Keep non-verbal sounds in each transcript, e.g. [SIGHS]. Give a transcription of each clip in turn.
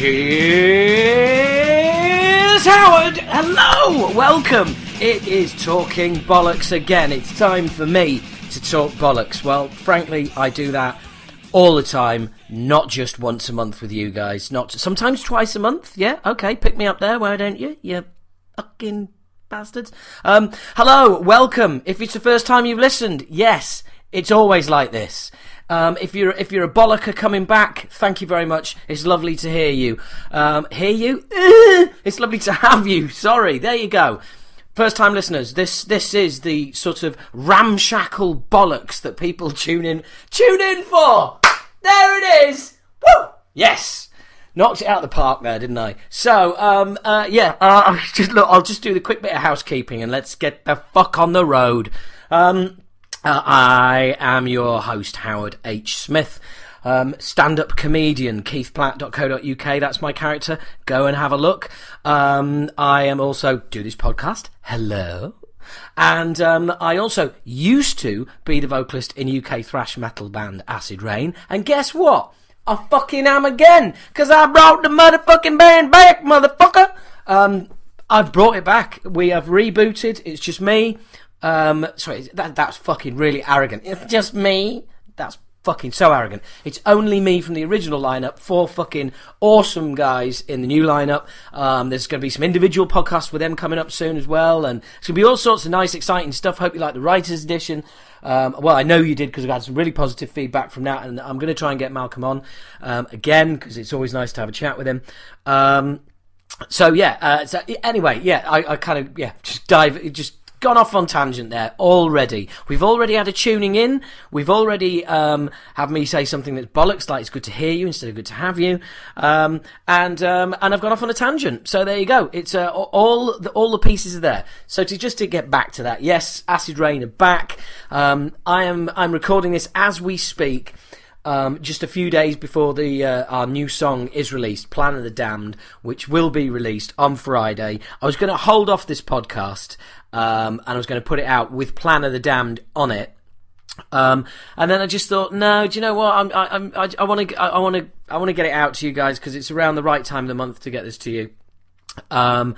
Here's Howard. Hello, welcome. It is talking bollocks again. It's time for me to talk bollocks. Well, frankly, I do that all the time, not just once a month with you guys. Not sometimes twice a month. Yeah, okay, pick me up there, why don't you? You fucking bastards. Um, hello, welcome. If it's the first time you've listened, yes, it's always like this. Um, if you're if you're a bollocker coming back, thank you very much. It's lovely to hear you. Um, hear you? [LAUGHS] It's lovely to have you. Sorry. There you go. First time listeners, this this is the sort of ramshackle bollocks that people [LAUGHS] tune in tune in for. There it is. Woo! Yes. Knocked it out of the park there, didn't I? So, um, uh, yeah, uh, [LAUGHS] just look, I'll just do the quick bit of housekeeping and let's get the fuck on the road. Um, uh, I am your host, Howard H. Smith. Um, stand-up comedian keithplatt.co.uk that's my character go and have a look um, i am also do this podcast hello and um, I also used to be the vocalist in UK thrash metal band Acid Reign. And guess what? I fucking am again because I brought the motherfucking band back, motherfucker. Um, I've brought it back. We have rebooted. It's just me. Um, sorry, that, that's fucking really arrogant. It's just me. That's fucking so arrogant. It's only me from the original lineup, four fucking awesome guys in the new lineup. Um, there's going to be some individual podcasts with them coming up soon as well, and it's going to be all sorts of nice, exciting stuff. Hope you like the writers' edition. Um, well, I know you did because I had some really positive feedback from that, and I'm going to try and get Malcolm on um, again because it's always nice to have a chat with him. Um, so yeah, uh, so anyway, yeah, I, I kind of yeah, just dive, just gone off on tangent there already. We've already had a tuning in. We've already um, had me say something that's bollocks, like it's good to hear you instead of good to have you. Um, and um, and I've gone off on a tangent. So there you go. It's uh, all the, all the pieces are there. So to just to get back to that, yes, Acid Reign are back. Um, I am I'm recording this as we speak. Um, just a few days before the uh, our new song is released, "Plan of the Damned," which will be released on Friday. I was going to hold off this podcast, um, and I was going to put it out with "Plan of the Damned" on it. Um, and then I just thought, no, do you know what? I'm, I, I, I want to, I want to, I want to get it out to you guys because it's around the right time of the month to get this to you. Um,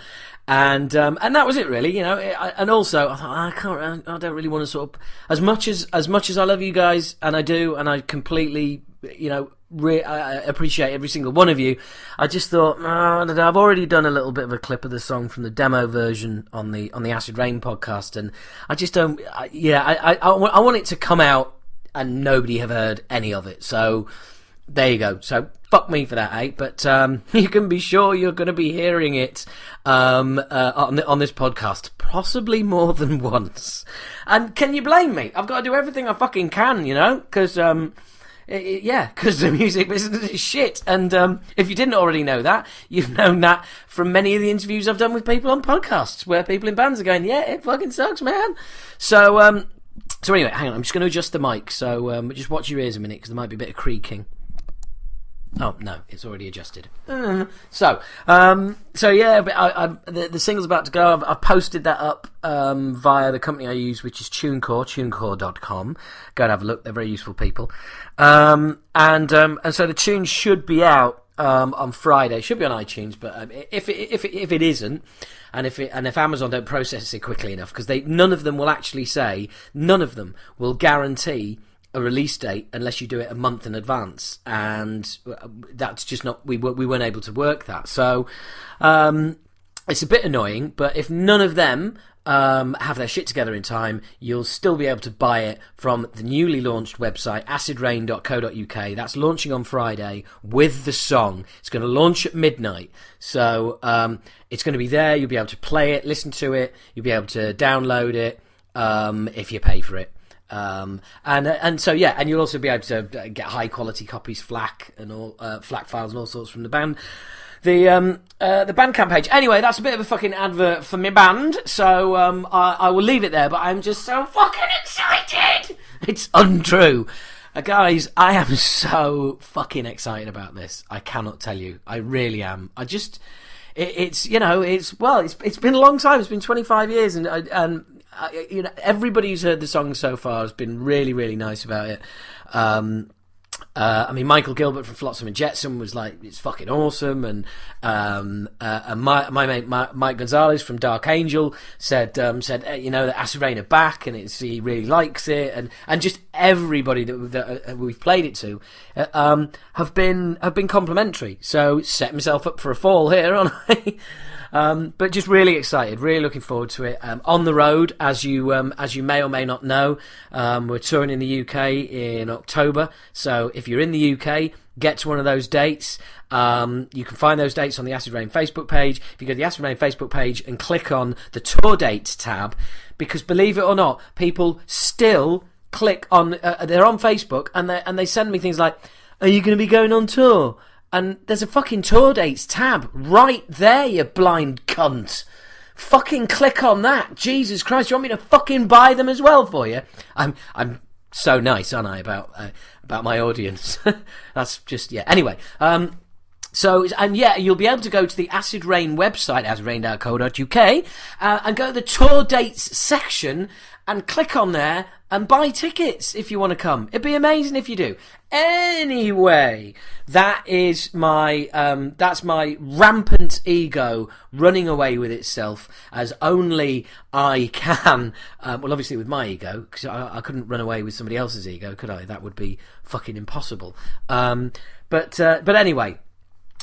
and um, and that was it really, you know. and also, I thought I can't, I don't really want to sort of as much as as much as I love you guys, and I do, and I completely, you know, re- I appreciate every single one of you. I just thought, oh, I've already done a little bit of a clip of the song from the demo version on the on the Acid Reign podcast, and I just don't. I, yeah, I, I I want it to come out, and nobody have heard any of it. So there you go. So fuck me for that, eh? But um, [LAUGHS] you can be sure you're going to be hearing it um, uh, on, the, on this podcast, possibly more [LAUGHS] than once. And can you blame me? I've got to do everything I fucking can, you know, because. Um, yeah, because the [LAUGHS] music business is shit. And um, if you didn't already know that, you've known that from many of the interviews I've done with people on podcasts, where people in bands are going, "Yeah, it fucking sucks, man." So, um, so anyway, hang on. I'm just going to adjust the mic. So um, just watch your ears a minute because there might be a bit of creaking. Oh no, it's already adjusted. Mm. So, um, so yeah, but I, I, the, the single's about to go. I've, I've posted that up um, via the company I use, which is TuneCore, TuneCore.com. Go and have a look; they're very useful people. Um, and um, and so the tune should be out um, on Friday. Should be on iTunes, but um, if it, if it, if it isn't, and if it, and if Amazon don't process it quickly enough, because they none of them will actually say, none of them will guarantee a release date unless you do it a month in advance, and that's just not we we weren't able to work that. So um, it's a bit annoying, but if none of them um, have their shit together in time, you'll still be able to buy it from the newly launched website acidrain.co.uk. That's launching on Friday with the song. It's going to launch at midnight, so um, it's going to be there. You'll be able to play it, listen to it. You'll be able to download it um, if you pay for it. Um, and and so yeah, and you'll also be able to uh, get high quality copies, FLAC and all uh, FLAC files and all sorts from the band. The um uh, the Bandcamp page. Anyway, that's a bit of a fucking advert for my band, so um I, I will leave it there. But I'm just so fucking excited. It's untrue. Uh, guys, I am so fucking excited about this. I cannot tell you. I really am. I just, it, it's you know, it's well, it's it's been a long time. It's been 25 years, and and uh, you know, everybody who's heard the song so far has been really, really nice about it. Um, uh, I mean, Michael Gilbert from Flotsam and Jetsam was like, it's fucking awesome. And, um, uh, and my, my mate Mike Gonzalez from Dark Angel said, um, said, uh, you know, that Reign are back and it's, he really likes it. And, and just everybody that, that uh, we've played it to, uh, um, have been, have been complimentary. So set myself up for a fall here, aren't I? [LAUGHS] Um, but just really excited, really looking forward to it. Um, on the road, as you um, as you may or may not know, um, we're touring in the UK in October. So if you're in the UK, get to one of those dates. Um, you can find those dates on the Acid Reign Facebook page. If you go to the Acid Reign Facebook page and click on the tour dates tab, because believe it or not, people still click on. Uh, they're on Facebook and they and they send me things like, "Are you going to be going on tour?" And there's a fucking tour dates tab right there, you blind cunt. Fucking click on that. Jesus Christ, you want me to fucking buy them as well for you? I'm I'm so nice, aren't I, about uh, about my audience? [LAUGHS] That's just yeah. Anyway, um, so, and yeah, you'll be able to go to the Acid Reign website, acidrain.co.uk, uh, and go to the tour dates section and click on there and buy tickets if you want to come. It'd be amazing if you do. Anyway, that is my um, that's my rampant ego running away with itself as only I can. Um, well, obviously with my ego because I, I, couldn't run away with somebody else's ego, could I? That would be fucking impossible. Um, but uh, but anyway,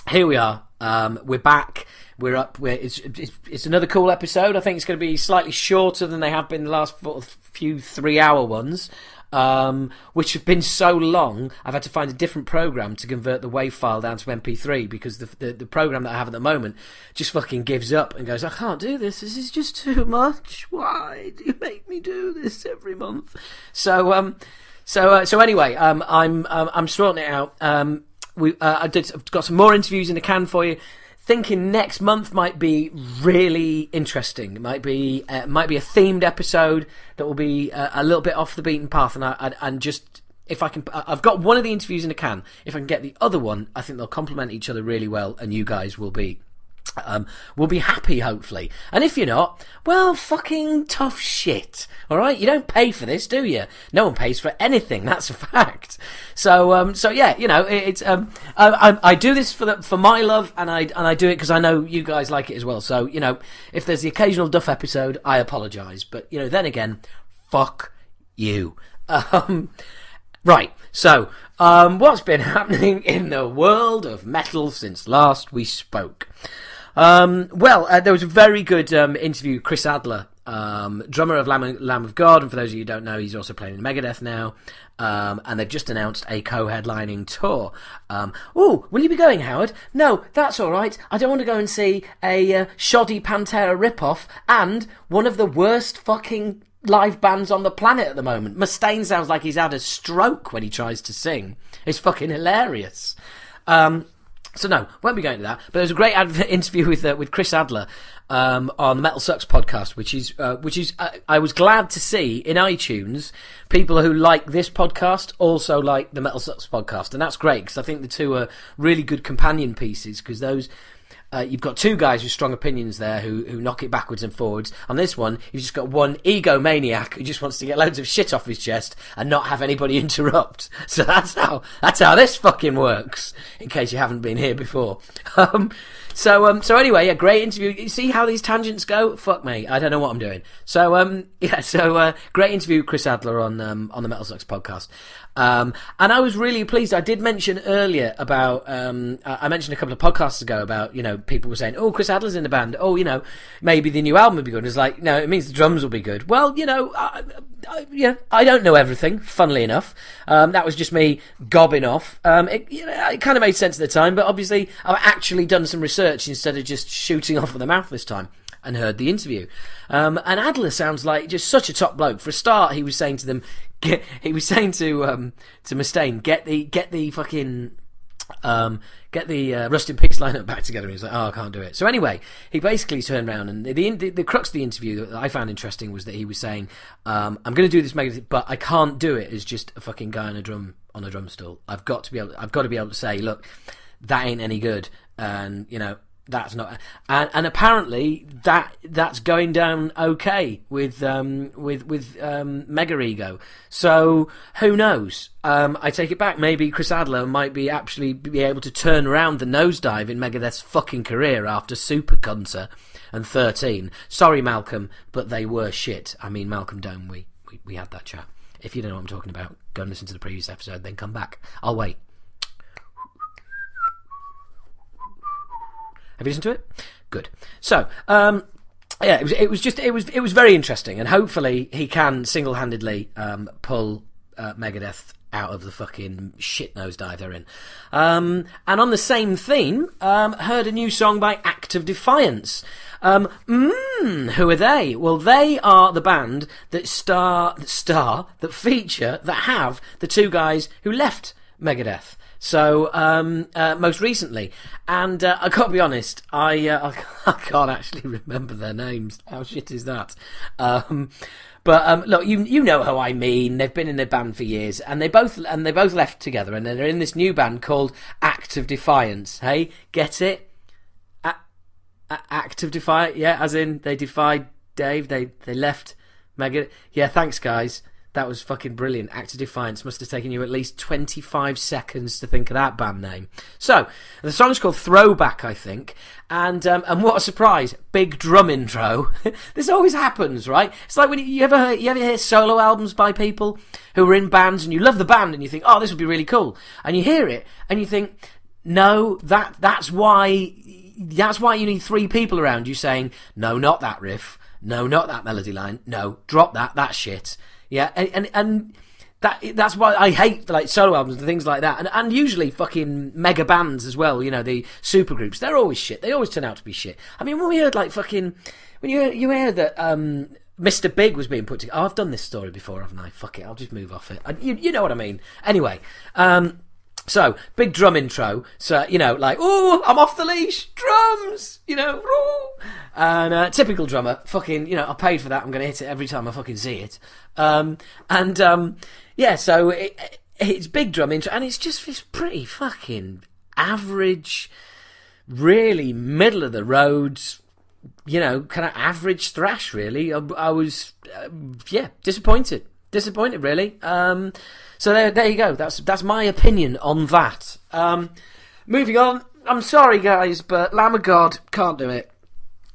here we are. Um, we're back. We're up. We're, it's, it's, it's another cool episode. I think it's going to be slightly shorter than they have been the last few three hour ones, um, which have been so long. I've had to find a different program to convert the WAV file down to MP3 because the, the, the program that I have at the moment just fucking gives up and goes, I can't do this. This is just too much. Why do you make me do this every month? So um, so uh, so anyway, um, I'm um, I'm sorting it out. Um, we uh, I did I've got some more interviews in the can for you. Thinking next month might be really interesting. It might be uh, might be a themed episode that will be uh, a little bit off the beaten path, and I, I, and just if I can, I've got one of the interviews in a can. If I can get the other one, I think they'll complement each other really well, and you guys will be um, will be happy, hopefully. And if you're not, well, fucking tough shit. All right, you don't pay for this, do you? No one pays for anything. [LAUGHS] That's a fact. So, um, so yeah, you know, it, it's um, I, I, I, do this for the for my love, and I and I do it because I know you guys like it as well. So, you know, if there's the occasional duff episode, I apologise, but you know, then again, fuck you. [LAUGHS] Um, right. So, um, what's been [LAUGHS] happening in the world of metal since last we spoke? Um, well, uh, there was a very good um, interview. Chris Adler, um, drummer of Lamb, Lamb, of God, and for those of you who don't know, he's also playing in Megadeth now. Um, and they've just announced a co-headlining tour. Oh, will you be going, Howard? No, that's all right. I don't want to go and see a uh, shoddy Pantera ripoff and one of the worst fucking live bands on the planet at the moment. Mustaine sounds like he's had a stroke when he tries to sing. It's fucking hilarious. Um, so no, won't be going to that. But there was a great [LAUGHS] interview with uh, with Chris Adler um, on the Metal Sucks podcast, which is uh, which is uh, I was glad to see in iTunes people who like this podcast also like the Metal Sucks podcast, and that's great because I think the two are really good companion pieces because those uh, you've got two guys with strong opinions there who, who knock it backwards and forwards. On this one, you've just got one egomaniac who just wants to get loads of shit off his chest and not have anybody [LAUGHS] interrupt. So that's how that's how this fucking works. In case you haven't been here before. [LAUGHS] Um, so um, so anyway, yeah, great interview. You see how these tangents go? Fuck me, I don't know what I'm doing. So um, [LAUGHS] yeah, so uh, great interview, Chris Adler on um, on the Metal Sucks podcast. Um, and I was really pleased. I did mention earlier about, um, I mentioned a couple of podcasts ago about, you know, people were saying, oh, Chris Adler's in the band. Oh, you know, maybe the new album will be good. It's like, no, it means the drums will be good. Well, you know, I, I, yeah, I don't know everything, funnily enough. Um, that was just me gobbing off. Um, it, you know, it kind of made sense at the time, but obviously I've actually done some research instead of just shooting [LAUGHS] off of the mouth this time and heard the interview. Um, and Adler sounds like just such a top bloke. For a start, he was saying to them, get, he was saying to um, to Mustaine, get the get the fucking um, get the uh, Rust in Peace lineup back together. And he's like, oh, I can't do it. So anyway, he basically turned around and the the, the crux of the interview that I found interesting was that he was saying, um, I'm going to do this mega, but I can't do it as just a fucking guy on a drum on a drum stool. I've got to be able, I've got to be able to say, look, that ain't any good, and you know, that's not and, and apparently that that's going down okay with um, with with um, Mega Ego. So who knows? Um, I take it back. Maybe Chris Adler might be actually be able to turn around the nosedive in Megadeth's fucking career after Super Kunta and 13. Sorry, Malcolm, but they were shit. I mean, Malcolm Dome. We, we we had that chat. If you don't know what I'm talking about, go and listen to the previous episode, then come back. I'll wait. Have you listened to it? Good. So, um, yeah, it was, it was just it was it was very interesting, and hopefully he can single handedly um, pull uh, Megadeth out of the fucking shit nosedive they're in. Um, and on the same theme, um, heard a new song by Act of Defiance. Um, mm, who are they? Well, they are the band that star, that star, that feature, that have the two guys who left Megadeth. So um, uh, most recently, and uh, I gotta be honest, I uh, [LAUGHS] I can't actually [LAUGHS] remember their names. How shit is that? Um, but um, look, you you know who I mean. They've been in the band for years, and they both and they both left together, and they're in this new band called Act of Defiance. Hey, get it? A- A- Act of Defiance, yeah, as in they defied Dave. They they left Mega. Yeah, thanks guys. That was fucking brilliant. Act of Defiance must have taken you at least 25 seconds to think of that band name. So, the song's called Throwback, I think. And um, and what a surprise. Big drum intro. [LAUGHS] this always happens, right? It's like when you, you ever you ever hear solo albums by people who are in bands and you love the band and you think, "Oh, this would be really cool." And you hear it and you think, "No, that that's why that's why you need three people around you saying, "No, not that riff. No, not that melody line. No, drop that. That shit." Yeah, and and, and that that's why I hate like solo albums and things like that, and and usually fucking mega bands as well. You know the super groups, they're always shit. They always turn out to be shit. I mean, when we heard like fucking when you you hear that um, Mr. Big was being put together. Oh, I've done this story before, haven't I? Fuck it, I'll just move off it. I, you you know what I mean. Anyway, um, so big drum intro. So you know, like, oh, I'm off the leash, drums. You know, and uh, typical drummer. Fucking, you know, I paid for that. I'm going to hit it every time I fucking see it. Um, and um, yeah, so it, it's big drum intro, and it's just this pretty fucking average, really middle of the roads. You know, kind of average thrash. Really, I, I was, uh, yeah, disappointed. Disappointed, really. Um, so there, there you go. That's that's my opinion on that. Um, moving on. I'm sorry, guys, but Lamb of God can't do it.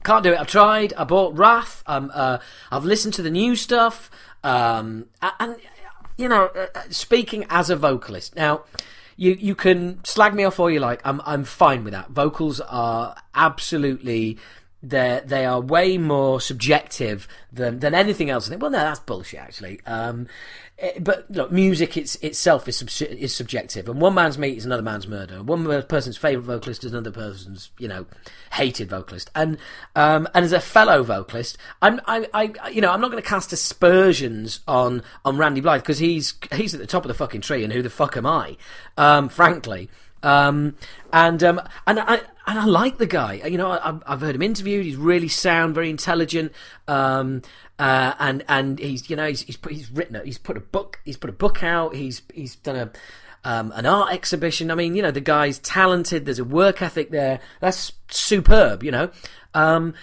Can't do it. I've tried. I bought Wrath. Um, uh, I've listened to the new stuff. Um, and you know, uh, speaking as a vocalist now. You you can slag me off all you like. I'm I'm fine with that. Vocals are absolutely they they are way more subjective than than anything else. I think, well, no, that's bullshit actually. Um, but look, music it's, itself is sub- is subjective, and one man's meat is another man's murder. One person's favorite vocalist is another person's you know hated vocalist. And um, and as a fellow vocalist, I'm I, I you know I'm not going to cast aspersions on on Randy Blythe because he's he's at the top of the fucking tree, and who the fuck am I? Um, frankly. Um, and um, and I and I like the guy. You know, I, have heard him interviewed. He's really sound, very intelligent. Um, uh, and and he's you know he's he's, put, he's written a, he's put a book he's put a book out. He's he's done a um, an art exhibition. I mean, you know, the guy's talented. There's a work ethic there. That's superb. You know. Um,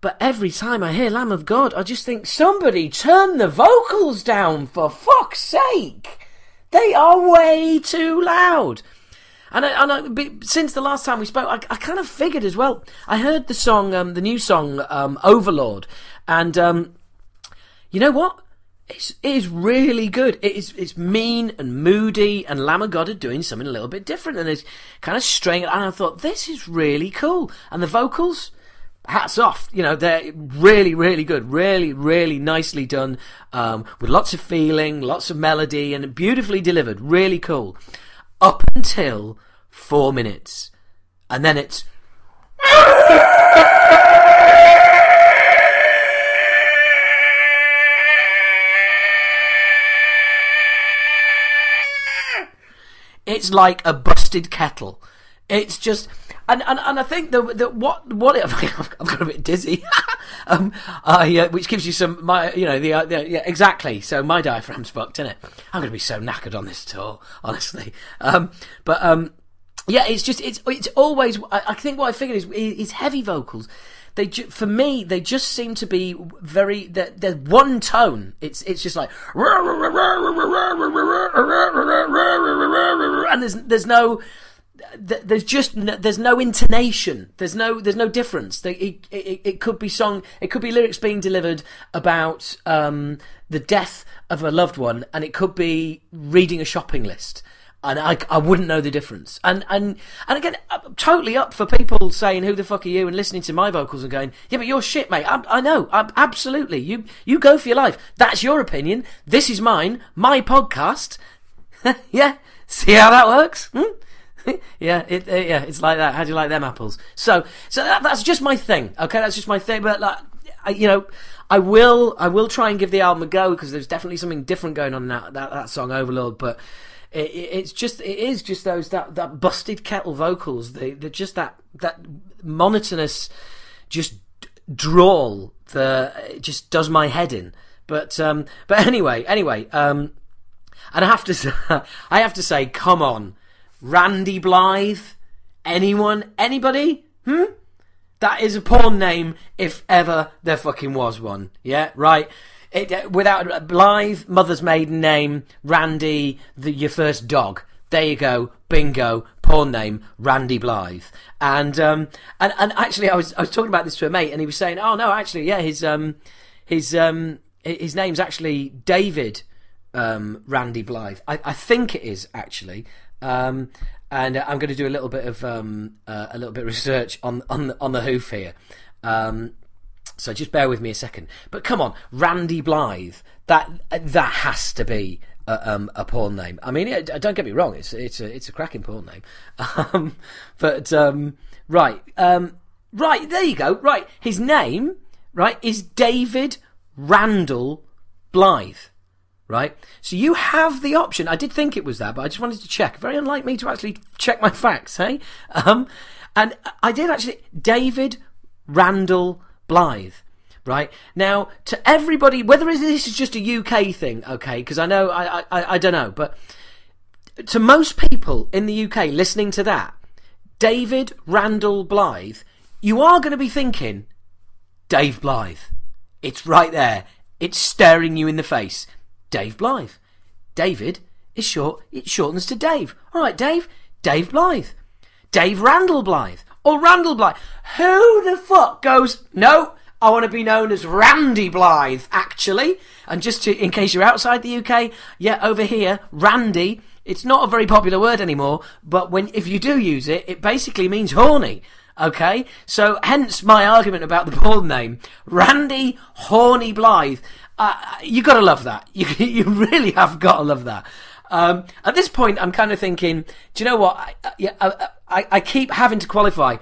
but every time I hear Lamb of God, I just think somebody turn the vocals down for fuck's sake. They are way too loud. And, I, and I, since the last time we spoke, I, I, kind of figured as well. I heard the song, um, the new song, um, Overlord, and um, you know what? It's, it is really good. It is it's mean and moody, and Lamb of God are doing something a little bit different, and it's kind of strange. And I thought this is really cool, and the vocals. Hats off, you know they're really, really good, really, really nicely done, um, with lots of feeling, lots of melody, and beautifully delivered. Really cool up until four minutes. And then it's. It's like a busted kettle. It's just, and and, and I think that what what it, [LAUGHS] I've got a bit dizzy, [LAUGHS] um, uh, which gives you some my you know the, uh, the, yeah exactly. So my diaphragm's fucked, isn't it? I'm going to be so knackered on this tour, honestly. Um, but um, yeah, it's just it's it's always. I, I think what I figured is is heavy vocals. They ju- for me they just seem to be very. They're, they're one tone. It's it's just like and there's there's no there's just no, there's no intonation. There's no there's no difference. It, it, it, could be song. It could be lyrics being delivered about um, the death of a loved one, and it could be reading a shopping list. And I, I wouldn't know the difference. And and and again, I'm totally up for people saying, "Who the fuck are you?" and listening to my vocals and going, "Yeah, but you're shit, mate." I, I know, I, absolutely. You you go for your life. That's your opinion. This is mine. My podcast. [LAUGHS] yeah. See how that works? Hmm? [LAUGHS] yeah, it, uh, yeah, it's like that. How do you like them apples? So, so that, that's just my thing. Okay, that's just my thing. But like, I, you know, I will, I will try and give the album a go because there's definitely something different going on in that that, that song, Overlord. But it, it, it's just, it is just those that that busted kettle vocals. They, they're just that that monotonous, just drawl. The just does my head in. But um, but anyway, anyway, um, and I have to, [LAUGHS] say, I have to say, come on Randy Blythe? Anyone? Anybody? Hmm? That is a porn name if ever there fucking was one. Yeah, right. It, uh, without Blythe, mother's maiden name, Randy, the, your first dog. There you go, bingo, porn name, Randy Blythe. And um, and and actually, I was I was talking about this to a mate, and he was saying, oh no, actually, yeah, his um his um his name's actually David um, Randy Blythe. I, I think it is actually. Um, and I'm going to do a little bit of um, uh, a little bit of research on on the, on the hoof here. Um, so just bear with me a second. But come on, Randy Blythe. That that has to be a, um, a porn name. I mean, don't get me wrong. It's it's a it's a cracking porn name. [LAUGHS] Um, but um, right, um, right there you go. Right, his name right is David Randall Blythe right? So you have the option. I did think it was that, but I just wanted to check. Very unlike me to actually check my facts, hey? Um, and I did actually. David Randall Blythe. Right now, to everybody, whether this is just a UK thing, okay? Because I know, I, I, I don't know, but to most people in the UK listening to that, David Randall Blythe, you are going to be thinking, Dave Blythe. It's right there. It's staring you in the face. Dave Blythe. David is short, it shortens to Dave. All right, Dave, Dave Blythe. Dave Randall Blythe. Or Randall Blythe. Who the fuck goes, no, I want to be known as Randy Blythe, actually. And just to, in case you're outside the UK, yeah, over here, Randy, it's not a very popular word anymore, but when, if you do use it, it basically means horny. Okay? So, hence my argument about the porn name. Randy Horny Blythe. Uh, you gotta love that. [LAUGHS] You you really have gotta love that. Um, at this point, I'm kind of thinking, do you know what? I, I, uh, I, I keep having to qualify.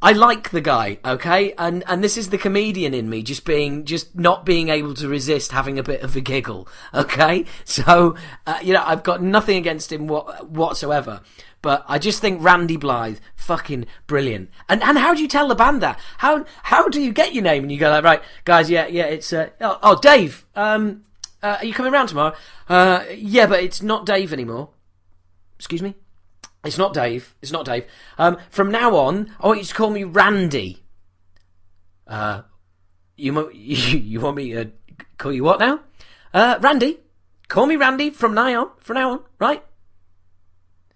I like the guy, okay, and and this is the comedian in me, just being, just not being able to resist having a bit of a giggle, [LAUGHS] okay. So uh, you know, I've got nothing against him what, whatsoever. But I just think Randy Blythe, fucking brilliant. And and how do you tell the band that? How how do you get your name and you go like, right, guys, yeah, yeah, it's uh, oh, oh, Dave. Um, uh, are you coming around tomorrow? Uh, yeah, but it's not Dave anymore. Excuse me. It's not Dave. It's not Dave. Um, from now on, I want you to call me Randy. Uh, you you, [LAUGHS] you want me to call you what now? Uh, Randy. Call me Randy from now on. From now on, right?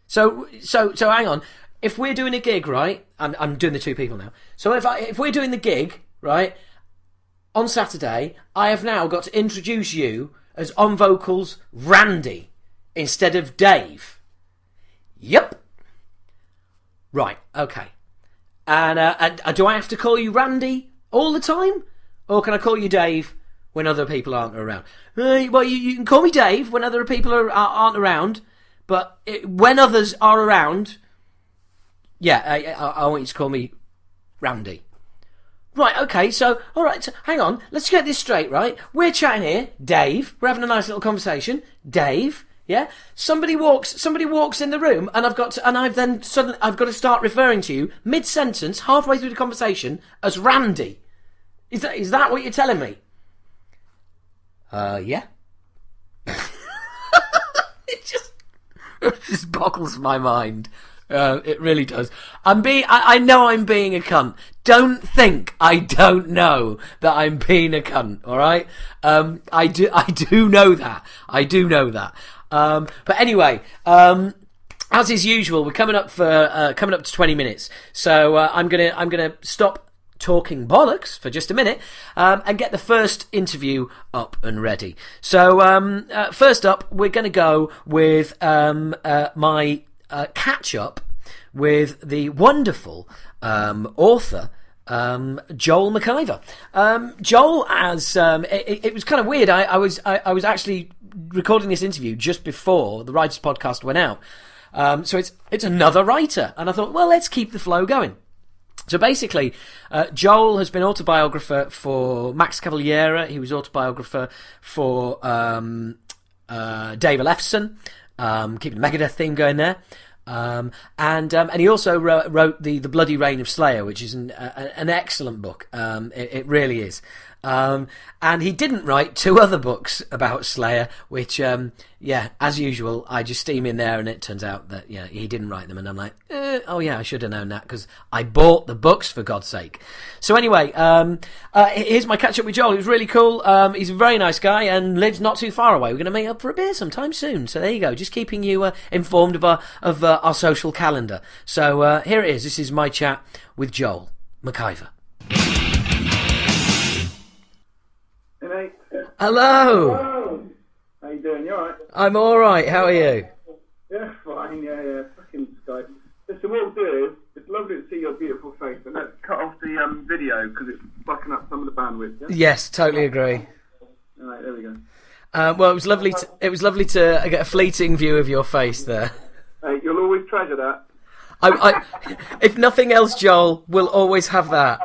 So, so, so hang on. If we're doing a gig, right? I'm, I'm doing the two people now. So if I, if we're doing the gig, right, on Saturday, I have now got to introduce you as on vocals Randy instead of Dave. Yep. Right. Okay. And, uh, and uh, do I have to call you Randy all the time, or can I call you Dave when other people aren't around? Uh, well, you, you, can call me Dave when other people are, aren't around. But it, when others are around, yeah, I, I, I, want you to call me Randy. Right, okay, so, alright, so hang on, let's get this straight, right? We're chatting here, Dave, we're having a nice little conversation, Dave, yeah? Somebody walks, somebody walks in the room, and I've got to, and I've then suddenly, I've got to start referring to you, mid-sentence, halfway through the conversation, as Randy. Is that, is that what you're telling me? Uh, yeah. [LAUGHS] it just, it just boggles my mind. Uh, it really does. I'm being. I, I know I'm being a cunt. Don't think I don't know that I'm being a cunt. All right. Um, I do. I do know that. I do know that. Um, but anyway. Um, as is usual, we're coming up for uh, coming up to twenty minutes, so uh, I'm gonna I'm gonna stop talking bollocks for just a minute um, and get the first interview up and ready. So um, uh, first up, we're to go with um, uh, my uh, catch up with the wonderful um, author. Um, Joel McIver. Um, Joel, as um, it, it, was kind of weird. I, I was I, I, was actually recording this interview just before the Writers Podcast went out, um, so it's it's another writer, and I thought, well, let's keep the flow going. So basically, uh, Joel has been autobiographer for Max Cavalera. He was autobiographer for um, uh, Dave um, keeping the Megadeth theme going there. Um, and um, and he also wrote, wrote, the the Bloody Reign of Slayer, which is an, a, an excellent book. Um, it, it, really is. Um, and he didn't write two other books about Slayer, which, um, yeah, as usual, I just steam in there, and it turns out that yeah, he didn't write them, and I'm like, eh, oh yeah, I should have known that because I bought the books for God's sake. So anyway, um, uh, here's my catch up with Joel. He was really cool. Um, he's a very nice guy and lives not too far away. We're going to meet up for a beer sometime soon. So there you go, just keeping you uh, informed of our of uh, our social calendar. So uh, here it is. This is my chat with Joel McIver. Hello. Hello. How you doing? You alright? I'm alright. How are you? Yeah, fine. Yeah, yeah. Fucking Skype. Listen, what we'll do is, it's lovely to see your beautiful face, but let's cut off the um, video because it's fucking up some of the bandwidth. Yeah? Yes, totally agree. Alright, there we go. Uh, well, it was lovely. To, it was lovely to get a fleeting view of your face there. Hey, you'll always treasure that. I, I, if nothing else, Joel, we'll always have that.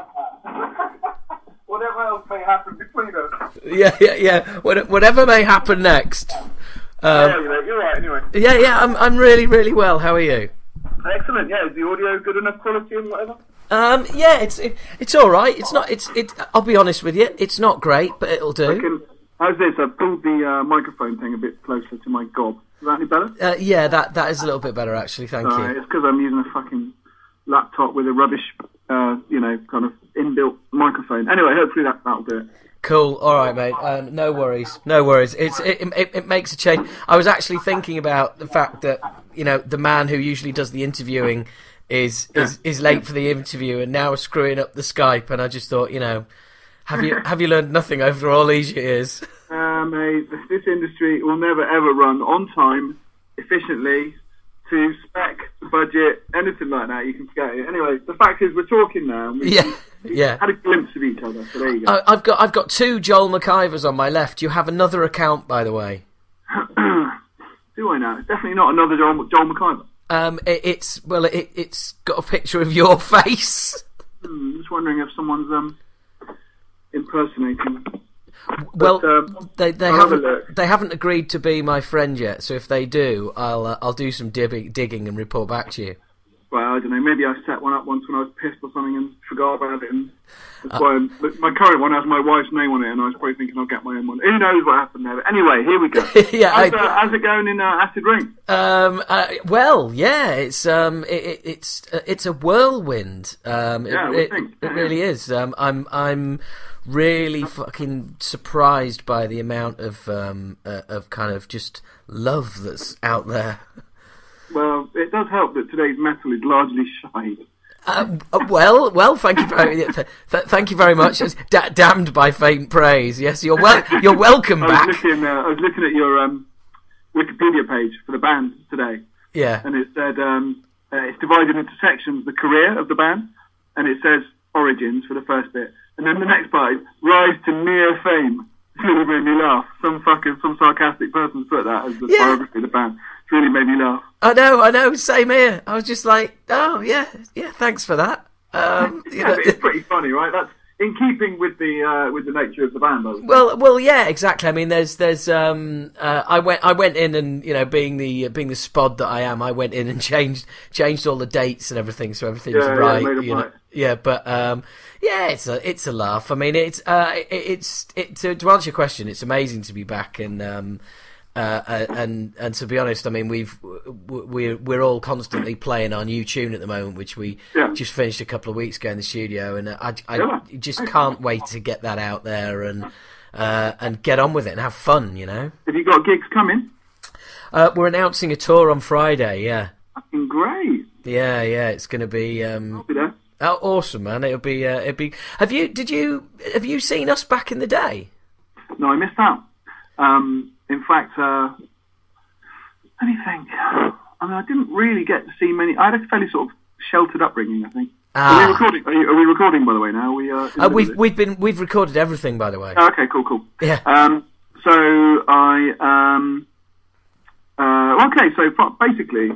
Whatever else may happen between us. Yeah, yeah, yeah. Whatever may happen next. Um, yeah, you're right. Anyway. Yeah, yeah. I'm, I'm really, really well. How are you? Excellent. Yeah, is the audio good enough quality and whatever? Um, yeah, it's it, it's all right. It's not. It's it. I'll be honest with you. It's not great, but it'll do. Can, how's this? I've pulled the uh, microphone thing a bit closer to my gob. Is that any better? Uh, yeah, that that is a little bit better actually. Thank uh, you. It's because I'm using a fucking laptop with a rubbish, uh, you know, kind of inbuilt microphone. Anyway, hopefully that that'll do it. Cool. All right, mate. Um, no worries. No worries. It's it, it, it makes a change. I was actually thinking about the fact that you know the man who usually does the interviewing is is is late for the interview and now screwing up the Skype, and I just thought, you know, have you have you learned nothing over all these years? Uh, mate, this industry will never ever run on time, efficiently, to spec, budget, anything like that. You can forget it. Anyway, the fact is, we're talking now. We, Yeah, [LAUGHS] yeah. Had a glimpse of each other, so there you go. I've got I've got two Joel McIvers on my left. You have another account, by the way. [CLEARS THROAT] Do I now? It's definitely not another Joel, Joel McIver. Um, it, it's well, it, it's got a picture of your [LAUGHS] face. Hmm, I'm just wondering if someone's um impersonating. Well, But, um, they they I'll have haven't they haven't agreed to be my friend yet. So if they do, I'll uh, I'll do some digging and report back to you. Well, I don't know. Maybe I set one up once when I was pissed or something and forgot about it. And Uh, that's why I'm, my current one has my wife's name on it, and I was probably thinking I'll get my own one. Who knows what happened there? But anyway, here we go. [LAUGHS] Yeah, how's, I- uh, how's it going in uh, Acid Reign? Um, uh, well, yeah, it's um, it, it, it's uh, it's a whirlwind. Um, it, Yeah, it, think. it really is. Um, I'm I'm really fucking surprised by the amount of um uh, of kind of just love that's out there. Well, it does help that today's metal is largely shy. Uh, well, well, thank you very, th- th- thank you very much. Da- damned by faint praise. Yes, you're well, you're welcome I was back. looking. Uh, I was looking at your um, Wikipedia page for the band today, Yeah, and it said um, uh, it's divided into sections: the career of the band, and it says origins for the first bit, and then the next part is rise to near fame. It's really made me laugh. Some fucking some sarcastic person put that as the Yeah. biography of the band. It's really made me laugh. I know, I know. Same here. I was just like, oh yeah, yeah. Thanks for that. Um, [LAUGHS] you Yeah, know, but it's pretty funny, right? That's in keeping with the uh, with the nature of the band. Well, well, yeah, exactly. I mean, there's, there's, um, uh, I went, I went in and you know, being the, being the spod that I am, I went in and [LAUGHS] changed, changed all the dates and everything, so everything's Yeah, yeah, right. made 'em you know, right. yeah, but um, yeah, it's a, it's a laugh. I mean, it's, uh, it, it's, it, to, to answer your question, it's amazing to be back and um, Uh, and and to be honest, I mean we've we're we're all constantly playing our new tune at the moment, which we Yeah. just finished a couple of weeks ago in the studio, and I, I Yeah. just can't wait to get that out there and uh, and get on with it and have fun. You know, Have you got gigs coming? uh, we're announcing a tour on Friday. Yeah, Fucking great. yeah, yeah. It's going to be um, I'll Be there. oh, awesome, man. It'll be uh, it'll be. Have you did you have you seen us back in the day? No, I missed out. Um, in fact, uh, let me think. I mean, I didn't really get to see many. I had a fairly sort of sheltered upbringing, I think. Are Ah. we recording? Are, you, are we recording, by the way? Now we uh, uh we've we've been we've recorded everything, by the way. Oh, okay, cool, cool. Yeah. Um, so I um, uh, okay. So basically,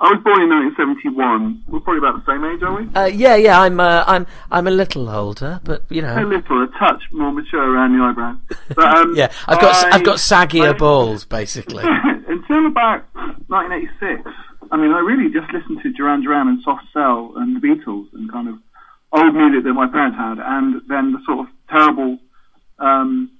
I was born in 1971. We're probably about the same age, are we? Uh, yeah, yeah, I'm uh, I'm I'm a little older, but you know, A little, a touch more mature around the eyebrows. But, um, [LAUGHS] yeah, I've got I- I've got saggier I- balls, basically. [LAUGHS] Until about 1986, I mean, I really just listened to Duran Duran and Soft Cell and the Beatles and kind of old music that my parents had, and then the sort of terrible um,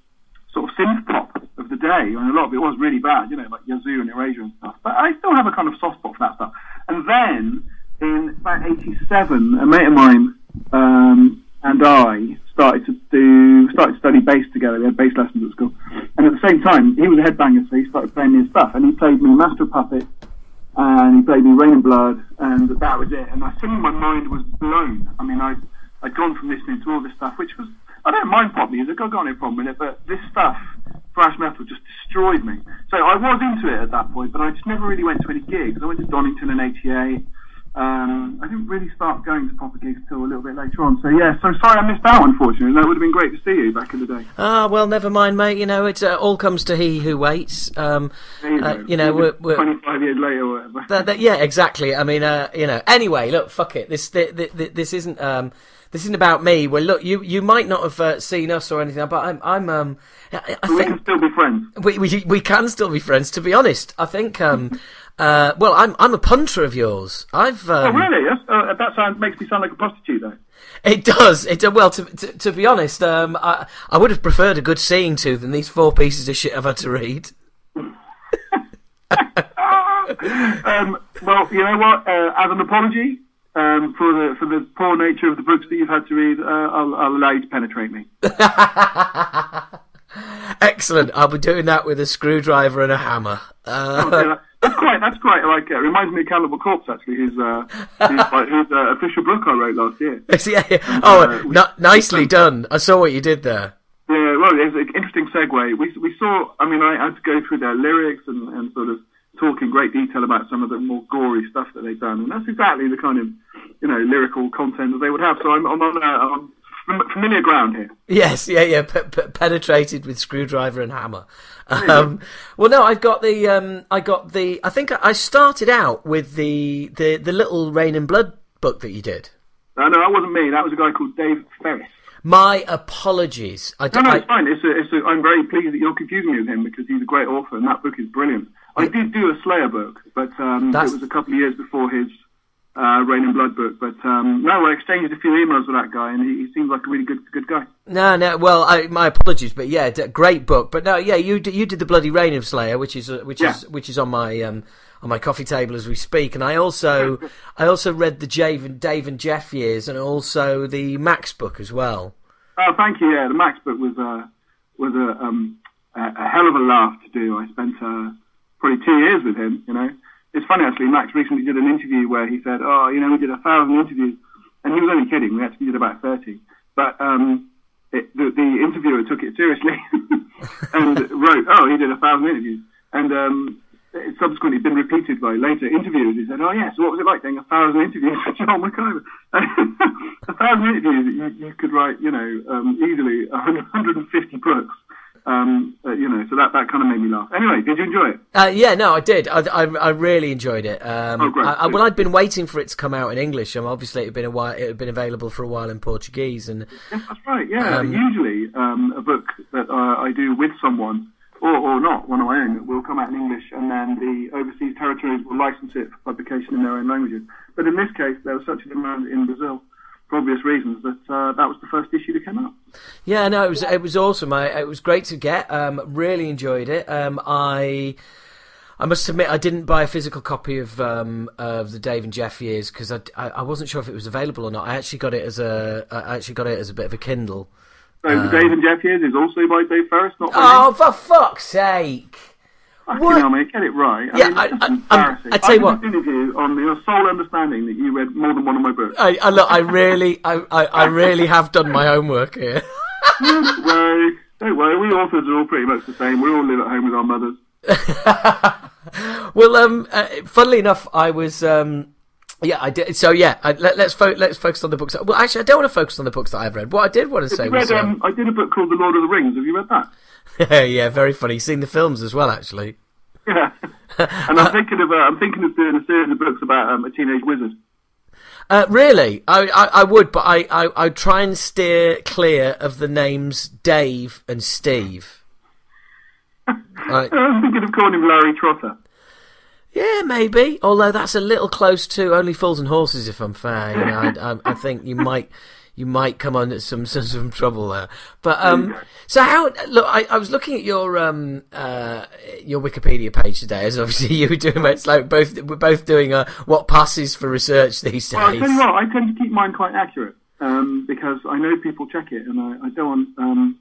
sort of synth pop of the day. I mean, a lot of it was really bad, you know, like Yazoo and Erasure and stuff. But I still have a kind of soft spot for that stuff. And then in about '87, a mate of mine um, and I started to do started to study bass together. We had bass lessons at school, and at the same time, he was a headbanger, so he started playing his stuff, and he played me Master of Puppets, and he played me Reign in Blood, and that was it. And I think my mind was blown. I mean, I I'd gone from listening to all this stuff, which was I don't mind pop music, I've got no problem with it, but this stuff, thrash metal, just destroyed me. So I was into it at that point, but I just never really went to any gigs. I went to Donington and ATA. Um, I didn't really start going to proper gigs till a little bit later on. So yeah, so sorry I missed out. Unfortunately, that would have been great to see you back in the day. Ah, well, never mind, mate. You know, it uh, all comes to he who waits. Um, you uh, you know, we're, we're 25 years later or whatever. that, that, yeah, exactly. I mean, uh, you know. Anyway, look, fuck it. This th- th- th- this isn't um, this isn't about me. Well, look, you you might not have uh, seen us or anything, but I'm I'm um, I, I we can still be friends. we, we we can still be friends. To be honest, I think um, [LAUGHS] uh, well, I'm I'm a punter of yours. I've Oh um, really? Yes? Uh, that sounds makes me sound like a prostitute though. It does. It uh, well. To, to to be honest, um, I I would have preferred a good seeing to than these four pieces of shit I've had to read. [LAUGHS] [LAUGHS] um, well, you know what? Uh, as an apology um, for the for the poor nature of the books that you've had to read, uh, I'll, I'll allow you to penetrate me. [LAUGHS] Excellent. I'll be doing that with a screwdriver and a hammer. Uh, that's quite. That's quite like. Uh, reminds me of Cannibal Corpse actually. Whose uh, like, whose uh, official book I wrote last year. [LAUGHS] yeah, yeah. Oh, uh, we- n- nicely done. I saw what you did there. Yeah, well, it's an interesting segue. We we saw. I mean, I had to go through their lyrics and, and sort of talk in great detail about some of the more gory stuff that they've done, and that's exactly the kind of you know lyrical content that they would have. So I'm, I'm on uh, I'm familiar ground here. Yes, yeah, yeah. P- p- penetrated with screwdriver and hammer. Um, well, no, I've got the. Um, I got the. I think I started out with the the the little Reign in Blood book that you did. Uh, no, that wasn't me. That was a guy called Dave Ferris. My apologies. I, No, no, I- it's fine. It's a, it's a, I'm very pleased that you're confusing me with him because he's a great author and that book is brilliant. I did do a Slayer book, but um, it was a couple of years before his uh, Reign in Blood book. But um, no, I exchanged a few emails with that guy and he, he seems like a really good good guy. No, no. Well, I, my apologies, but yeah, d- great book. But no, yeah, you d- you did the bloody Reign of Slayer, which is uh, which Yeah. is which is on my um on my coffee table as we speak. And I also I also read the Dave and Dave and Jeff years, and also the Max book as well. Oh, thank you. Yeah, the Max book was uh, was a, um, a a hell of a laugh to do. I spent uh, probably two years with him. You know, it's funny actually. Max recently did an interview where he said, "Oh, you know, we did a thousand interviews," and he was only kidding. We actually did about thirty, but um, it, the, the interviewer took it seriously [LAUGHS] and wrote, "Oh, he did a thousand interviews," and um, it's subsequently been repeated by later interviewers. He said, "Oh, yes, what was it like doing a thousand interviews with John McIver?" [LAUGHS] a thousand interviews, you, you could write, you know, um, easily 150 books. Um, uh, you know, so that, that kind of made me laugh. Anyway, did you enjoy it? Uh, yeah, no, I did. I, I, I really enjoyed it. Um, Oh, great. I, I, well, I'd been waiting for it to come out in English. Um, obviously, it had been a while. It had been available for a while in Portuguese, and Yes, that's right. Yeah, Um, usually um, a book that uh, I do with someone, or, or not, one of my own, will come out in English, and then the overseas territories will license it for publication in their own languages. But in this case, there was such a demand in Brazil for obvious reasons, that uh, that was the first issue that came out. Yeah, no, it was it was awesome. I, it was great to get. Um, really enjoyed it. Um, I. I must admit, I didn't buy a physical copy of um, of the Dave and Jeff years because I, I, I wasn't sure if it was available or not. I actually got it as a I actually got it as a bit of a Kindle. So the Dave and Jeff years is also by Dave Ferris, not Oh, me. for fuck's sake! Fucking what? hell, mate, get it right. Yeah, I mean, I- I- embarrassing. I tell you did what. this interview on the sole understanding that you read more than one of my books. I, I look, I really, I, I, I really have done my homework here. [LAUGHS] don't worry, don't worry. We authors are all pretty much the same. We all live at home with our mothers. [LAUGHS] well, um, uh, funnily enough, I was, um, yeah, I did. So yeah, I, let, let's fo- let's focus on the books. Well, actually, I don't want to focus on the books that I've read. What I did want to say You was, um, um, I did a book called The Lord of the Rings. Have you read that? [LAUGHS] yeah, very funny. You've seen the films as well, actually. Yeah. [LAUGHS] and I'm thinking of uh, I'm thinking of doing a series of books about um, a teenage wizard. Uh, really, I, I, I would, but I, I, I try and steer clear of the names Dave and Steve. [LAUGHS] I'm thinking of calling him Larry Trotter. Yeah, maybe. Although that's a little close to only fools and horses. If I'm fair, you know, I, I, I think you might you might come under some [LAUGHS] some, some trouble there. But um, so how? Look, I, I was looking at your um uh your Wikipedia page today, as obviously [LAUGHS] you were doing. It's like both we're both doing uh, what passes for research these Well, I days. tell you what, I tend to keep mine quite accurate um, because I know people check it, and I, I don't want um,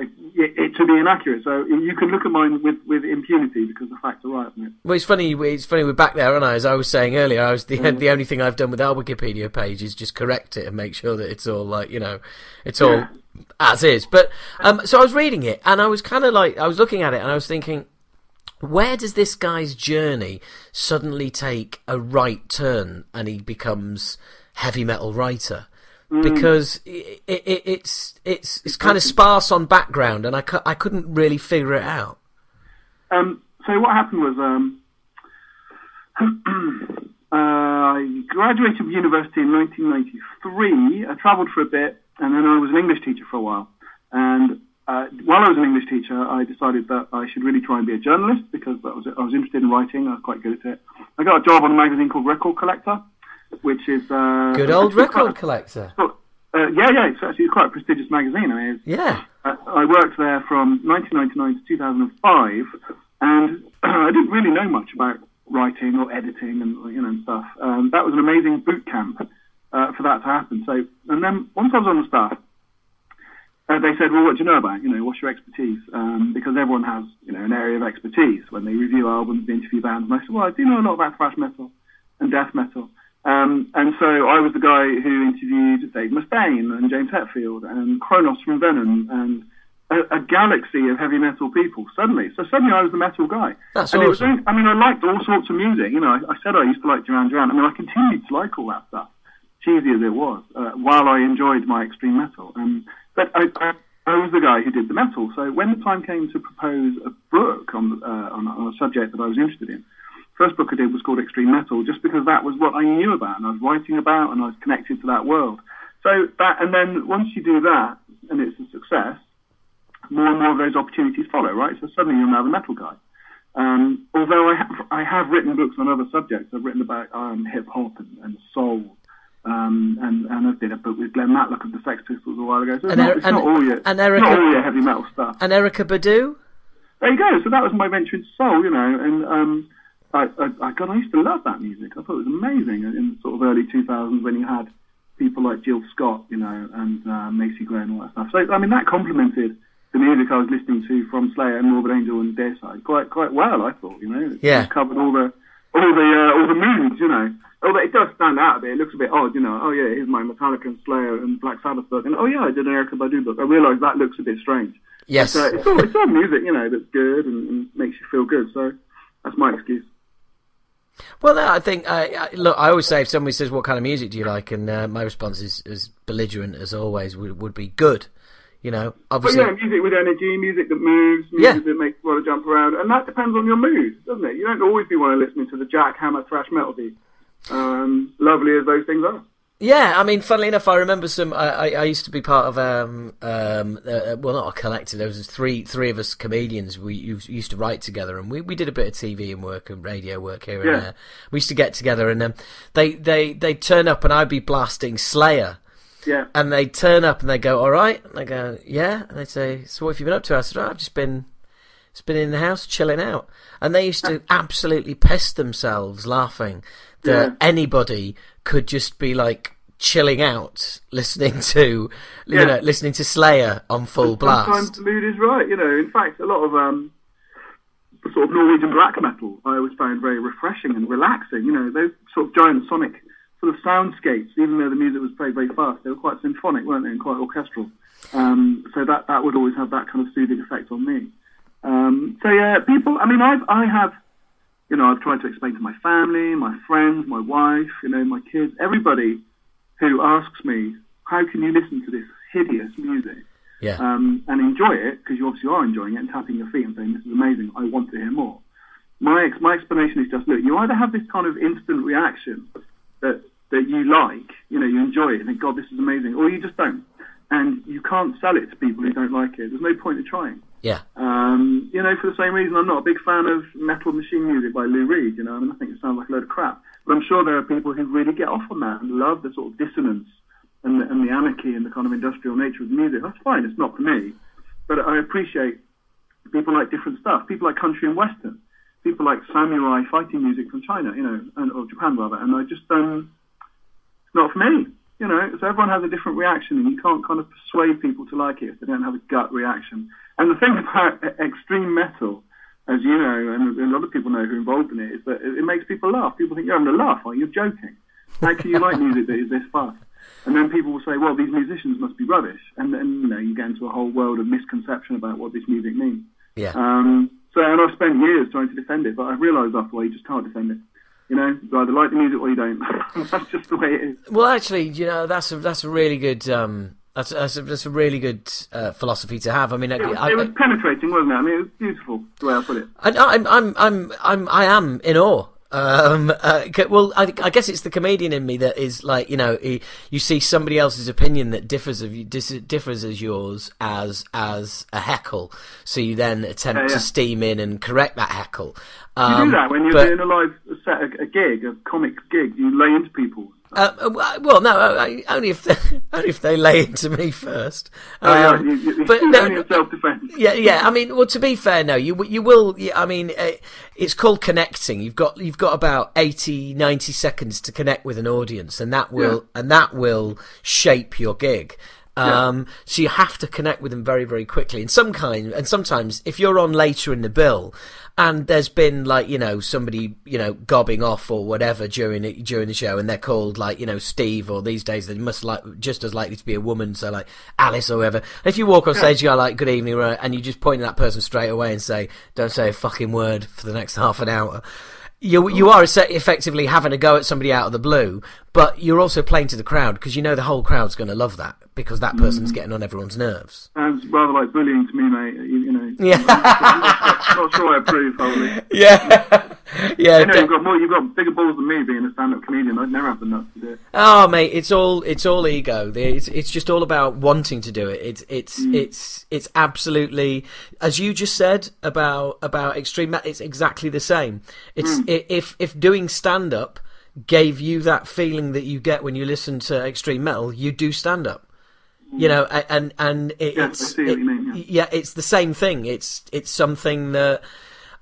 it, it to be inaccurate. So you can look at mine with, with impunity because the facts are right. Isn't it? Well, it's funny. It's funny. We're back there, aren't I? As I was saying earlier, I was the [LAUGHS] the only thing I've done with our Wikipedia page is just correct it and make sure that it's all like you know, it's all as is. But um, so I was reading it and I was kind of like I was looking at it and I was thinking, where does this guy's journey suddenly take a right turn and he becomes heavy metal writer? Because it, it, it's it's it's kind of sparse on background and I, cou- I couldn't really figure it out. Um, so what happened was um, [CLEARS THROAT] uh, I graduated from university in 1993. I travelled for a bit, and then I was an English teacher for a while. And uh, while I was an English teacher, I decided that I should really try and be a journalist because that was I was interested in writing. I was quite good at it. I got a job on a magazine called Record Collector, which is uh, Good old record quite- collector. Uh, yeah, yeah, it's actually quite a prestigious magazine. I mean, Yeah. uh, I worked there from 1999 to 2005, and [CLEARS THROAT] I didn't really know much about writing or editing and you know and stuff. Um, that was an amazing boot camp uh, for that to happen. So, and then once I was on the staff, uh, they said, "Well, what do you know about? You know, what's your expertise?" Um, because everyone has you know an area of expertise when they review albums, they interview bands. And I said, "Well, I do know a lot about thrash metal and death metal." Um, and so I was the guy who interviewed Dave Mustaine and James Hetfield and Cronos from Venom and a, a galaxy of heavy metal people suddenly. So suddenly I was the metal guy. That's and it was. I mean, I liked all sorts of music. You know, I, I said I used to like Duran Duran. I mean, I continued to like all that stuff, cheesy as it was, uh, while I enjoyed my extreme metal. Um, but I, I, I was the guy who did the metal. So when the time came to propose a book on, uh, on, on a subject that I was interested in, first book I did was called Extreme Metal, just because that was what I knew about and I was writing about and I was connected to that world. So that, and then once you do that and it's a success, more and more of those opportunities follow, right? So suddenly you're now the metal guy. Um, although I have, I have written books on other subjects. I've written about um, hip hop and, and soul, um, and, and I did a book with Glenn Matlock of the Sex Pistols a while ago. So it's, And not, it's and- not all your, and Erica- not all your heavy metal stuff. And Erykah Badu? There you go. So that was my venture into soul, you know, and um, I, I, I, God, I used to love that music. I thought it was amazing in, in sort of early 2000s when you had people like Jill Scott, you know, and uh, Macy Gray and all that stuff. So I mean, that complemented the music I was listening to from Slayer and Morbid Angel and Deicide quite quite well. I thought, you know, it Yeah. covered all the all the uh, all the moods, you know. Although it does stand out a bit, it looks a bit odd, you know. Oh yeah, here's my Metallica and Slayer and Black Sabbath book, and oh yeah, I did an Erykah Badu book. I realised that looks a bit strange. Yes. So it's all, it's all music, you know, that's good and, and makes you feel good. So that's my excuse. Well, no, I think, uh, I- look, I always say if somebody says, what kind of music do you like? And uh, my response is as belligerent as always would, would be good. You know, But obviously. yeah, music with energy, music that moves, Yeah. music that makes you want to jump around, and that depends on your mood, doesn't it? You don't always be want to listening to the jackhammer thrash metal beat, um, lovely as those things are. Yeah, I mean, funnily enough, I remember some. I, I, I used to be part of um um uh, well, not a collective. There was three three of us comedians. We used to write together, and we, we did a bit of TV and work and radio work here Yeah. and there. We used to get together, and um, they they they turn up, and I'd be blasting Slayer. Yeah. And they turn up and they go, "All right." And I go, "Yeah." And they say, "So what have you been up to?" I said, oh, "I've just been, just been in the house chilling out." And they used to absolutely piss themselves laughing that Yeah. anybody could just be like chilling out, listening [LAUGHS] to, you Yeah. know, listening to Slayer on full blast. Sometimes the mood is right, you know. In fact, a lot of um, sort of Norwegian black metal I always found very refreshing and relaxing. You know, those sort of giant sonic sort of soundscapes, even though the music was played very fast, they were quite symphonic, weren't they, and quite orchestral. Um, so that that would always have that kind of soothing effect on me. Um, so yeah, people. I mean, I've I have, you know, I've tried to explain to my family, my friends, my wife, you know, my kids, everybody who asks me, how can you listen to this hideous music? Yeah, um, and enjoy it because you obviously are enjoying it and tapping your feet and saying this is amazing. I want to hear more. My ex- my explanation is just look. You either have this kind of instant reaction that that you like, you know, you enjoy it and think God this is amazing, or you just don't, and you can't sell it to people who don't like it. There's no point in trying. Yeah, Um, you know, for the same reason, I'm not a big fan of metal machine music by Lou Reed. You know, I mean, I think it sounds like a load of crap. But I'm sure there are people who really get off on that and love the sort of dissonance and the, and the anarchy and the kind of industrial nature of music. That's fine. It's not for me, but I appreciate people like different stuff. People like country and western. People like samurai fighting music from China, you know, and, or Japan rather. And I just um, it's not for me. You know, so everyone has a different reaction, and you can't kind of persuade people to like it if they don't have a gut reaction. And the thing [LAUGHS] about extreme metal, as you know, and a lot of people know who are involved in it, is that it it makes people laugh. People think you're having a laugh, you? You're joking. How can you like music that is this fast? And then people will say, well, these musicians must be rubbish. And then, you know, you get into a whole world of misconception about what this music means. yeah. Um, so, and I've spent years trying to defend it, but I've realised after a while you just can't defend it. You know, you either like the music or you don't. [LAUGHS] That's just the way it is. Well, actually, you know, that's a that's a really good um, that's that's a, that's a really good uh, philosophy to have. I mean, I, It was, I, it was penetrating, wasn't it? I mean, it was beautiful, the way I put it. I, I'm, I'm, I'm, I'm, I am in awe. Um, uh, well, I, I guess it's the comedian in me that is like, you know, he, you see somebody else's opinion that differs of you, dis, differs as yours as as a heckle, so you then attempt Yeah, yeah. to steam in and correct that heckle. You Um, do that when you're but- doing a live set, a, a gig, a comic gig. You lay into people. Uh, uh, well, no, uh, only if they, [LAUGHS] only if they lay into me first. Oh, yeah, Um, you, you, but no, self-defense. yeah, yeah. I mean, well, to be fair, no, you you will. I mean, uh, it's called connecting. You've got you've got about 80, 90 seconds to connect with an audience, and that will and that will shape your gig. Um, So you have to connect with them very, very quickly. And some kind, and sometimes if you're on later in the bill, and there's been like you know somebody you know gobbing off or whatever during it, during the show, and they're called like you know Steve, or these days they must like just as likely to be a woman, so like Alice or whatever. If you walk on stage, you go like "Good evening," right, and you just point at that person straight away and say, "Don't say a fucking word for the next [LAUGHS] half an hour." You you are effectively having a go at somebody out of the blue, but you're also playing to the crowd because you know the whole crowd's going to love that because that person's mm-hmm. getting on everyone's nerves. Sounds rather like bullying to me, mate. You, you know. Yeah. I'm [LAUGHS] not, sure I approve wholly. Yeah, [LAUGHS] yeah. You know, you've got more, you've got bigger balls than me being a stand-up comedian. I'd never have the nuts to do it. Oh, mate, it's all it's all ego. It's it's just all about wanting to do it. It's it's mm. it's it's absolutely as you just said about about extreme. It's exactly the same. It's mm. i if if doing stand up gave you that feeling that you get when you listen to extreme metal, you do stand up. You know, and and it, Yeah, it's it- mean, yeah. yeah, it's the same thing. It's it's something that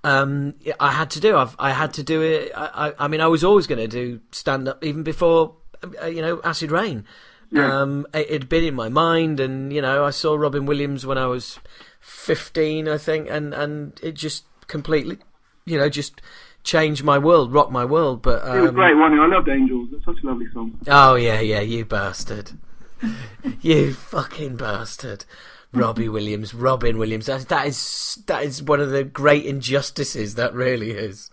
um, I had to do. I've, I had to do it. I, I, I mean, I was always going to do stand up even before, uh, you know, Acid Reign. Yeah. Um, it had been in my mind, and you know, I saw Robin Williams when I was fifteen, I think, and and it just completely, you know, just changed my world, rock my world. But um, It was great, wasn't it? I loved Angels. It's such a lovely song. Oh yeah, yeah, you bastard. [LAUGHS] you fucking bastard. Robbie Williams, Robin Williams. That, that is that is one of the great injustices. That really is.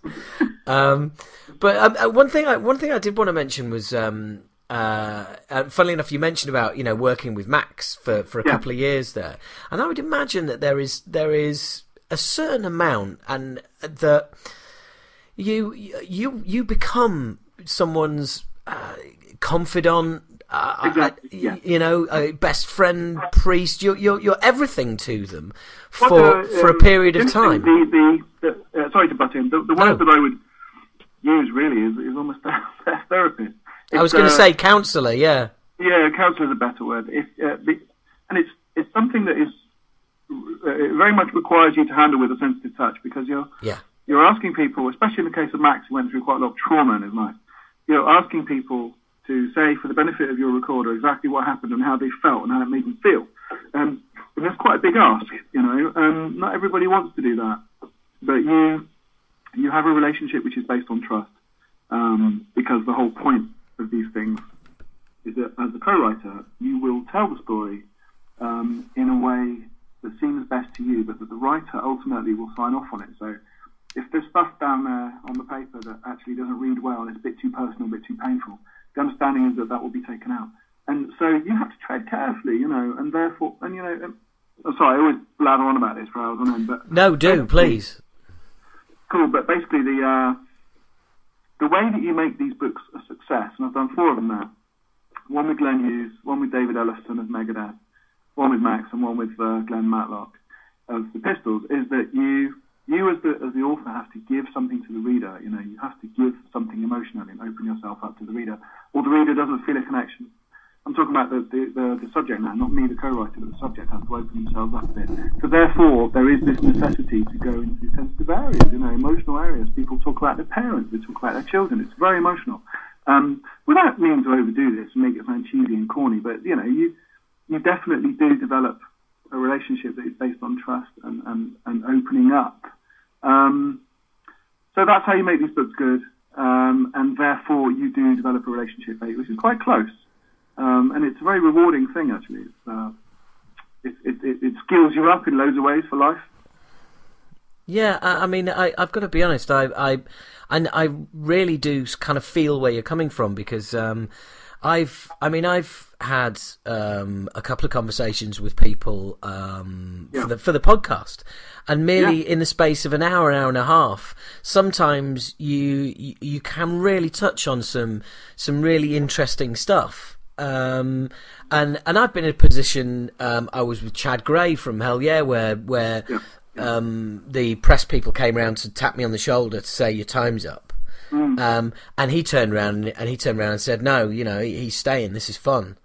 Um, but um, uh, one thing, I, one thing I did want to mention was, um, uh, uh, funnily enough, you mentioned about you know working with Max for, for a Yeah. couple of years there, and I would imagine that there is there is a certain amount, and that you you you become someone's uh, confidant uh, Exactly, uh, yeah. you know, uh, best friend, priest. You're you're you're everything to them for for a um, period of time. The, the, the, uh, sorry to butt in. The, the No. word that I would use really is, is almost [LAUGHS] therapist. I was going to uh, say counselor. Yeah, Yeah, counsellor is a better word. It's, uh, and it's it's something that is uh, it very much requires you to handle with a sensitive touch because you're yeah, you're asking people, especially in the case of Max, who went through quite a lot of trauma in his life. You're asking people to say, for the benefit of your recorder, exactly what happened and how they felt and how it made them feel. Um, and that's quite a big ask, you know. Um, not everybody wants to do that, but you you have a relationship which is based on trust, um, because the whole point of these things is that as a co-writer, you will tell the story um, in a way that seems best to you, but that the writer ultimately will sign off on it. So if there's stuff down there on the paper that actually doesn't read well and it's a bit too personal, a bit too painful, the understanding is that that will be taken out. And so you have to tread carefully, you know, and therefore, and you know, oh, sorry, I always blather on about this for hours on end, but no, do please. cool. But basically, the uh, the way that you make these books a success, and I've done four of them now. One with Glenn Hughes, one with David Ellefson of Megadeth, one with Max, and one with uh, Glenn Matlock of the Pistols. Is that you you as the as the author have to give something to the reader. You know, you have to give something emotionally and open yourself up to the reader, or the reader doesn't feel a connection. I'm talking about the, the, the, the subject now, not me, the co-writer, but the subject has to open themselves up a bit. So therefore, there is this necessity to go into sensitive areas, you know, emotional areas. People talk about their parents, they talk about their children. It's very emotional. Um, without meaning to overdo this and make it sound cheesy and corny, but you know, you you definitely do develop a relationship that is based on trust and, and, and opening up. Um, so that's how you make these books good, um, and therefore you do develop a relationship, which is quite close. Um, and it's a very rewarding thing, actually. It's, uh, it, it, it, it skills you up in loads of ways for life. Yeah, I, I mean, I, I've got to be honest. I, I, and I really do kind of feel where you're coming from because um, I've, I mean, I've had um, a couple of conversations with people um, Yeah. for the for the podcast, and merely Yeah. in the space of an hour, an hour and a half, sometimes you you, you can really touch on some some really interesting stuff. Um, and and I've been in a position. Um, I was with Chad Gray from Hellyeah, where where Yeah. um, the press people came around to tap me on the shoulder to say your time's up. Mm. Um, and he turned around and he turned around and said, "No, you know, he- he's staying. This is fun."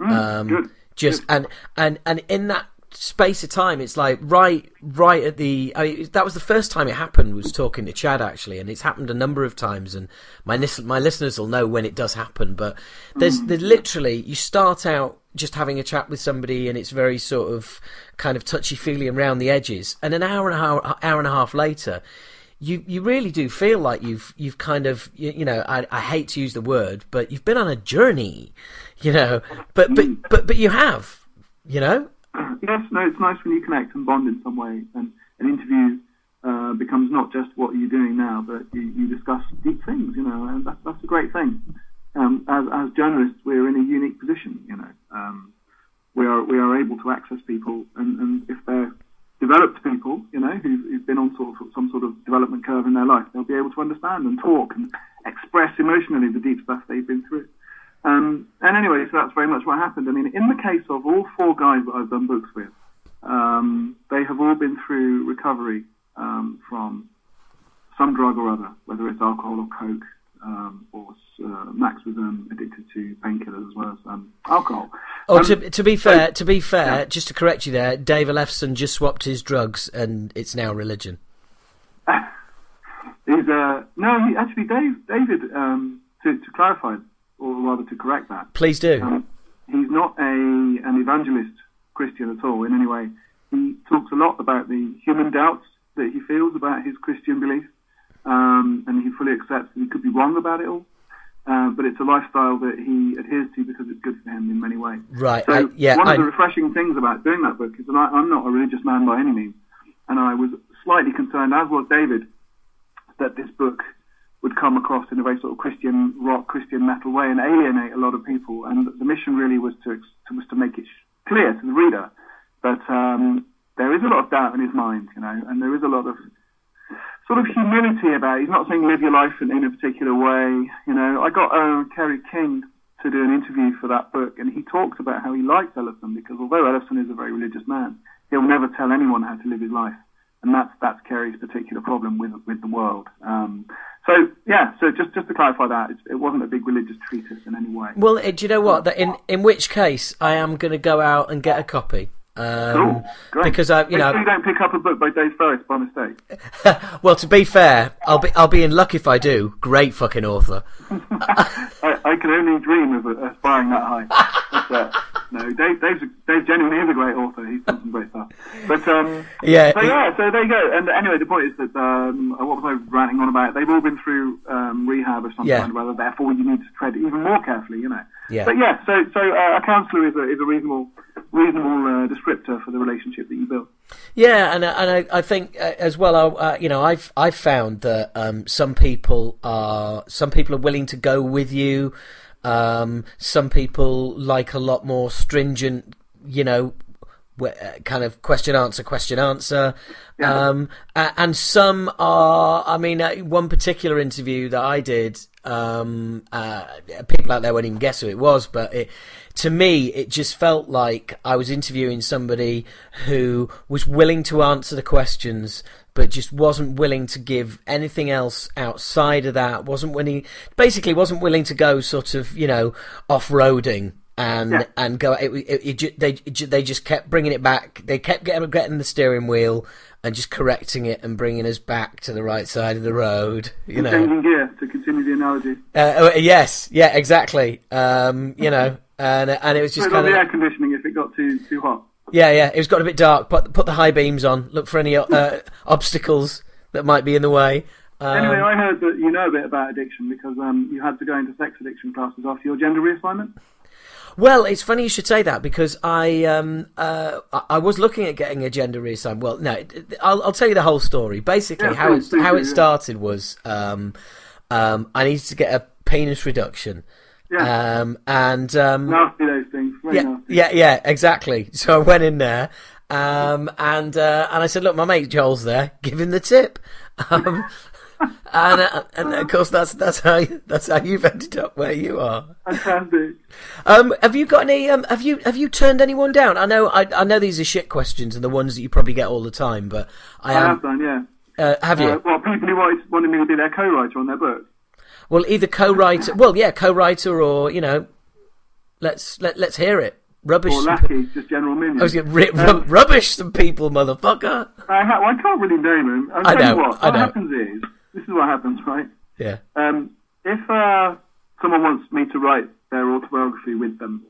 um, good, just and and and in that space of time, it's like right, right at the. I mean, that was the first time it happened. Was talking to Chad actually, and it's happened a number of times. And my my listeners will know when it does happen. But there's there's literally you start out just having a chat with somebody, and it's very sort of kind of touchy feely around the edges, and an hour and a half, hour and a half later. You, you really do feel like you've you've kind of you, you know I, I hate to use the word but you've been on a journey you know but but but but you have you know yes, no, it's nice when you connect and bond in some way, and an interview uh, becomes not just what you're doing now, but you, you discuss deep things, you know, and that's, that's a great thing. Um, as, as journalists, we're in a unique position, you know. Um, we are we are able to access people, and, and if they're developed people, you know, who've, who've been on sort of, some sort of development curve in their life, they'll be able to understand and talk and express emotionally the deep stuff they've been through. Um, and anyway, so that's very much what happened. I mean, in the case of all four guys that I've done books with, um, they have all been through recovery um, from some drug or other, whether it's alcohol or coke, um, or uh, Max was um, addicted to painkillers as well as um, alcohol. Oh, Um, to to be fair, to be fair, yeah. just to correct you there, Dave Ellefson just swapped his drugs, and it's now religion. [LAUGHS] is uh, no, he, actually, Dave, David, um, to, to clarify, or rather to correct that, Please do. Um, he's not a an evangelist Christian at all in any way. He talks a lot about the human doubts that he feels about his Christian belief, um, and he fully accepts that he could be wrong about it all. Uh, but it's a lifestyle that he adheres to because it's good for him in many ways. right. So I, yeah. one of I, the refreshing things about doing that book is that I, I'm not a religious man by any means, and I was slightly concerned, as was David, that this book would come across in a very sort of Christian rock, Christian metal way and alienate a lot of people. And the mission really was to, to was to make it sh- clear to the reader that um, there is a lot of doubt in his mind, you know, and there is a lot of sort of humility about it. He's not saying live your life in, in a particular way, you know. I got uh, Kerry King to do an interview for that book, and he talks about how he likes Ellefson because although Ellefson is a very religious man, he'll never tell anyone how to live his life, and that's that's Kerry's particular problem with with the world. Um, so yeah, so just just to clarify that, it wasn't a big religious treatise in any way. Well, do you know what? That in in which case, I am going to go out and get a copy. Um, cool. Because I, you know, you don't pick up a book by Dave Ferris by mistake. [LAUGHS] well, to be fair, I'll be I'll be in luck if I do. Great fucking author. [LAUGHS] I, I, can only dream of aspiring that high. [LAUGHS] Uh, no, Dave, Dave's, Dave genuinely is a great author. He's done some great stuff. But um, yeah, so yeah, so there you go. And anyway, the point is that um, what was I ranting on about? They've all been through um, rehab of some yeah. kind or other. Therefore, you need to tread even more carefully. You know. Yeah. But yeah, so so uh, a counsellor is a is a reasonable reasonable uh, descriptor for the relationship that you build. Yeah, and and I, I think uh, as well, uh, you know, I've I've found that um, some people are some people are willing to go with you. Um, some people like a lot more stringent, you know, kind of question answer question answer yeah. um, and some are i mean uh, one particular interview that i did um, uh, people out there won't even guess who it was but it, to me it just felt like i was interviewing somebody who was willing to answer the questions but just wasn't willing to give anything else outside of that wasn't willing basically wasn't willing to go sort of you know off-roading and yeah. and go. It, it, it, they they just kept bringing it back. They kept getting getting the steering wheel and just correcting it and bringing us back to the right side of the road. You know, changing gear to continue the analogy. Uh, yes, yeah, exactly. Um, you know, and and it was just kind of the air conditioning if it got too too hot. Yeah, yeah, it was got a bit dark. Put put the high beams on. Look for any uh, [LAUGHS] obstacles that might be in the way. Um, anyway, I heard that you know a bit about addiction because um, you had to go into sex addiction classes after your gender reassignment. Well, it's funny you should say that because I um, uh, I was looking at getting a gender reassignment. Well, no, I'll, I'll tell you the whole story. Basically, yeah, how it how it started was um, um, I needed to get a penis reduction. Yeah. Um, and um, nasty those Yeah, yeah, yeah, exactly. [LAUGHS] So I went in there, um, and uh, and I said, "Look, my mate Joel's there. Give him the tip." [LAUGHS] Um, and uh, and of course that's that's how that's how you've ended up where you are. Fantastic. Um, have you got any? Um, have you have you turned anyone down? I know I, I know these are shit questions and the ones that you probably get all the time, but I, I am. have done, yeah. Uh, have you? Uh, well, people who wanted, wanted me to be their co-writer on their book. well, either co-writer. Well, yeah, co-writer, or you know, let's let let's hear it. Rubbish. Or lackey, just general. I was going ri- rub- rubbish some people, motherfucker. I, ha- well, I can't really name them. I'll I know, what. I What know. happens is, this is what happens, right? Yeah. Um, if uh, someone wants me to write their autobiography with them,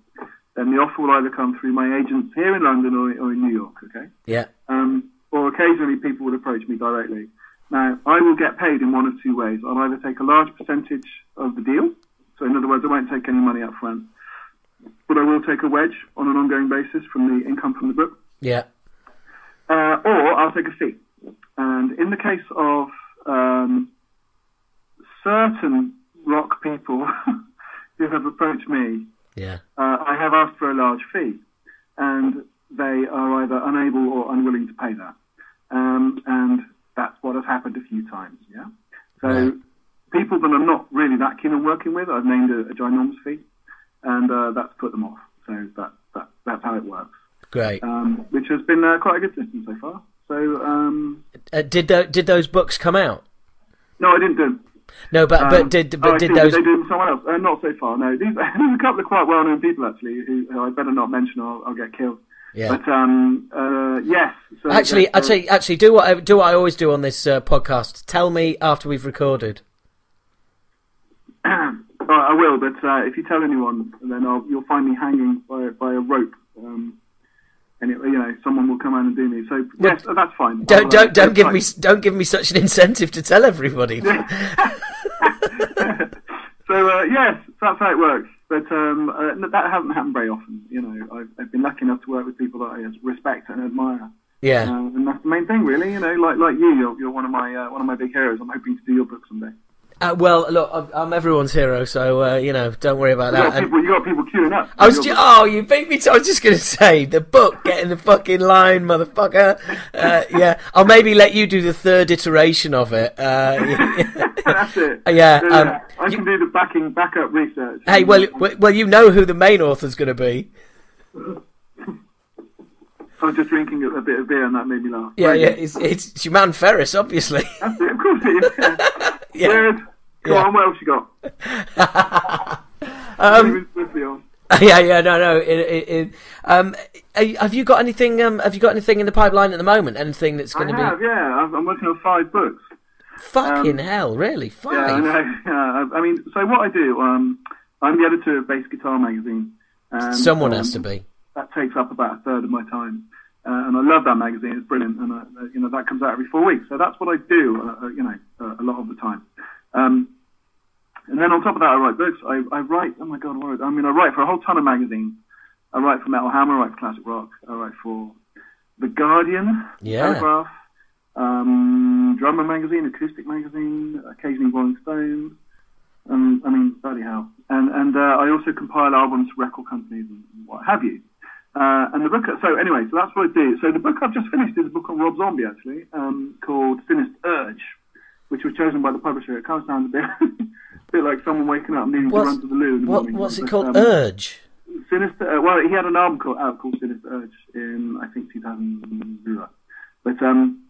then the offer will either come through my agents here in London or, or in New York, okay? Yeah. Um, or occasionally people will approach me directly. Now, I will get paid in one of two ways. I'll either take a large percentage of the deal, so in other words, I won't take any money up front, but I will take a wedge on an ongoing basis from the income from the book, Yeah. uh, or I'll take a fee. And in the case of um, certain rock people [LAUGHS] who have approached me, Yeah. uh, I have asked for a large fee, and they are either unable or unwilling to pay that. Um, and that's what has happened a few times, yeah? So Right. people that I'm not really that keen on working with, I've named a, a ginormous fee, and uh, that's put them off. So that, that, that's how it works, Great. um, which has been uh, quite a good system so far. So, um, Uh, did tho- did those books come out? no, I didn't do them. No, but Um, but did oh, but I did those? they do them someone else? Uh, not so far. No, these [LAUGHS] there's a couple of quite well-known people actually who, who I better not mention or I'll get killed. Yeah. But um, uh, yes. So, Actually, uh, actually, actually, do what I do. What I always do on this uh, podcast. Tell me after we've recorded. [CLEARS THROAT] uh, I will. But uh, if you tell anyone, then I'll, you'll find me hanging by by a rope. Um, and it, you know, someone will come out and do me. So yes, uh, that's fine. Don't I'll, uh, don't don't give fine. me don't give me such an incentive to tell everybody. [LAUGHS] [LAUGHS] so uh, yes, that's how it works. But um, uh, that hasn't happened very often. You know, I've, I've been lucky enough to work with people that I respect and admire. Yeah. And that's the main thing, really. You know, like like you, you're, you're one of my uh, one of my big heroes. I'm hoping to do your book someday. Uh, well, look, I'm, I'm everyone's hero, so uh, you know, don't worry about You that. got people, you got people queuing up. I was ju- oh, you beat me. To, I was just going [LAUGHS] to say the book, get in the fucking line, motherfucker. Uh, yeah, I'll maybe let you do the third iteration of it. Uh, [LAUGHS] That's it. Yeah, um, I you- can do the backing backup research. hey, well, well, you know who the main author's going to be. [LAUGHS] I was just drinking a, bit of beer and that made me laugh. Yeah, Very yeah, it's, it's, it's your man Ferris, obviously. That's it. Of course it is. Yeah. Yeah. Go Yeah. on. What else you got? [LAUGHS] Um, Moving swiftly on. [LAUGHS] yeah, yeah, no, no. It, it, it, um, have you got anything? Um, have you got anything in the pipeline at the moment? Anything that's going to have, be yeah. I'm, I'm working on five books. fucking um, hell? Really, five? Yeah, I know. [LAUGHS] Yeah, I mean, so what I do, um, I'm the editor of Bass Guitar Magazine. And, Someone um, has to be. That takes up about a third of my time. Uh, and I love that magazine. It's brilliant, and uh, uh, you know that comes out every four weeks. So that's what I do. Uh, uh, you know, uh, a lot of the time. Um, and then on top of that, I write books. I, I write. Oh my god, what, I mean, I write for a whole ton of magazines. I write for Metal Hammer. I write for Classic Rock. I write for The Guardian, Yeah. Telegraph, um, Drummer Magazine, Acoustic Magazine, occasionally Rolling Stone. Um, I mean, bloody hell. And and uh, I also compile albums for record companies and what have you. Uh, and the book, so anyway, so that's what I do. So the book I've just finished is a book on Rob Zombie, actually, um, called Sinister Urge, which was chosen by the publisher. It kind of sounds a bit, [LAUGHS] a bit like someone waking up needing What's- to run to the loo. the What, what's it called? um, Urge. Sinister. Uh, well, he had an album called, out called Sinister Urge in I think 2000. But um,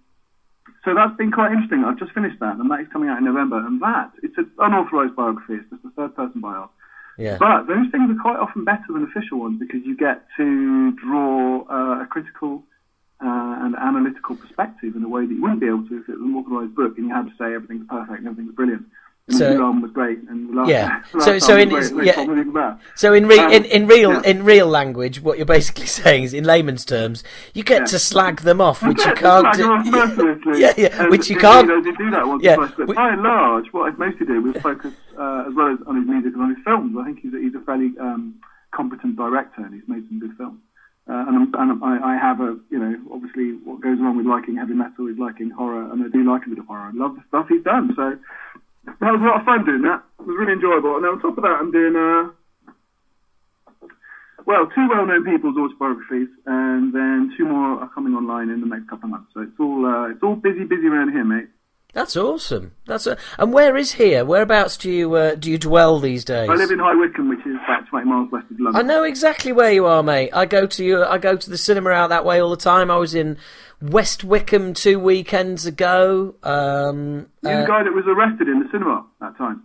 so that's been quite interesting. I've just finished that, and that is coming out in November. And that it's an unauthorized biography. It's just a third person bio. Yeah. But those things are quite often better than official ones because you get to draw uh, a critical uh, and analytical perspective in a way that you wouldn't be able to if it was an authorized book and you had to say everything's perfect and everything's brilliant. So- was great, and last, Yeah. [LAUGHS] last So- so in- great. yeah. Next one was even better. So in, re- Um, in in real yeah. in real language, what you're basically [LAUGHS] saying is, in layman's terms, you get Yeah. to slag them off, which you [LAUGHS] can't do. Yeah, yeah, And which you can't. Did do that once Yeah, twice, but we- by and large, what I've mostly do is focus, uh, as well as on his music and on his films. I think he's a, he's a fairly um, competent director, and he's made some good films. Uh, and and I, I have a, you know, obviously what goes along with liking heavy metal is liking horror, and I do like a bit of horror. I love the stuff he's done. So that was a lot of fun doing that. It was really enjoyable. And then on top of that, I'm doing uh, well, two well-known people's autobiographies, and then two more are coming online in the next couple of months. So it's all uh, it's all busy, busy around here, mate. That's awesome. That's a, and where is here? Whereabouts do you uh, do you dwell these days? I live in High Wycombe, which is about 20 miles west of London. I know exactly where you are, mate. I go to you. I go to the cinema out that way all the time. I was in West Wickham two weekends ago. Um, You're the uh, guy that was arrested in the cinema that time.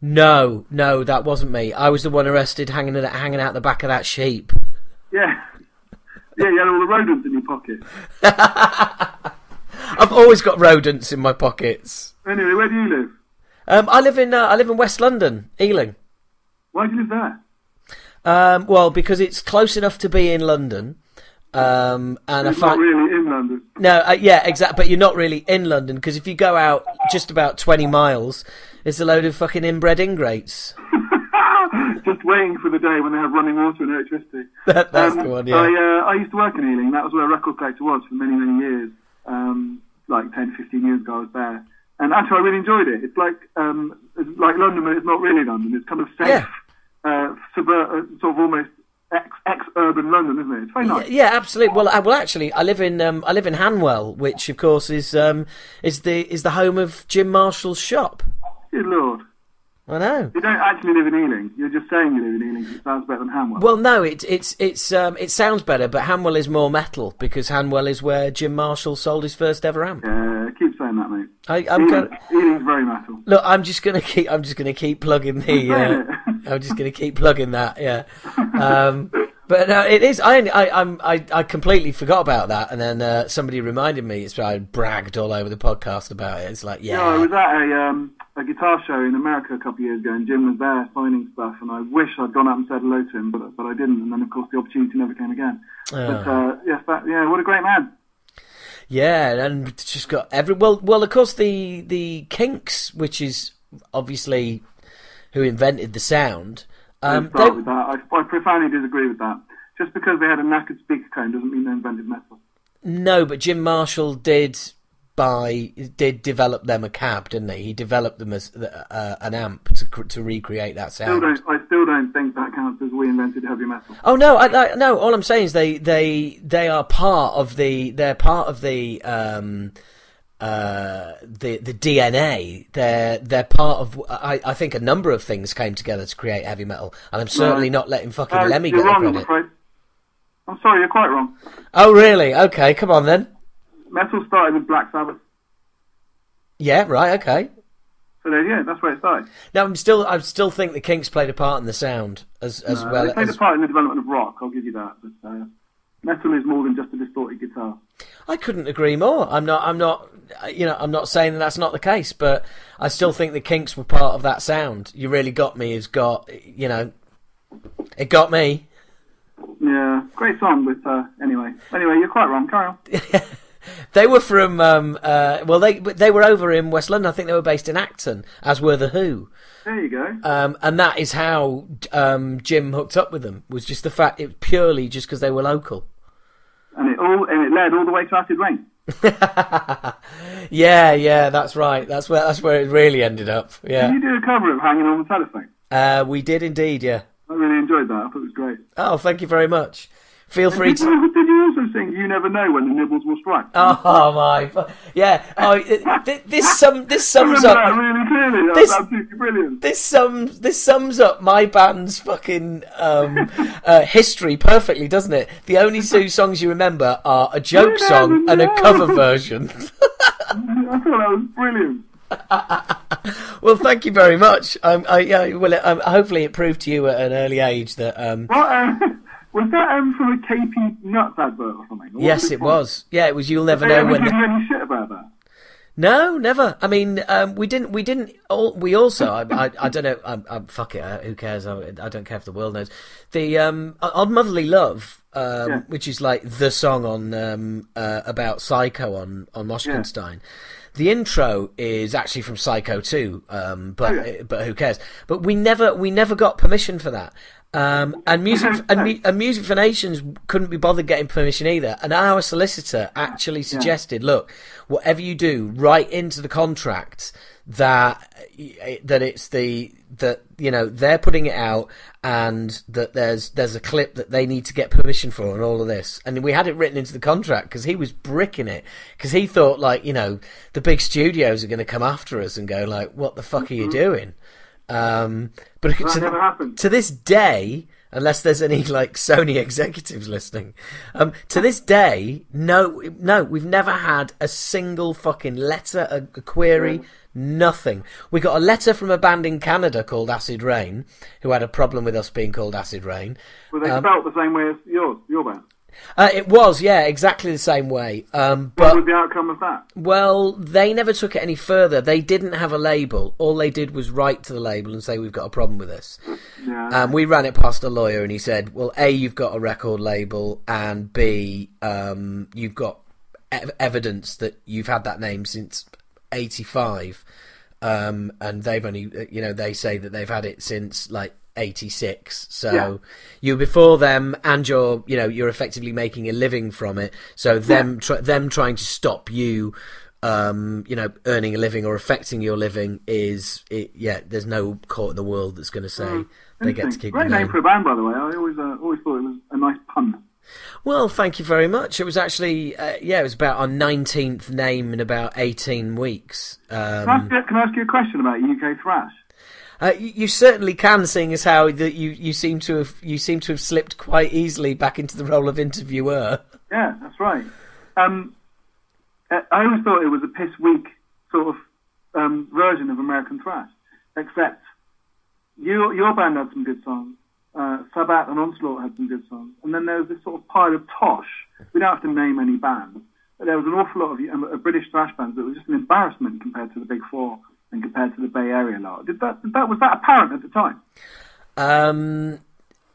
no, no, that wasn't me. I was the one arrested, hanging out, hanging out the back of that sheep. Yeah. Yeah, you had all the rodents in your pocket. [LAUGHS] I've always got rodents in my pockets. Anyway, where do you live? Um, I live in uh, I live in West London, Ealing. Why do you live there? Um, well, because it's close enough to be in London, um, and I It's not find really in London. no, uh, yeah, exactly. But you're not really in London because if you go out just about twenty miles, it's a load of fucking inbred ingrates. [LAUGHS] Just waiting for the day when they have running water and electricity. [LAUGHS] That, that's Um, the one, yeah. I, uh, I used to work in Ealing. That was where a record collector was for many, many years. Um, like 10, 15 years ago, I was there. And actually, I really enjoyed it. It's like um, it's like London, but it's not really London. It's kind of safe, Yeah. uh, subver- uh, sort of almost ex- ex-urban London, isn't it? It's very Yeah, nice. yeah, absolutely. Well, I, well, actually, I live in um, I live in Hanwell, which of course is um, is the is the home of Jim Marshall's shop. Good lord. I know. You don't actually live in Ealing. You're just saying you live in Ealing. it sounds better than Hanwell. Well, no, it, it's it's um, it sounds better, but Hanwell is more metal because Hanwell is where Jim Marshall sold his first ever amp. yeah, keep saying that, mate. I, I'm Ealing, gonna, Ealing's very metal. look. I'm just gonna keep. I'm just gonna keep plugging the. Uh, I'm just gonna keep plugging that. Yeah. [LAUGHS] Um, but no, it is. I, I, I'm, I, I completely forgot about that, and then uh, somebody reminded me. It's I bragged all over the podcast about it. It's like, yeah, Yeah, I was at a um, a guitar show in America a couple of years ago, and Jim was there signing stuff, and I wish I'd gone up and said hello to him, but but I didn't, and then of course the opportunity never came again. But Oh. uh, yes, that yeah, what a great man. Yeah, and just got every well, well, of course the the Kinks, which is obviously who invented the sound. Um, they- with that. I, I profoundly disagree with that. Just because they had a knackered speaker cone doesn't mean they invented metal. no, but Jim Marshall did by did develop them a cab, didn't he? He developed them as uh, an amp to to recreate that sound. Still I still don't think that counts as we invented heavy metal. Oh no, I, I, no. All I'm saying is they they they are part of the they're part of the. Um, uh, the the DNA. They're they're part of. I, I think a number of things came together to create heavy metal, and I'm certainly Right. not letting fucking Uh, Lemmy get the wrong, I'm I'm sorry, you're quite wrong. Oh really? Okay, come on then. Metal started with Black Sabbath. Yeah, right. Okay. So there, yeah, that's where it started. Now I'm still I still think the Kinks played a part in the sound as as Uh, well they played as a part in the development of rock. I'll give you that. But uh, metal is more than just a distorted guitar. I couldn't agree more. I'm not. I'm not. You know, I'm not saying that that's not the case, but I still think the Kinks were part of that sound. You really got me. Has got. You know, it got me. Yeah, great song. With uh, anyway, anyway, you're quite wrong. Carry on. [LAUGHS] [LAUGHS] They were from. Um, uh, well, they they were over in West London. I think they were based in Acton, as were the Who. There you go. Um, and that is how um, Jim hooked up with them. Was just the fact it purely just because they were local. And it all and it led all the way to Acid Reign. [LAUGHS] Yeah, yeah, that's right. That's where that's where it really ended up. Yeah, you do a cover of Hanging on the Telephone? uh, we did indeed. Yeah. I really enjoyed that. I thought it was great. Oh, thank you very much. Feel free to. you, did you also sing "You Never Know When the Nibbles Will Strike"? [LAUGHS] Oh my, yeah. Oh, th- this sum this sums that up really clearly. That This- absolutely brilliant. this sums this sums up my band's fucking um, [LAUGHS] uh, history perfectly, doesn't it? The only two songs you remember are a joke song and a cover version. [LAUGHS] I thought that was brilliant. well, thank you very much. Um, I, yeah, well, um, hopefully it proved to you at an early age that um, What, uh, was that um, from a KP Nuts advert or something? Or yes, it from? was. Yeah, it was. You'll never know when. give the- any shit about that? No, never. I mean, um, we didn't. We didn't. All, we also. I, I, I don't know. I, I, fuck it. Who cares? I, I don't care if the world knows. The um, on Motherly Love, um, Yeah. which is like the song on um, uh, about Psycho on on Moshkinstein. The intro is actually from Psycho 2, um, but Oh, yeah. but who cares? But we never we never got permission for that. Um, and music [LAUGHS] and, and music for nations couldn't be bothered getting permission either. And our solicitor actually suggested, look, whatever you do, write into the contract that that it's the that you know they're putting it out and that there's there's a clip that they need to get permission for and all of this. And we had it written into the contract because he was bricking it because he thought like you know the big studios are going to come after us and go like, what the fuck are you doing? Um, but That to, never happened. to this day, unless there's any like Sony executives listening, um, to this day, no, no, we've never had a single fucking letter, a, a query, nothing. We got a letter from a band in Canada called Acid Reign, who had a problem with us being called Acid Reign. Were they Um, spelt the same way as yours, your band? Uh, it was, yeah, exactly the same way. Um, What but was the outcome of that? Well, they never took it any further. They didn't have a label. All they did was write to the label and say, We've got a problem with this. Yeah. Um, we ran it past a lawyer and he said, Well, A, you've got a record label, and B, um, you've got ev- evidence that you've had that name since 85. Um, and they've only, uh, you know, they say that they've had it since like 86. So Yeah. you're before them and you're, you know, you're effectively making a living from it. So them, tr- them trying to stop you, um, you know, earning a living or affecting your living is, it, yeah, there's no court in the world that's going to say they get to keep Great name name. for a band, by the way. I always uh, always thought it was a nice pun. Well, thank you very much. It was actually, uh, yeah, it was about our 19th name in about 18 weeks. Can, I Um, ask you, can I ask you a question about UK thrash? Uh, you, certainly can, seeing as how that you, you seem to have you seem to have slipped quite easily back into the role of interviewer. Yeah, that's right. Um, uh, I always thought it was a piss weak sort of um, version of American thrash, except you, your band had some good songs. Uh, Sabbat and Onslaught had some good songs, and then there was this sort of pile of tosh. We don't have to name any bands, but there was an awful lot of, um, of British thrash bands that were just an embarrassment compared to the Big Four compared to the Bay Area lot. Did that, did that was that apparent at the time? Um,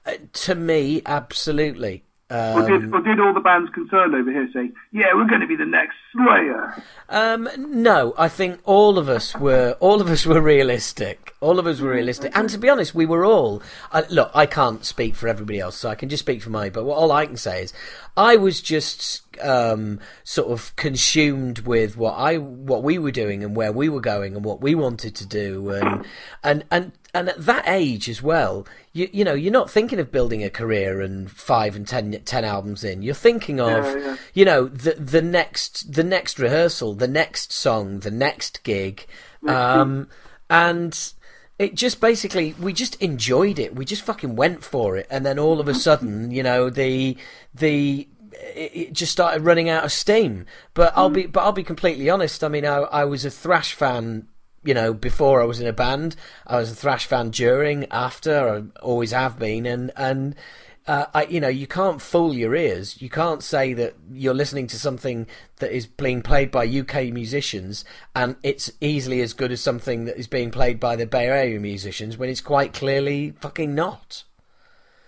uh, to me, absolutely. Or, did, or did all the bands concerned over here say, "Yeah, we're going to be the next Slayer"? Um, no, I think all of us were all of us were realistic. All of us were realistic, and to be honest, we were all. Uh, look, I can't speak for everybody else, so I can just speak for me. But what, all I can say is, I was just um, sort of consumed with what I what we were doing and where we were going and what we wanted to do, and and and and at that age as well, you you know, you're not thinking of building a career and five and ten, ten albums in. You're thinking of, Yeah, yeah. you know, the the next the next rehearsal, the next song, the next gig, um, and it just basically we just enjoyed it. We just fucking went for it, and then all of a [LAUGHS] sudden, you know, the the it it just started running out of steam. But I'll be but I'll be completely honest. I mean, I, I was a thrash fan. You know, before I was in a band, I was a thrash fan during, after, I always have been, and and uh, I, you know, you can't fool your ears. You can't say that you're listening to something that is being played by UK musicians and it's easily as good as something that is being played by the Bay Area musicians when it's quite clearly fucking not.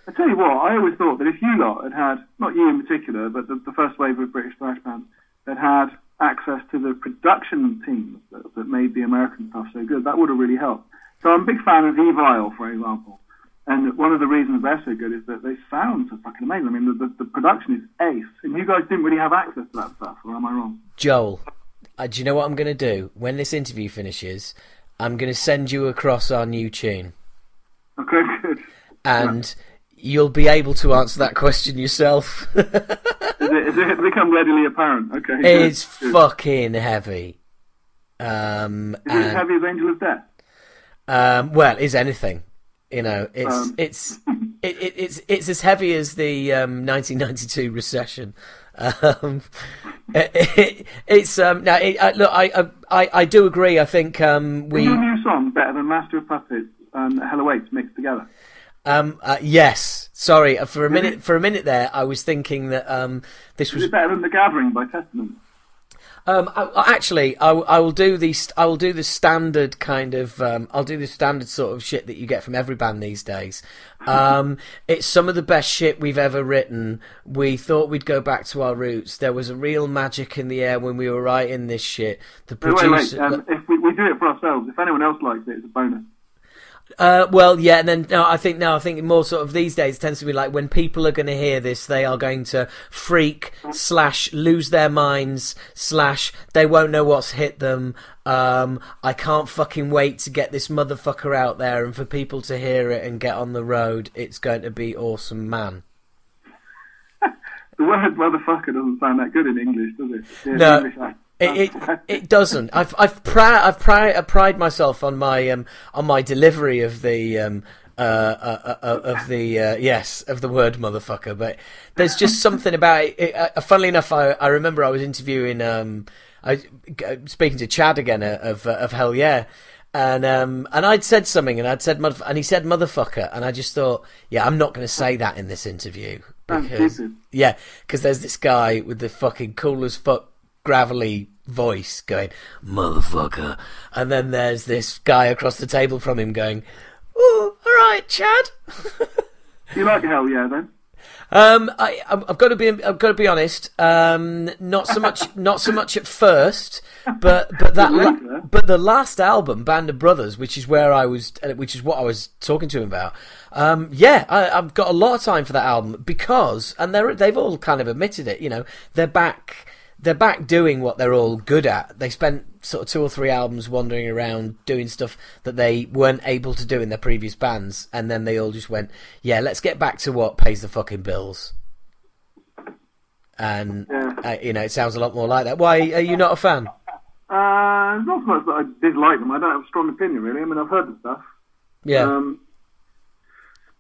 I tell you what, I always thought that if you lot had had, not you in particular, but the, the first wave of British thrash bands, had had access to the production teams that, that made the American stuff so good, that would have really helped. So I'm a big fan of Evil, for example. And one of the reasons they're so good is that they sound so fucking amazing. I mean, the, the, the production is ace. And you guys didn't really have access to that stuff, or am I wrong? Joel, uh, do you know what I'm going to do? When this interview finishes, I'm going to send you across our new tune Okay, good. and you'll be able to answer that question yourself. [LAUGHS] Is it, is become readily apparent? Okay. it's good. fucking heavy. Um, Is it as heavy as Angel of Death? Um, well, is anything. You know, it's Um. it's it, it, it's it's as heavy as the um, 1992 recession. Um, [LAUGHS] it, it, it's um, now it, uh, look, I, I I do agree. I think um, Is we your new song better than Master of Puppets and Hell Awaits mixed together? um, uh, yes. Sorry, uh, for a minute for a minute there, I was thinking that um, this Is was better than The Gathering by Testament? Um, I, I- actually, I, will- I will do the I will do the standard kind of um, I'll do the standard sort of shit that you get from every band these days. Um, [LAUGHS] it's some of the best shit we've ever written. We thought we'd go back to our roots. There was a real magic in the air when we were writing this shit. The Wait, wait, producer, wait. Um, if we, we do it for ourselves, if anyone else likes it, it's a bonus. Uh, well, yeah, and then no, I think now I think more sort of these days it tends to be like when people are going to hear this, they are going to freak slash lose their minds slash they won't know what's hit them. Um, I can't fucking wait to get this motherfucker out there and for people to hear it and get on the road. It's going to be awesome, man. [LAUGHS] The word motherfucker doesn't sound that good in English, does it? Yeah, No. English accent. It, it it doesn't. I've I've pride I've pride I pride myself on my um on my delivery of the um uh, uh, uh of the uh, yes of the word motherfucker, but there's just something about it. it uh, funnily enough, I I remember I was interviewing um I speaking to Chad again uh, of uh, of Hellyeah. And um and I'd said something and I'd said motherf- and he said motherfucker and I just thought yeah I'm not going to say that in this interview because yeah, because there's this guy with the fucking cool as fuck gravelly voice going, motherfucker. And then there's this guy across the table from him going, oh, alright, Chad. [LAUGHS] You like Hellyeah, then? Um, I, I've I've got to be, I've got to be honest. Um, not so much, [LAUGHS] not so much at first, but but that, la- but the last album, Band of Brothers, which is where I was, uh, which is what I was talking to him about. Um, yeah, I, I've got a lot of time for that album because, and they're they've all kind of admitted it. You know, they're back, they're back doing what they're all good at. They spent sort of two or three albums wandering around doing stuff that they weren't able to do in their previous bands, and then they all just went, "Yeah, let's get back to what pays the fucking bills." And Yeah. uh, you know, it sounds a lot more like that. Why are you not a fan? Uh, not so much that I dislike them. I don't have a strong opinion, really. I mean, I've heard the stuff. Yeah, Um,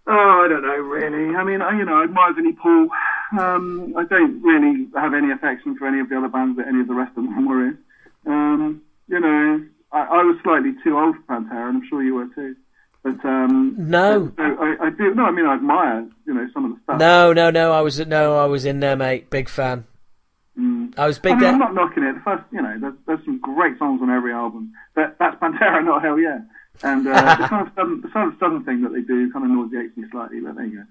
oh, I don't know, really. I mean, I, you know, I admire Vinnie Paul. Um, I don't really have any affection for any of the other bands that any of the rest of them were in. Um, you know, I, I was slightly too old for Pantera, and I'm sure you were too. But um, No. so I, I do. No, I mean, I admire, you know, some of the stuff. no, no, no. I was no, I was in there, mate. Big fan. Mm. I was I big mean, there. I'm not knocking it. The first, you know, there's, there's some great songs on every album. But that's Pantera, not Hellyeah. And uh, [LAUGHS] the kind of southern, the sort of southern thing that they do kind of nauseates me slightly. But there you go.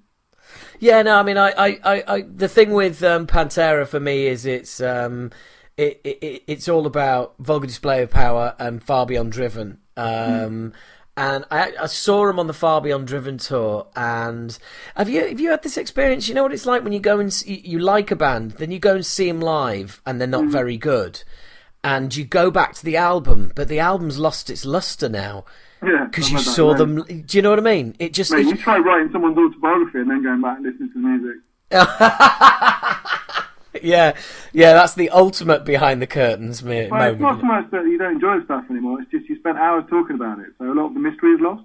Yeah, no, I mean, I, I, I, I the thing with um, Pantera for me is it's um, it, it, it's all about vulgar display of power and far beyond driven. Um, mm. And I, I saw him on the Far Beyond Driven tour. And have you have you had this experience? You know what it's like when you go and see, you like a band, then you go and see them live, and they're not mm. very good, and you go back to the album, but the album's lost its luster now. Yeah, because you saw them. Do you know what I mean? It just. Mate, you try writing someone's autobiography and then going back and listening to the music. [LAUGHS] yeah, yeah, that's the ultimate behind the curtains well, moment. It's not so much that you don't enjoy the stuff anymore. It's just you spent hours talking about it, so a lot of the mystery is lost.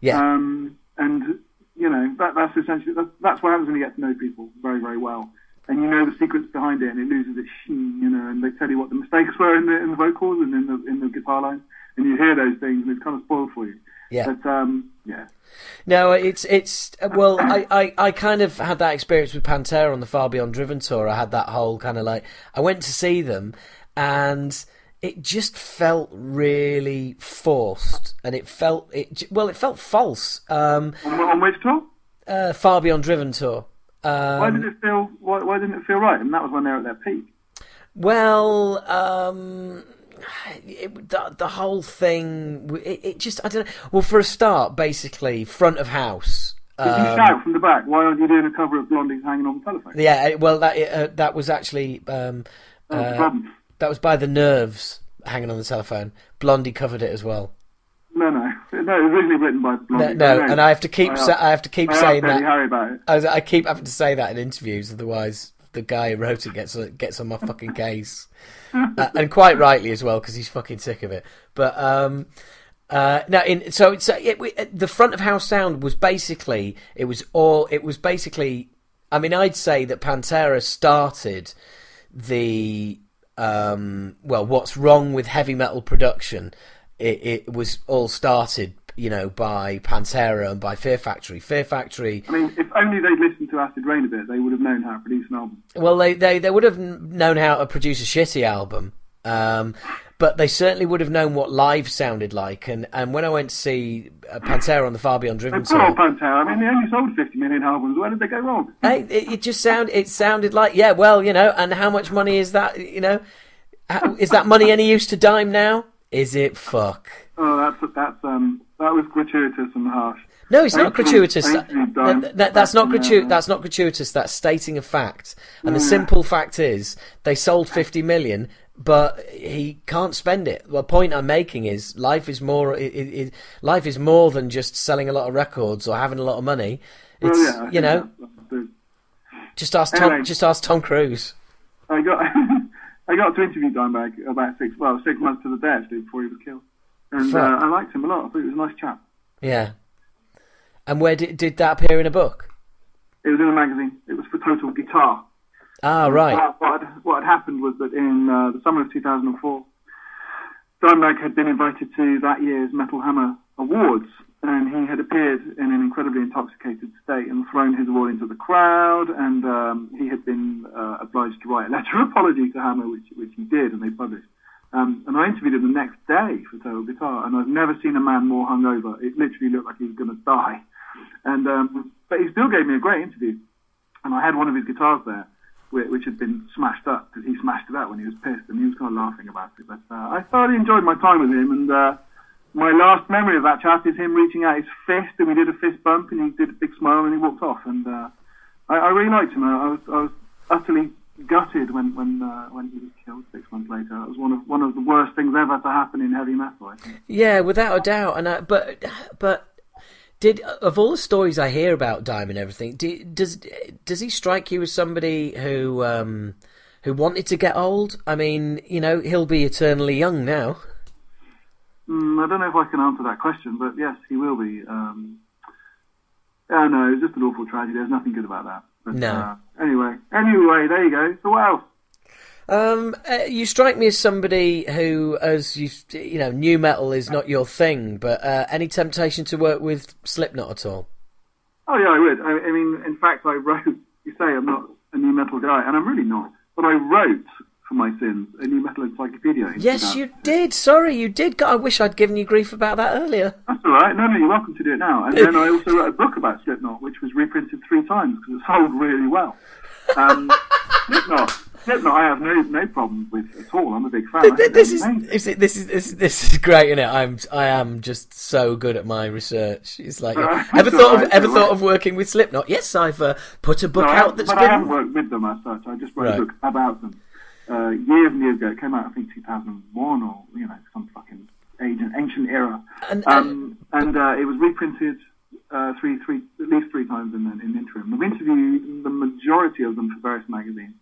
Yeah. Um, and you know that that's essentially that's, that's what happens when you get to know people very very well, and you know the secrets behind it, and it loses its sheen, you know, and they tell you what the mistakes were in the in the vocals and in the in the guitar lines, and you hear those things, and it's kind of spoiled for you. Yeah. But um, yeah. No, it's it's well, I, I, I kind of had that experience with Pantera on the Far Beyond Driven tour. I had that whole kind of like I went to see them, and it just felt really forced, and it felt it well, it felt false. Um, on, on which tour? Uh, Far Beyond Driven tour. Um, why did it feel? Why, why didn't it feel right? And that was when they were at their peak. Well, um, [SIGHS] it, the, the whole thing, it, it, just, I don't know. Well, for a start, basically, front of house. Did um, you shout from the back? Why aren't you doing a cover of Blondie's hanging on the telephone? Yeah, well, that uh, that was actually um, oh, uh, that was by the Nerves hanging on the telephone. Blondie covered it as well. No, no, no. It was originally written by Blondie. No, no and I have to keep, I, sa- I have to keep I saying that. Harry about it. I, was, I keep having to say that in interviews, otherwise the guy who wrote it gets gets on my fucking case. [LAUGHS] uh, and quite rightly as well because he's fucking sick of it. But um, uh, now, in so uh, it, it, the front of house sound was basically it was all it was basically. I mean, I'd say that Pantera started the um, well, what's wrong with heavy metal production? It, it was all started you know, by Pantera and by Fear Factory. Fear Factory. I mean, if only they'd listened to Acid Reign a bit, they would have known how to produce an album. Well, they they, they would have known how to produce a shitty album. Um, but they certainly would have known what live sounded like. And, and when I went to see uh, Pantera on the Far Beyond Driven tour, Pantera. I mean, they only sold 50 million albums. Where did they go wrong? Hey, it, it just sound it sounded like yeah, well, you know. And how much money is that? You know, is that money any use to Dime now? Is it fuck? Oh, that's that's um that was gratuitous and harsh. No, it's not gratuitous. That, that, that's not gratuitous. That's not gratuitous. That's stating a fact. And the simple fact is, they sold fifty million, but he can't spend it. The point I'm making is, life is more. It, it, life is more than just selling a lot of records or having a lot of money. It's well, yeah, you know. just ask Tom. Just ask Tom Cruise. I got. [LAUGHS] I got to interview Dimebag about six, well, six months to the day actually before he was killed and uh, I liked him a lot. I thought he was a nice chap. Yeah. And where did did that appear in a book? It was in a magazine. It was for Total Guitar. Ah, right. Uh, what, had, what had happened was that in uh, the summer of 2004, Dimebag had been invited to that year's Metal Hammer Awards, and he had appeared in an incredibly intoxicated state and thrown his award into the crowd, and um, he had been uh, obliged to write a letter of apology to Hammer, which, which he did, and they published. Um, and I interviewed him the next day for Total Guitar, and I've never seen a man more hungover. It literally looked like he was going to die. And um, but he still gave me a great interview, and I had one of his guitars there, which had been smashed up because he smashed it up when he was pissed, and he was kind of laughing about it. But uh, I thoroughly enjoyed my time with him, and uh, my last memory of that chat is him reaching out his fist, and we did a fist bump, and he did a big smile, and he walked off. And uh, I, I really liked him. I was, I was utterly gutted when when uh, when he was killed six months later. It was one of one of the worst things ever to happen in heavy metal. I think. Yeah, without a doubt. And I, but but did of all the stories I hear about Diamond, and everything, do, does does he strike you as somebody who um, who wanted to get old? I mean, you know, he'll be eternally young now. Mm, I don't know if I can answer that question, but yes, he will be. Um, yeah, no, it's just an awful tragedy. There's nothing good about that. But, no. Uh, anyway, anyway, there you go. So what else? Um, uh, you strike me as somebody who, as you you know, new metal is not your thing. But uh, any temptation to work with Slipknot at all? Oh yeah, I would. I, I, mean, in fact, I wrote. [LAUGHS] You say I'm not a new metal guy, and I'm really not. But I wrote for my sins a new metal encyclopedia. Yes, you did. Sorry, you did. God, I wish I'd given you grief about that earlier. That's all right. No, no, you're welcome to do it now. And then I also wrote a book about Slipknot, which was reprinted three times because it sold really well. Um, [LAUGHS] Slipknot, Slipknot, I have no no problems with at all. I'm a big fan. I This is, is it- this is this, is- this is great, isn't it? I'm I am just so good at my research. It's like Uh, ever thought alright, of ever thought alright. of working with Slipknot? Yes, I've uh, put a book No, out haven't- that's but been I haven't worked with them as such. I just wrote Right. a book about them uh, years and years ago. It came out, I think, 2001 or you know some fucking ancient ancient era. And- um, and uh, it was reprinted uh, three three at least three times in the, in the interim. We've interviewed the majority of them for various magazines.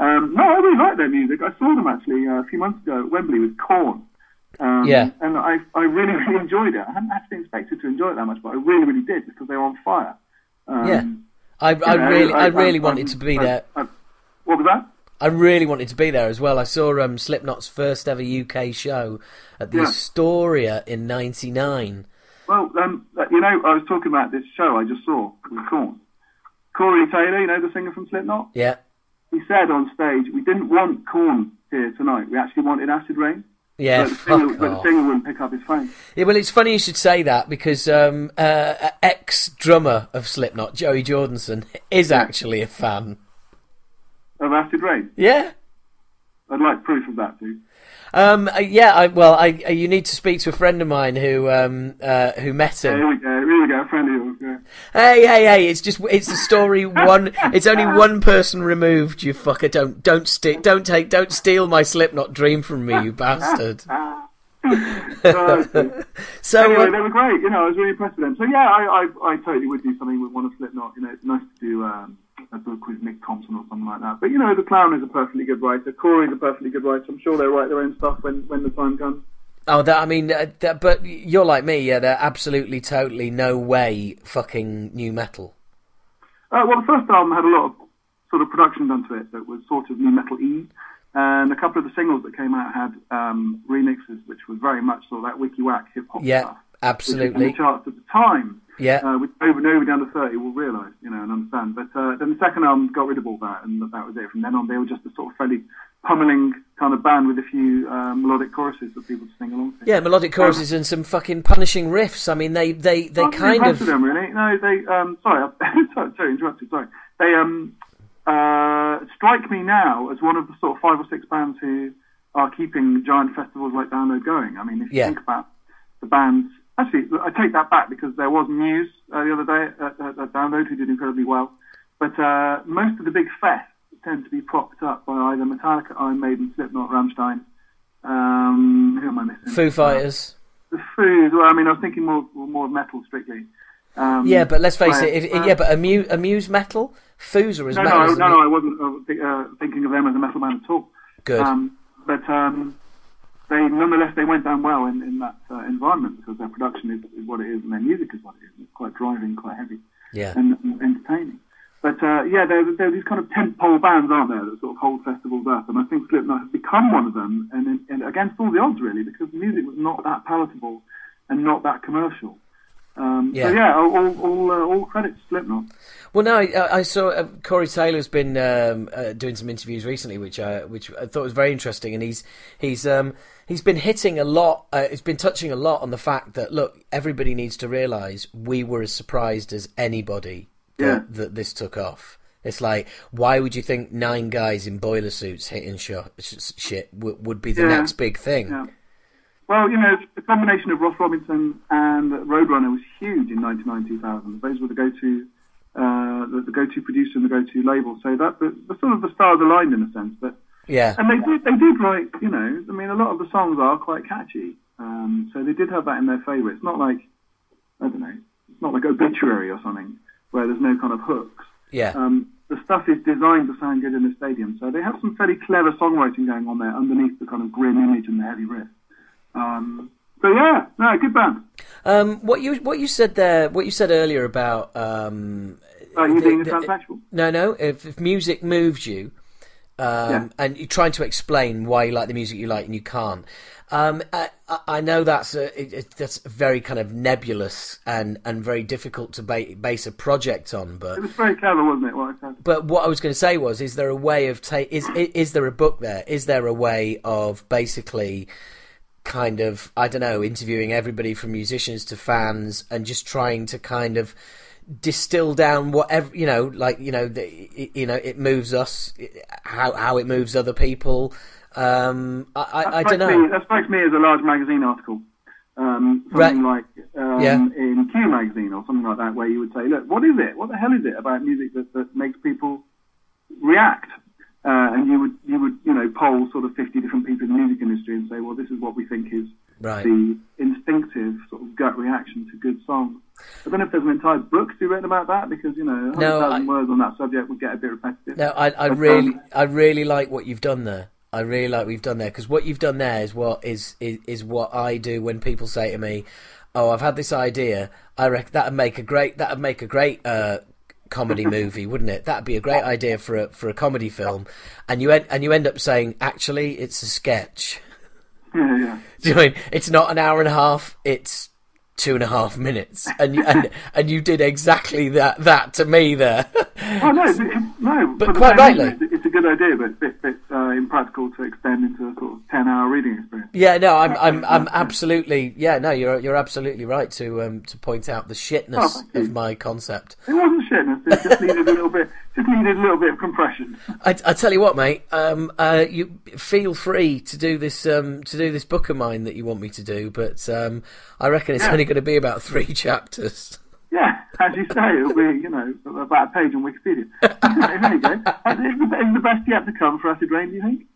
Um, no, I really like their music. I saw them actually uh, a few months ago at Wembley with Korn. Um, Yeah. And I, I really, really enjoyed it. I hadn't actually expected to enjoy it that much, but I really, really did because they were on fire. Um, Yeah. I, I know, really I, really I- wanted I- to be I- there. I- what was that? I really wanted to be there as well. I saw um, Slipknot's first ever UK show at the Yeah. Astoria in '99. Well, um, uh, you know, I was talking about this show I just saw with Korn. Corey Taylor, you know, the singer from Slipknot, Yeah, he said on stage, we didn't want Korn here tonight. We actually wanted Acid Reign. yeah. but, the singer, but the singer wouldn't pick up his phone. Yeah, well, it's funny you should say that because um, uh, ex drummer of Slipknot, Joey Jordison, [LAUGHS] is actually a fan. Of Acid Reign. Yeah. I'd like proof of that, too. Um, uh, yeah, I, well, I, uh, you need to speak to a friend of mine who um, uh, who met him. here we go. Here we go. A friend of yours. Yeah. Hey, hey, hey! It's just it's a story. [LAUGHS] One, it's only one person removed. You fucker! Don't don't steal don't take don't steal my Slipknot dream from me, you bastard. [LAUGHS] Uh, [LAUGHS] So anyway, uh, they were great. You know, I was really impressed with them. So yeah, I, I, I totally would do something with one of Slipknot. You know, it's nice to do um, a book with Mick Thomson or something like that. But you know, the clown is a perfectly good writer. Corey's a perfectly good writer. I'm sure they'll write their own stuff when, when the time comes. oh, that I mean, uh, that, but you're like me. Yeah, they're absolutely, totally no way fucking new metal. Uh, well, the first album had a lot of sort of production done to it that was sort of new metal e, and a couple of the singles that came out had um, remixes, which was very much sort of that wiki whack hip hop Yeah, stuff. Absolutely. the charts at the time. Yeah. uh, which over nobody down to 30 will realise, you know, and understand. But uh, then the second album got rid of all that, and that was it. From then on, they were just a sort of fairly pummeling kind of band with a few uh, melodic choruses for people to sing along to. Yeah, melodic choruses and some fucking punishing riffs. I mean, they they they kind of them, really. No, they. Um, sorry, [LAUGHS] sorry, sorry, interrupted. Sorry. They um uh strike me now as one of the sort of five or six bands who are keeping giant festivals like Download going. I mean, if you Yeah. think about the bands. Actually, I take that back because there was news uh, the other day at, at, at Download who did incredibly well. But uh, most of the big fests tend to be propped up by either Metallica, Iron Maiden, Slipknot, Rammstein. Um, who am I missing? Foo Fighters. The Food. Well, I mean, I was thinking more more metal strictly. Um, Yeah, but let's face right, it. If, uh, yeah, but amuse, amuse metal. Foos are as no, metal. no, as no, no, I wasn't uh, thi- uh, thinking of them as a metal band at all. Good. Um, but um, they, nonetheless, they went down well in, in that uh, environment because their production is, is what it is and their music is what it is. It's quite driving, quite heavy, yeah. and, and entertaining. But uh, yeah, there, there are these kind of tentpole bands, aren't there, that sort of hold festivals up, and I think Slipknot has become one of them, and, and against all the odds, really, because the music was not that palatable and not that commercial. Um, Yeah. So yeah, all all, all, uh, all credit to Slipknot. Well, no, I, I saw uh, Corey Taylor's been um, uh, doing some interviews recently, which uh, which I thought was very interesting, and he's he's um, he's been hitting a lot. Uh, he's been touching a lot on the fact that look, everybody needs to realise we were as surprised as anybody that, Yeah. that this took off. It's like, why would you think nine guys in boiler suits hitting sh- sh- shit w- would be the Yeah. next big thing? Yeah. Well, you know, the combination of Ross Robinson and Roadrunner was huge in 99 2000. Those were the go-to, uh, the, the go-to producer and the go-to label. So that the, the sort of the stars aligned in a sense. But Yeah, and they did they did write, you know, I mean, a lot of the songs are quite catchy. Um, so they did have that in their favour. It's not like I don't know, it's not like Obituary or something where there's no kind of hooks. yeah. Um, the stuff is designed to sound good in the stadium, so they have some fairly clever songwriting going on there underneath the kind of grim image and the heavy riff. Um, so yeah, no, good band. Um, what you what you said there, what you said earlier about um, Uh, you being a the- transsexual? No, no. If, if music moves you, um, Yeah. and you're trying to explain why you like the music you like and you can't. Um, I, I- know that's a, it, it, that's very kind of nebulous and, and very difficult to ba- base a project on, but It was very clever, wasn't it? What I said. but what I was going to say was, is there a way of ta- is, is is there a book there? Is there a way of basically kind of I don't know, interviewing everybody from musicians to fans and just trying to kind of distill down whatever you know, like you know, the, you know, it moves us, how how it moves other people. Um, I I, I don't know. Me, that strikes me as a large magazine article. Um, something like um, Yeah. in Q magazine or something like that, where you would say, "Look, what is it? What the hell is it about music that, that makes people react?" Uh, and you would you would you know poll sort of fifty different people in the music industry and say, "Well, this is what we think is Right. the instinctive sort of gut reaction to good songs." I don't know if there's an entire book to be written about that because you know, No, 100,000 I- words on that subject would get a bit repetitive. No, I, I But, really, um, I really like what you've done there. I really like what you've done there because what you've done there is what is, is is what I do when people say to me, "Oh, I've had this idea. I reckon that'd make a great that'd make a great uh, comedy movie, wouldn't it? That'd be a great idea for a for a comedy film." And you end and you end up saying, "Actually, it's a sketch." yeah, yeah. Do you know I mean? It's not an hour and a half. It's two and a half minutes, and you, and [LAUGHS] and you did exactly that that to me there. Oh no, it, no. But for quite rightly. it's, it's a good idea, but it's bit uh, impractical to extend into a sort of ten-hour reading experience. Yeah, no, I'm, I'm, I'm absolutely, yeah, no, you're, you're absolutely right to, um, to point out the Oh, shitness you. of my concept. It wasn't shitness. It just needed a little bit. Just needed a little bit of compression. I, I tell you what, mate, um, uh, you feel free to do this, um, to do this book of mine that you want me to do, but um, I reckon it's Yeah. only going to be about three [LAUGHS] chapters. Yeah, as you say, it'll be you know about a page on Wikipedia. [LAUGHS] there you go. Is the, is the best yet to come for Acid Reign? Do you think?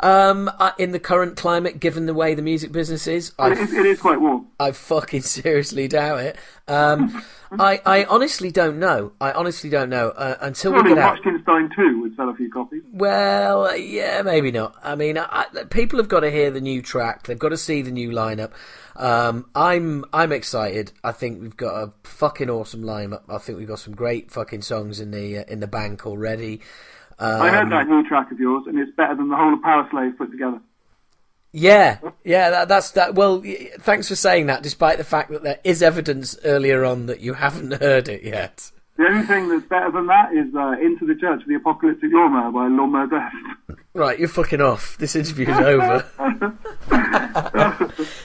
Um, I, in the current climate, given the way the music business is, I It, it is quite warm. I fucking [LAUGHS] seriously doubt it. Um, I, I honestly don't know. I honestly don't know uh, until we Probably get out. 2 would sell a few copies. Well, yeah, maybe not. I mean, I, I- people have got to hear the new track. They've got to see the new lineup. Um, I'm I'm excited. I think we've got a fucking awesome lineup. I think we've got some great fucking songs in the uh, in the bank already. Um, I heard that new track of yours, and it's better than the whole of Powerslave put together. Yeah, yeah, that, that's that. Well, thanks for saying that. Despite the fact that there is evidence earlier on that you haven't [LAUGHS] heard it yet. The only thing that's better than that is uh, Into the Church the Apocalyptic Lawnmower by Lawnmower Deth. [LAUGHS] Right, you're fucking off. This interview's over. [LAUGHS]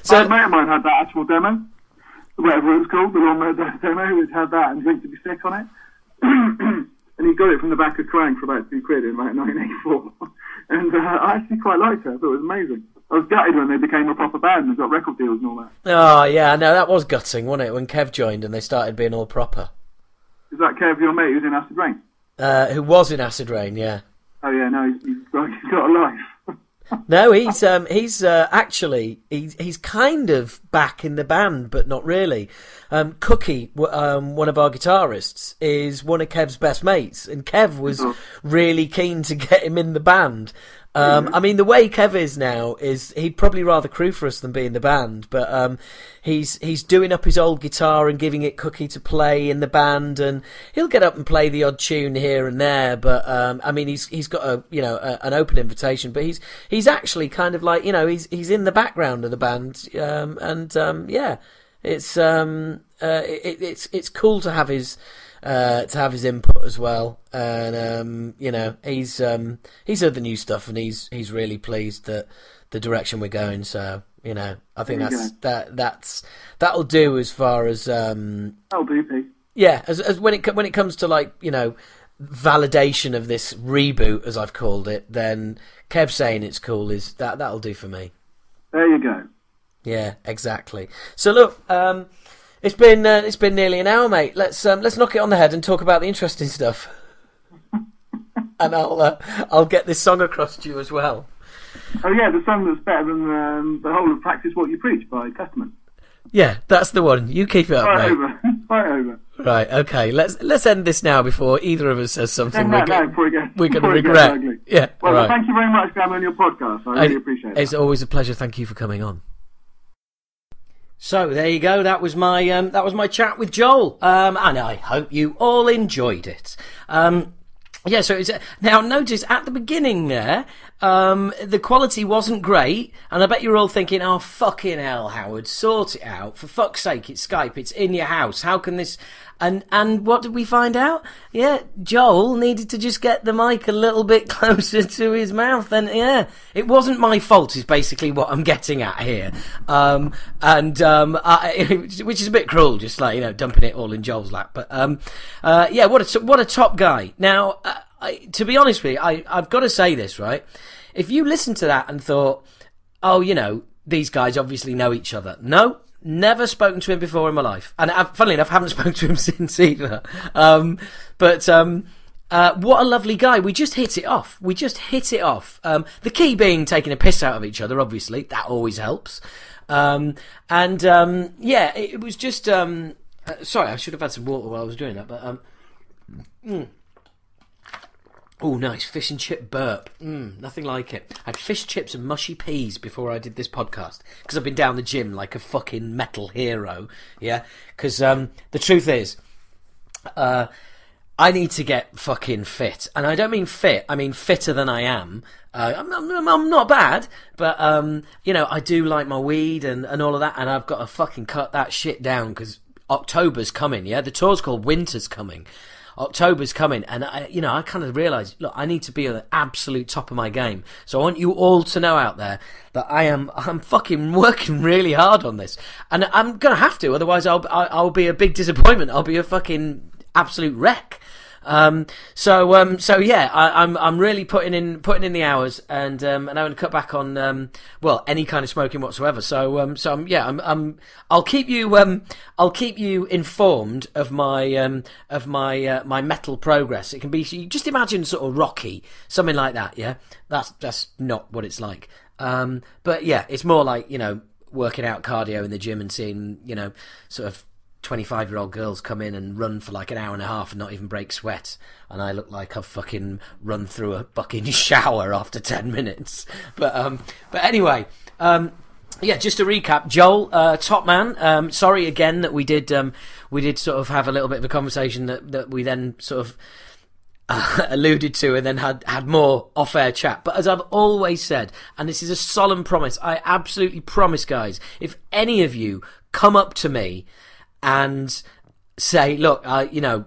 so, a mate of mine had that actual demo, whatever it was called, the Lawnmower Deth demo, which had that and Drink to be Sick on it. [CLEARS THROAT] and he got it from the back of Kerrang for about two quid in like [LAUGHS] 1984. and uh, I actually quite liked it. I thought it was amazing. I was gutted when they became a proper band and got record deals and all that. Oh yeah, no, that was gutting, wasn't it? When Kev joined and they started being all proper. Is that Kev, your mate, who's in Acid Reign? Uh, who was in Acid Reign? Yeah. Oh yeah, no, he's, he's, got, he's got a life. No, he's um, he's uh, actually he's he's kind of back in the band, but not really. Um, Cookie, w- um, one of our guitarists, is one of Kev's best mates, and Kev was Oh. really keen to get him in the band. Um, I mean, the way Kev is now is he'd probably rather crew for us than be in the band, but um, he's he's doing up his old guitar and giving it Cookie to play in the band, and he'll get up and play the odd tune here and there. But um, I mean, he's he's got a you know a, an open invitation, but he's he's actually kind of like you know he's he's in the background of the band, um, and um, yeah, it's um uh, it, it's it's cool to have his uh, to have his input as well. And um, you know, he's um, he's heard the new stuff, and he's he's really pleased that the direction we're going. So you know, I think that's that that's that'll do as far as um, That'll do, Pete. yeah, as, as when it when it comes to like you know validation of this reboot, as I've called it, then Kev saying it's cool is that that'll do for me. There you go. Yeah, exactly. So look, um, it's been uh, it's been nearly an hour, mate. Let's um, let's knock it on the head and talk about the interesting stuff. [LAUGHS] and I'll uh, I'll get this song across to you as well. Oh yeah, the song that's better than um, the whole of Practice What You Preach by Testament. Yeah, that's the one. You keep it up, Right mate. over. [LAUGHS] right over. Right, okay. Let's let's end this now before either of us says something No, we're, no, go- before we're going to before it gets regret. Yeah, Well, right. thank you very much for having me on your podcast. I really appreciate it. It's it. always a pleasure. Thank you for coming on. So there you go. That was my um, that was my chat with Joel, um, and I hope you all enjoyed it. Um, Yeah, so it's, now notice at the beginning there, um, the quality wasn't great, and I bet you're all thinking, "Oh fucking hell, Howard, sort it out! For fuck's sake, it's Skype, it's in your house. How can this?" And and what did we find out? Yeah, Joel needed to just get the mic a little bit [LAUGHS] closer to his mouth, and yeah, it wasn't my fault. Is basically what I'm getting at here, um, and um, I, [LAUGHS] which is a bit cruel, just like you know, dumping it all in Joel's lap. But um, uh, yeah, what a what a top guy. Now, uh, I, to be honest with you, I I've got to say this right. If you listened to that and thought, oh, you know, these guys obviously know each other. No, Never spoken to him before in my life, and I've, funnily enough, haven't [LAUGHS] spoken to him since either. Um, but um, uh, what a lovely guy! We just hit it off. We just hit it off. Um, the key being taking a piss out of each other. Obviously, that always helps. Um, and um, yeah, it, it, was just. Um, uh, sorry, I should have had some water while I was doing that, but. Mm. Oh, nice fish and chip burp. Mm, nothing like it. I had fish chips and mushy peas before I did this podcast because I've been down the gym like a fucking metal hero. Yeah, because um, the truth is, uh, I need to get fucking fit, and I don't mean fit. I mean fitter than I am. Uh, I'm, I'm, I'm, not bad, but um, you know, I do like my weed and, and all of that, and I've got to fucking cut that shit down because October's coming. Yeah, the tour's called Winter's coming. October's coming, and I, you know, I kind of realised, look, I need to be at the absolute top of my game. So I want you all to know out there that I am, [LAUGHS] I'm fucking working really hard on this, and I'm gonna have to, otherwise I'll, I'll be a big disappointment. I'll be a fucking absolute wreck. Um, so um, so yeah, I, am I'm, I'm really putting in putting in the hours and um, and I'm going to cut back on um, well any kind of smoking whatsoever. So um, so I'm, yeah, I'm, I'm I'll keep you um, I'll keep you informed of my um, of my uh, my metal progress. It can be just imagine sort of Rocky, something like that. Yeah, that's that's not what it's like. Um, but yeah, it's more like you know working out cardio in the gym and seeing you know sort of 25 year old girls come in and run for like an hour and a half and not even break sweat. And I look like I've fucking run through a fucking [LAUGHS] shower after 10 minutes. But, um, but anyway, um, yeah, just to recap, Joel, uh, top man. Um, sorry again that we did, um, we did sort of have a little bit of a conversation that, that we then sort of, uh, [LAUGHS] alluded to and then had, had more off air chat. But as I've always said, and this is a solemn promise, I absolutely promise, guys, if any of you come up to me and say, look, uh, you know,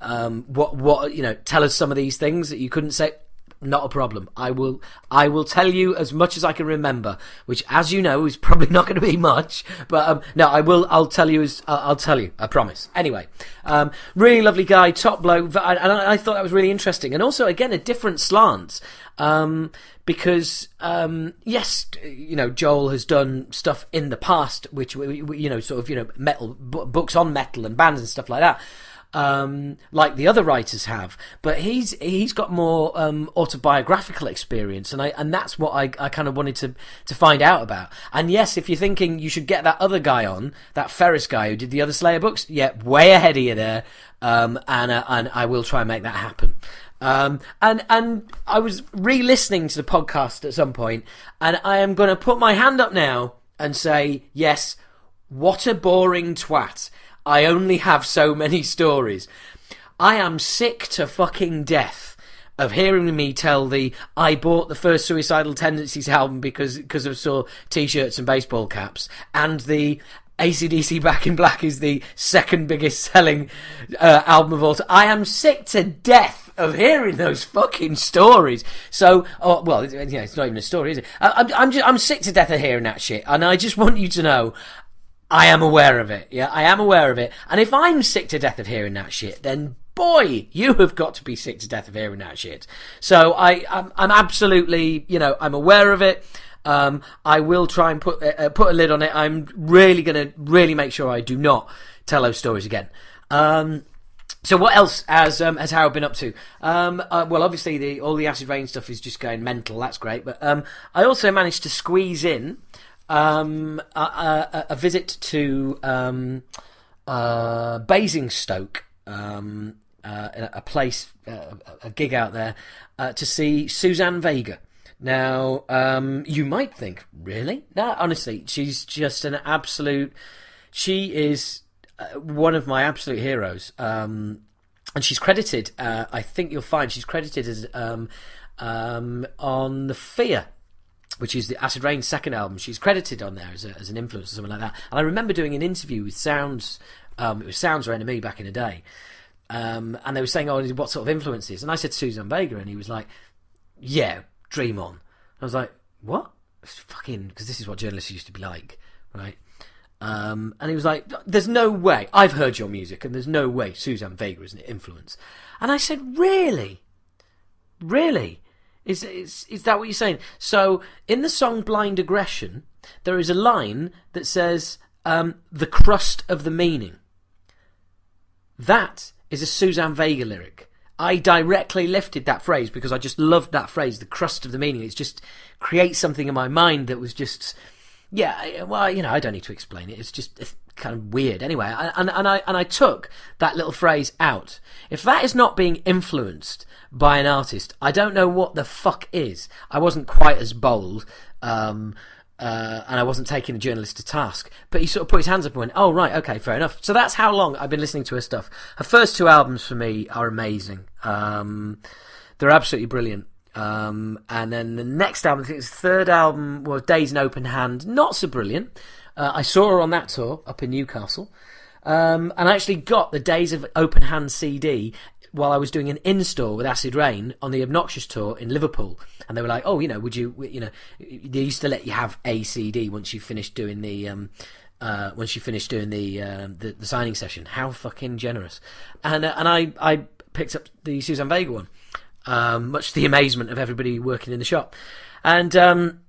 um, what, what, you know, tell us some of these things that you couldn't say. Not a problem. I will. I will tell you as much as I can remember, which, as you know, is probably [LAUGHS] not going to be much. But um, no, I will. I'll tell you. As I'll, tell you. I promise. Anyway, um, really lovely guy, top bloke, and I, I, thought that was really interesting, and also again a different slant. Um, because um, yes, you know Joel has done stuff in the past, which you know sort of you know metal books on metal and bands and stuff like that. Um, like the other writers have, but he's he's got more um, autobiographical experience, and I and that's what I, I kind of wanted to to find out about. And yes, if you're thinking you should get that other guy on, that Ferris guy who did the other Slayer books, yeah, way ahead of you there, um, and uh, and I will try and make that happen. Um, and and I was re-listening to the podcast at some point, and I am going to put my hand up now and say, yes, what a boring twat. I only have so many stories. I am sick to fucking death of hearing me tell the I bought the first Suicidal Tendencies album because because of saw t-shirts and baseball caps and the ACDC Back in Black is the second biggest selling uh, album of all time. I am sick to death of hearing those fucking stories. So, oh, well, yeah, it's not even a story, is it? I, am I'm, just, I'm sick to death of hearing that shit, and I just want you to know. I am aware of it. Yeah, I am aware of it. And if I'm sick to death of hearing that shit, then boy, you have got to be sick to death of hearing that shit. So I, I'm, I'm absolutely, you know, I'm aware of it. Um, I will try and put uh, put a lid on it. I'm really to really make sure I do not tell those stories again. Um, so what else has um, has Harold been up to? Um, uh, well, obviously the all the Acid Reign stuff is just going mental. That's great, but um, I also managed to squeeze in um, a, a, a, visit to um, uh, Basingstoke, um, uh, a place, uh, a gig out there, uh, to see Suzanne Vega. Now, um, you might think, really? No, honestly, she's just an absolute. She is uh, one of my absolute heroes. Um, and she's credited. Uh, I think you'll find she's credited as um, um, on the Fear which is the Acid Reign's second album. She's credited on there as, a, as an influence or something like that. And I remember doing an interview with Sounds. Um, it was Sounds or NME back in the day. Um, and they were saying, "Oh, what sort of influences?" And I said Suzanne Vega, and he was like, "Yeah, Dream On." I was like, "What?" Fucking, because this is what journalists used to be like, right? Um, and he was like, "There's no way. I've heard your music, and there's no way Suzanne Vega is an influence." And I said, "Really, really? Is is is that what you're saying?" So in the song "Blind Aggression," there is a line that says, um, "The crust of the meaning." That is a Suzanne Vega lyric. I directly lifted that phrase because I just loved that phrase, the crust of the meaning. It just creates something in my mind that was just, yeah, well, you know, I don't need to explain it. It's just it's kind of weird. Anyway, and, and I, and I took that little phrase out. If that is not being influenced by an artist, I don't know what the fuck is. I wasn't quite as bold. Um, uh, and I wasn't taking the journalist to task. But he sort of put his hands up and went, "Oh right, okay, fair enough." So that's how long I've been listening to her stuff. Her first two albums for me are amazing. Um, they're absolutely brilliant. Um, and then the next album, I think it's third album, was Days in Open Hand. Not so brilliant. Uh, I saw her on that tour up in Newcastle. Um, and I actually got the Days of Open Hand CD while I was doing an in-store with Acid Reign on the Obnoxious tour in Liverpool, and they were like, "Oh, you know, would you, you know, they used to let you have a CD once you finished doing the." Um, uh, once you finished doing the, uh, the, the signing session, how fucking generous! And uh, and I I picked up the Suzanne Vega one, um, much to the amazement of everybody working in the shop, and um,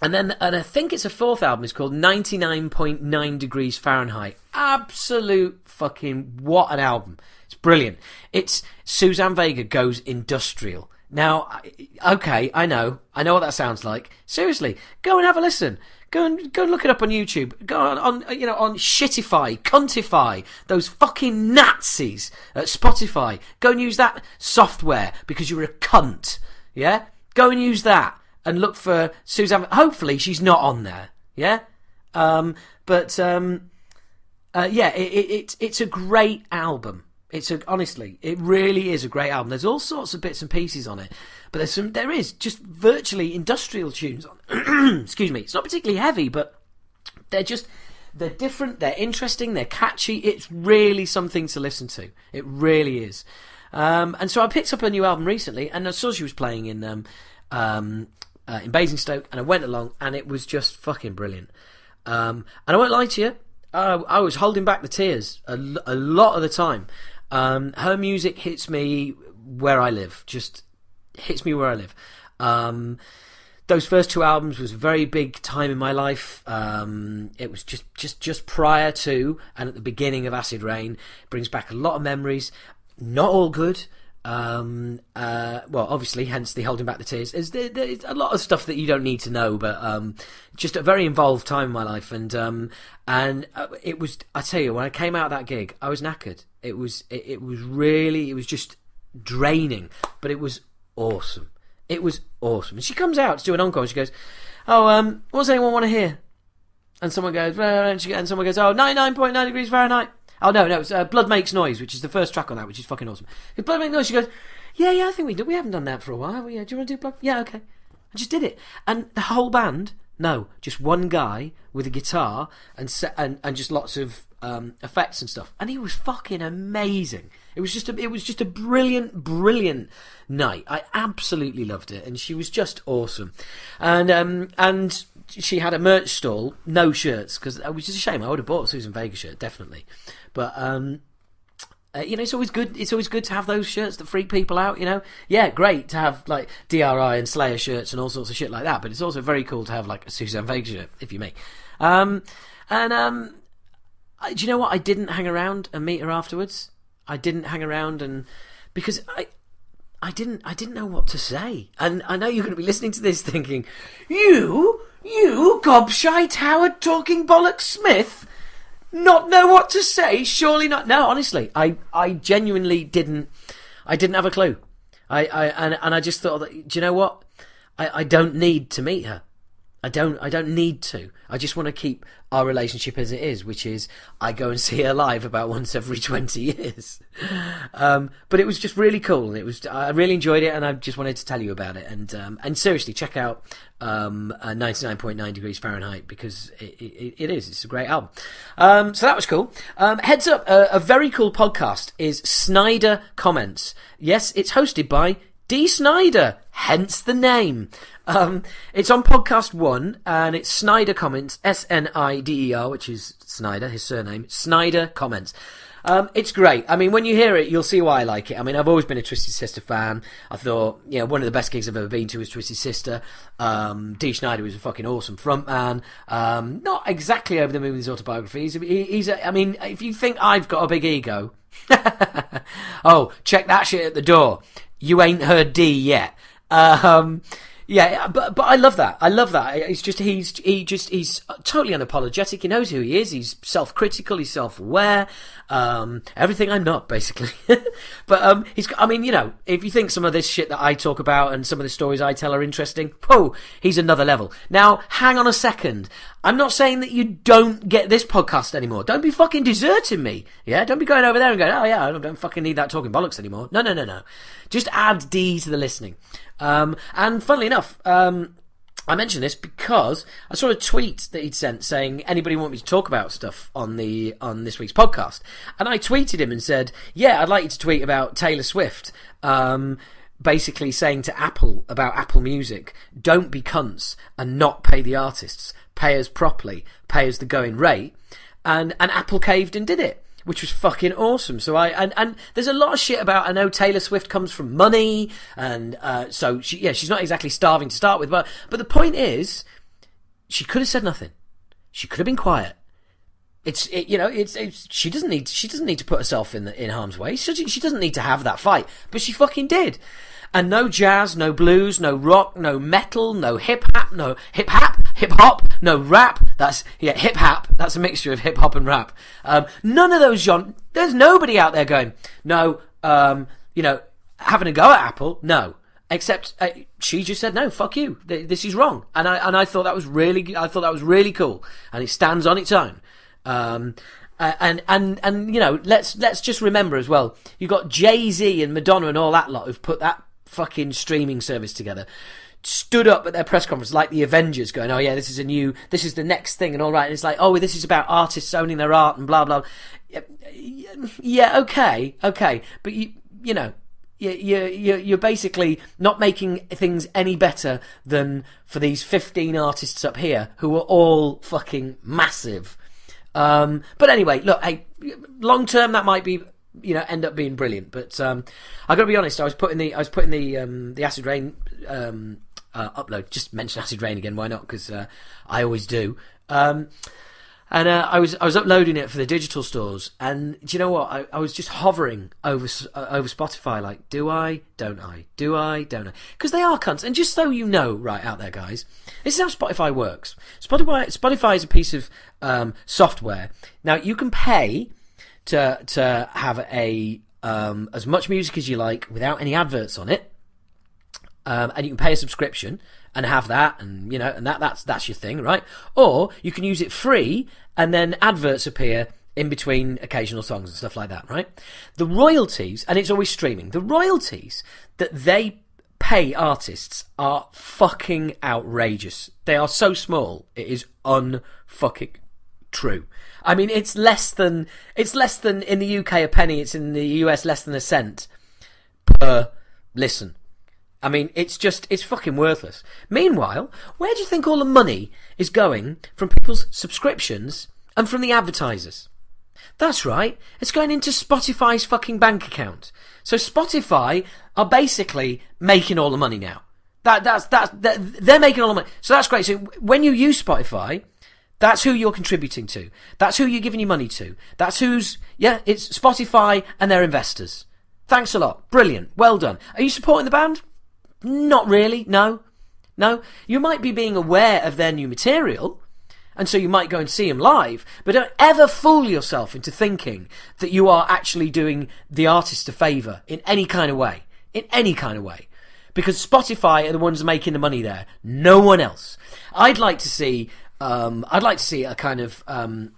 and then and I think it's a fourth album. It's called Ninety Nine Point Nine Degrees Fahrenheit. Absolute fucking what an album! It's brilliant. It's Suzanne Vega goes industrial. Now, okay, I know, I know what that sounds like. Seriously, go and have a listen. Go and go and look it up on YouTube. Go on, on you know on Shitify, Contify, those fucking Nazis at Spotify. Go and use that software because you're a cunt. Yeah, go and use that and look for Suzanne. Hopefully, she's not on there. Yeah, um, but um, uh, yeah, it, it, it's it's a great album. It's a, honestly, it really is a great album. There's all sorts of bits and pieces on it, but there's some. There is just virtually industrial tunes on. [CLEARS THROAT] Excuse me. It's not particularly heavy, but they're just they're different. They're interesting. They're catchy. It's really something to listen to. It really is. Um, and so I picked up a new album recently, and I saw she was playing in um, um, uh, in Basingstoke, and I went along, and it was just fucking brilliant. Um, and I won't lie to you, I was holding back the tears a, a lot of the time. Um, her music hits me where I live, just hits me where I live. Um, those first two albums was a very big time in my life. Um, it was just, just, just prior to and at the beginning of Acid Reign. It brings back a lot of memories. Not all good. Um, uh, well, obviously, hence the holding back the tears. There's, there's, a lot of stuff that you don't need to know, but um, just a very involved time in my life, and um, and uh, it was. I tell you, when I came out of that gig, I was knackered. It was, it, it was really, it was just draining, but it was awesome. It was awesome. And she comes out to do an encore, and she goes, "Oh, um, what does anyone want to hear?" And someone goes, and, she, and someone goes, "Oh, 99.9 degrees Fahrenheit." Oh no, no, it's uh, Blood Makes Noise, which is the first track on that, which is fucking awesome. If Blood Makes Noise, she goes, yeah, yeah, I think we do. We haven't done that for a while. Yeah, do you want to do Blood? Yeah, okay. I just did it, and the whole band. No, just one guy with a guitar and and and just lots of um, effects and stuff, and he was fucking amazing. It was just a, it was just a brilliant, brilliant night. I absolutely loved it, and she was just awesome. And um, and she had a merch stall, no shirts, because it was just a shame. I would have bought a Susan Vega shirt, definitely. But um, uh, you know, it's always good. It's always good to have those shirts that freak people out. You know, yeah, great to have like DRI and Slayer shirts and all sorts of shit like that. But it's also very cool to have like a Suzanne Vega shirt, if you may. Um, and um, I, do you know what? I didn't hang around and meet her afterwards. I didn't hang around and because I. I didn't. I didn't know what to say, and I know you're going to be listening to this thinking, "You, you, gobshite Howard talking bollocks Smith, not know what to say? Surely not. No, honestly, I, I genuinely didn't. I didn't have a clue. I, I and, and I just thought that. Do you know what? I, I don't need to meet her. I don't. I don't need to. I just want to keep our relationship as it is, which is I go and [LAUGHS] see her live about once every twenty years. Um, but it was just really cool, and it was. I really enjoyed it, and I just wanted to tell you about it. And um, and seriously, check out um, uh, ninety nine point nine degrees Fahrenheit because it, it, it is. It's a great album. Um, so that was cool. Um, heads up, uh, a very cool podcast is Snider Comments. Yes, it's hosted by Dee Snider, hence the name. Um, it's on podcast one, and it's Snider Comments, S N I D E R, which is Snider, his surname. Snider Comments. Um, it's great. I mean, when you hear it, you'll see why I like it. I mean, I've always been a Twisted Sister fan. I thought, you know, one of the best gigs I've ever been to was Twisted Sister. Um, Dee Snider was a fucking awesome frontman. Um, not exactly over the moon with his autobiographies. He, he's, a, I mean, if you think I've got a big ego, [LAUGHS] oh, check that shit at the door. You ain't heard Dee yet. Um, yeah, but but I love that. I love that. It's just he's he just he's totally unapologetic. He knows who he is. He's self-critical. He's self-aware. Um, everything I'm not basically. [LAUGHS] but um, he's. I mean, you know, if you think some of this shit that I talk about and some of the stories I tell are interesting, oh, he's another level. Now, hang on a second. I'm not saying that you don't get this podcast anymore. Don't be fucking deserting me. Yeah, don't be going over there and going, oh yeah, I don't fucking need that talking bollocks anymore. No, no, no, no. Just add Dee to the listening. Um, and funnily enough, um, I mention this because I saw a tweet that he'd sent saying anybody want me to talk about stuff on the on this week's podcast, and I tweeted him and said, "Yeah, I'd like you to tweet about Taylor Swift." Um, basically saying to Apple about Apple Music, don't be cunts and not pay the artists, pay us properly, pay us the going rate, and and Apple caved and did it which was fucking awesome. So I and and there's a lot of shit about. I know Taylor Swift comes from money, and uh, so she, yeah, she's not exactly starving to start with. But but the point is, she could have said nothing. She could have been quiet. It's it, you know it's, it's she doesn't need she doesn't need to put herself in the, in harm's way. She, she doesn't need to have that fight, but she fucking did. And no jazz, no blues, no rock, no metal, no hip hop, no hip hop, hip hop, no rap. That's yeah, hip hop. That's a mixture of hip hop and rap. Um, none of those genres. There's nobody out there going no. Um, you know, having a go at Apple. No, except uh, she just said no. Fuck you. This is wrong. And I and I thought that was really I thought that was really cool. And it stands on its own. Um, and and and you know, let's let's just remember as well. You've got Jay Z and Madonna and all that lot who've put that fucking streaming service together stood up at their press conference like the Avengers, going, "Oh yeah, this is a new, this is the next thing," and all right. And it's like, "Oh, this is about artists owning their art and blah blah." Yeah, okay, okay, but you, you know, you, you, you're basically not making things any better than for these 15 artists up here who are all fucking massive. Um, but anyway, look, hey, long term that might be you know end up being brilliant. But um, I got to be honest, I was putting the I was putting the um, the Acid Reign um, uh, upload. Just mention Acid Reign again, why not? Because uh, I always do. Um, and uh, I was I was uploading it for the digital stores, and do you know what? I, I was just hovering over uh, over Spotify, like, do I? Don't I? Do I? Don't I? Because they are cunts. And just so you know, right out there, guys, this is how Spotify works. Spotify Spotify is a piece of um, software. Now you can pay to to have a um, as much music as you like without any adverts on it, um, and you can pay a subscription and have that, and you know, and that that's that's your thing, right? Or you can use it free, and then adverts appear in between occasional songs and stuff like that, right? The royalties, and it's always streaming. The royalties that they pay artists are fucking outrageous. They are so small, it is unfucking true. I mean, it's less than it's less than in the UK a penny. It's in the US less than a cent per listen. I mean, it's just it's fucking worthless. Meanwhile, where do you think all the money is going from people's subscriptions and from the advertisers? That's right. It's going into Spotify's fucking bank account. So Spotify are basically making all the money now. That that's that, they're making all the money. So that's great. So when you use Spotify, that's who you're contributing to. That's who you're giving your money to. That's who's, yeah, it's Spotify and their investors. Thanks a lot. Brilliant. Well done. Are you supporting the band? Not really. No. No. You might be being aware of their new material, and so you might go and see them live, but don't ever fool yourself into thinking that you are actually doing the artist a favour in any kind of way. In any kind of way because Spotify are the ones making the money there. No one else. I'd like to see. Um, I'd like to see a kind of um,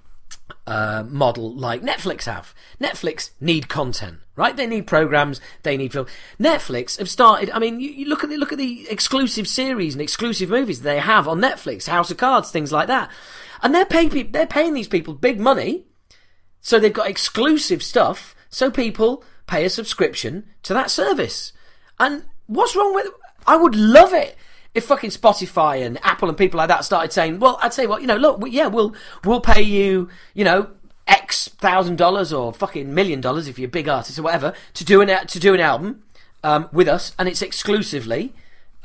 uh, model like Netflix have. Netflix need content, right? They need programs. They need film. Netflix have started. I mean, you, you look at the, look at the exclusive series and exclusive movies they have on Netflix, House of Cards, things like that, and they're paying they're paying these people big money, so they've got exclusive stuff. So people pay a subscription to that service. And what's wrong with? I would love it if fucking Spotify and Apple and people like that started saying, "Well, I'd say, well, you know, look, yeah, we'll we'll pay you, you know, X thousand dollars or fucking million dollars if you're a big artist or whatever to do an to do an album um, with us, and it's exclusively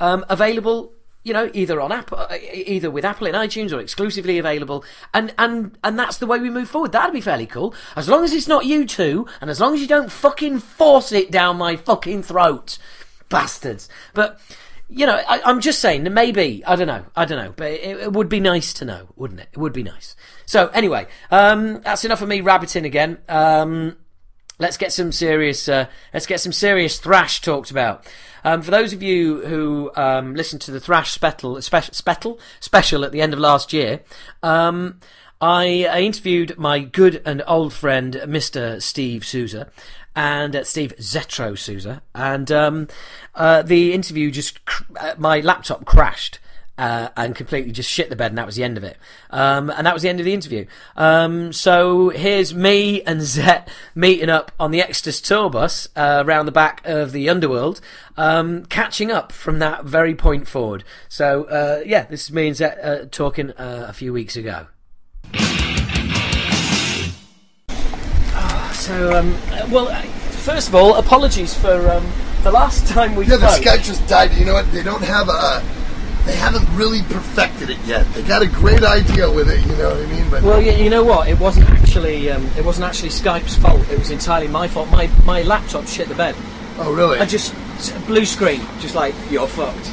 um, available." You know, either on Apple, uh, either with Apple in iTunes or exclusively available, and and and that's the way we move forward. That'd be fairly cool, as long as it's not you two, and as long as you don't fucking force it down my fucking throat, bastards. But you know, I, am just saying maybe I don't know, I don't know, but it, it, would be nice to know, wouldn't it? It would be nice. So anyway, um, that's enough of me rabbiting again. Um, let's get some serious, uh, let's get some serious thrash talked about. Um, for those of you who um, listened to the thrash special, special, special at the end of last year. Um, I, I, interviewed my good and old friend, Mr. Steve Souza, and uh, Steve Zetro Souza, and um, uh, the interview just cr- uh, my laptop crashed. Uh, and completely just shit the bed, and that was the end of it. Um, and that was the end of the interview. Um, so here's me and Zet meeting up on the Exodus tour bus uh, around the back of the Underworld, um, catching up from that very point forward. So uh, yeah, this is me and Zet uh, talking uh, a few weeks ago. So, um, well, first of all, apologies for um, the last [LAUGHS] time we. Yeah, the Skype just died. You know what? They don't have a. They haven't really perfected it yet. They got a great idea with it. You know what I mean? But well, yeah, you know what? It wasn't actually. Um, it wasn't actually Skype's fault. It was entirely my fault. My my laptop shit the bed. Oh, really? I just blue screen, just like you're fucked.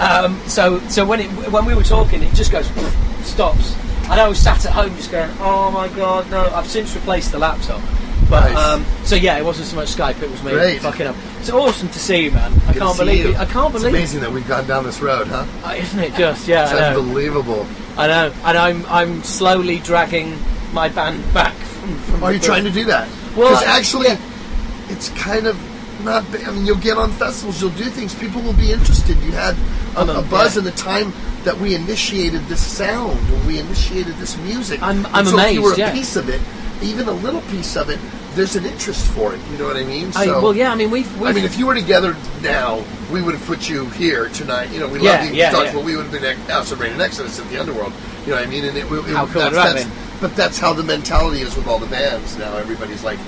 Um, so so when it when we were talking, it just goes [LAUGHS] stops, and I was sat at home just going, "Oh my god, no!" I've since replaced the laptop. But nice. um, so yeah, it wasn't so much Skype; it was me Great. fucking up. It's awesome to see you, man. I Good can't believe it. I can't believe. It's amazing that we've gone down this road, huh? Uh, isn't it just? Yeah, it's I unbelievable. I know, and I'm I'm slowly dragging my band back. From, from Are you trying to do that? Well, actually, yeah. it's kind of not. I mean, you'll get on festivals, you'll do things. People will be interested. You had a, a buzz yeah. in the time that we initiated this sound, when we initiated this music. I'm, I'm so amazed. If you were a yeah. piece of it, even a little piece of it, there's an interest for it. You know what I mean? So, I, well, yeah. I mean, we've, we've, I mean, if you were together now, we would have put you here tonight. You know, we yeah, love you. Yeah, yeah. But we would have been Acid Reign and Exodus at the Underworld. You know what I mean? And it, it, how cool that's, that's, But that's how the mentality is with all the bands now. Everybody's like,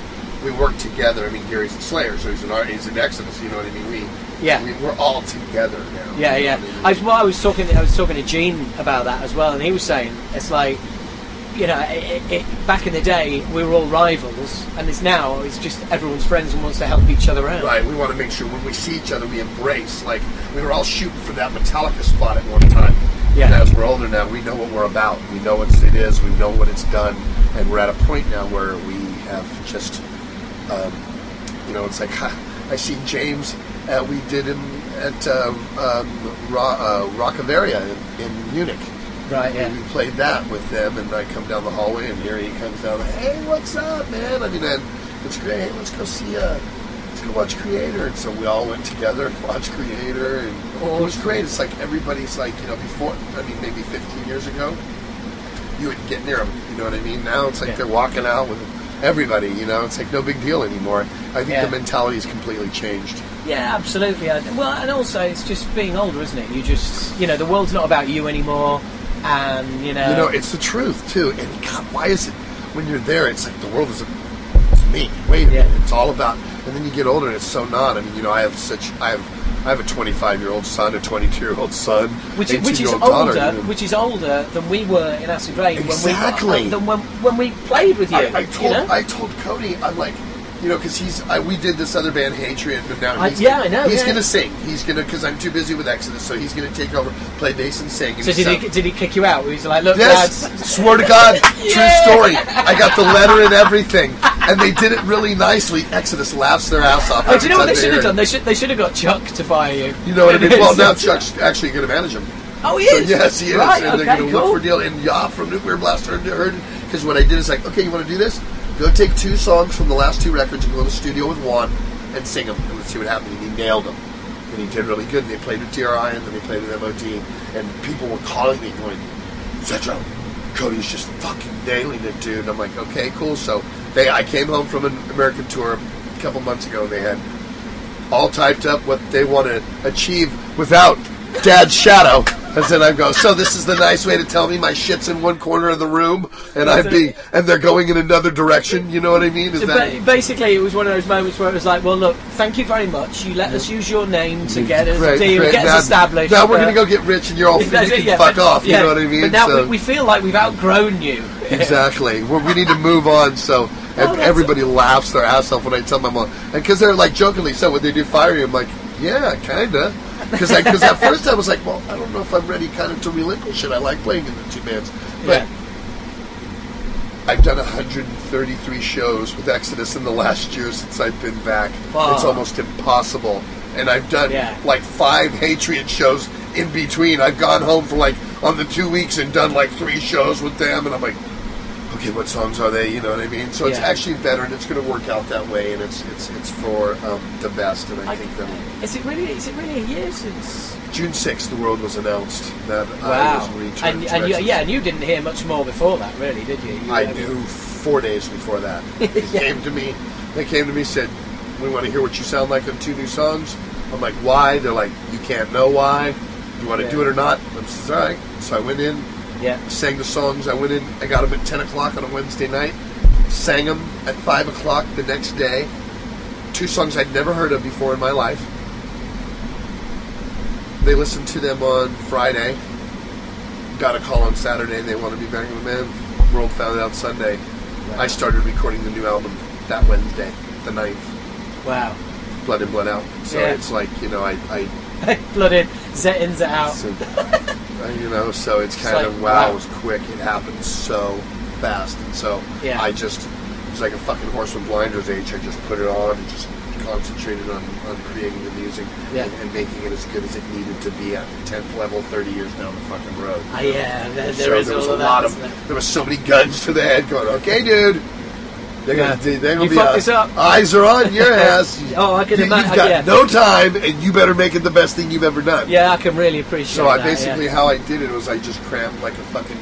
we work together. I mean, Gary's a Slayer, so he's in he's in Exodus. You know what I mean? We yeah, we, are all together now. Yeah, yeah. I, mean? I, well, I was talking. I was talking to Gene about that as well, and he was saying it's like you know, it, it, back in the day, we were all rivals, and it's now it's just everyone's friends and wants to help each other out. Right. We want to make sure when we see each other, we embrace. Like we were all shooting for that Metallica spot at one time. Yeah. And as we're older now, we know what we're about. We know what it is. We know what it's done, and we're at a point now where we have just, um, you know, it's like [LAUGHS] I see James. Uh, we did him at um, Ro- uh, Rockavaria in, in Munich Right, yeah. And we played that with them, and I come down the hallway, and here he comes down. Hey, what's up, man? I mean, and it's great. Let's go see. Uh, let's go watch Kreator. And so we all went together [LAUGHS] and watched Kreator, and oh, it was great. It's like everybody's like, you know, before. I mean, maybe 15 years ago, you would get near them. You know what I mean? Now it's like yeah. they're walking out with everybody. You know, it's like no big deal anymore. I think yeah. the mentality has completely changed. Yeah, absolutely. Well, and also it's just being older, isn't it? You just, you know, the world's not about you anymore and you know, you know, it's the truth too. And God, why is it when you're there? It's like the world is it's me. Wait a yeah. minute, it's all about. And then you get older, and it's so not. I mean, you know, I have such, I have, I have a 25 year old son, a 22 year old son, which, which is older, daughter, which is older than we were in Acid Reign exactly. when we, uh, than when, when we played with you. I, I told, you know? I told Cody, I'm like, you know, because he's I, we did this other band Hatred, but now I- he's yeah, I know, he's yeah. gonna sing. He's gonna because I'm too busy with Exodus, so he's gonna take over, play bass and sing. And So did he, did he kick you out? He was like, look, Yes, lads. swear to God, [LAUGHS] Yeah. true story. I got the letter and everything, and they did it really nicely. Exodus laughs their ass off. Oh, do you know what they should have done? They should they should have got Chuck to fire you. You know what I mean? Well, [LAUGHS] now Chuck's actually going to manage him. Oh, he So is. yes, he is, Right, and okay, they're going to cool. look for a deal. And Ja from Nuclear Blast heard heard because what I did is like, okay, you want to do this? Go take two songs from the last two records and go to the studio with Juan and sing them, and let's see what happens. And he nailed them, and he did really good. And they played with DRI, and then they played with MOD, and people were calling me going, Zetro, Cody's just fucking nailing it, dude. And I'm like, okay, cool. So they, I came home from an American tour a couple months ago, and they had all typed up what they want to achieve without Dad's shadow. And then I go, so this is the nice way to tell me my shit's in one corner of the room, and I'm being, and they're going in another direction. You know what I mean? Is So that ba- basically, it was one of those moments where it was like, well, look, thank you very much. You let us use your name to get us Great, deal, great. get now, us established. Now we're uh, gonna go get rich, and you're all you it, yeah, fuck but- off. yeah, You know what I mean? But now So- we, we feel like we've outgrown you. Exactly. We're, we need to move on. So [LAUGHS] and Oh, everybody laughs their ass off when I tell my mom, and because they're like jokingly, so would they do fire you? I'm like, yeah, kinda. Because because at first I was like, well, I don't know if I'm ready, kind of to relinquish it. I like playing in the two bands, but Yeah. I've done 133 shows with Exodus in the last year since I've been back. Wow. It's almost impossible. And I've done Yeah. like five Hatred shows in between. I've gone home for like on the two weeks and done like three shows with them, and I'm like, okay, what songs are they? You know what I mean? So it's Yeah. actually better, and it's going to work out that way, and it's it's it's for um, the best. And I, I- think that Is it really? Is it really a year since? June 6th, the world was announced that I was returned. And, to and you, yeah, and you didn't hear much more before that, really, did you? You- I knew four days before that. [LAUGHS] They Yeah. came to me. They came to me said, "We want to hear what you sound like on two new songs." I'm like, "Why?" They're like, "You can't know why. Do you want to Yeah. do it or not?" I says, "All right." So I went in, Yeah. sang the songs. I went in. I got them at 10 o'clock on a Wednesday night. Sang them at five o'clock the next day. Two songs I'd never heard of before in my life. They listened to them on Friday. Got a call on Saturday. and They wanted me back in the band. World found out Sunday. I started recording the new album that Wednesday, the 9th, Wow. Blood in, Blood Out. So Yeah. it's like, you know, I, I [LAUGHS] Blood in, zet in, zet out. so, uh, you know, so it's kind like, of wow, wow. it was quick. It happened so fast, and so Yeah. I just it was like a fucking horse with blinders. Age, I just put it on and just concentrated on, on creating the music Yeah. and, and making it as good as it needed to be at the tenth level, thirty years down the fucking road. Ah, yeah, there, so there is there was a lot that. of there? there was so many guns to the head going. Okay, dude. They're gonna, Yeah. they're gonna You be fucked uh, this up. eyes are on your [LAUGHS] ass. Oh, I can you, imagine- You've got yeah. no time, and you better make it the best thing you've ever done. Yeah, I can really appreciate So I that, basically yeah. how I did it was I just crammed like a fucking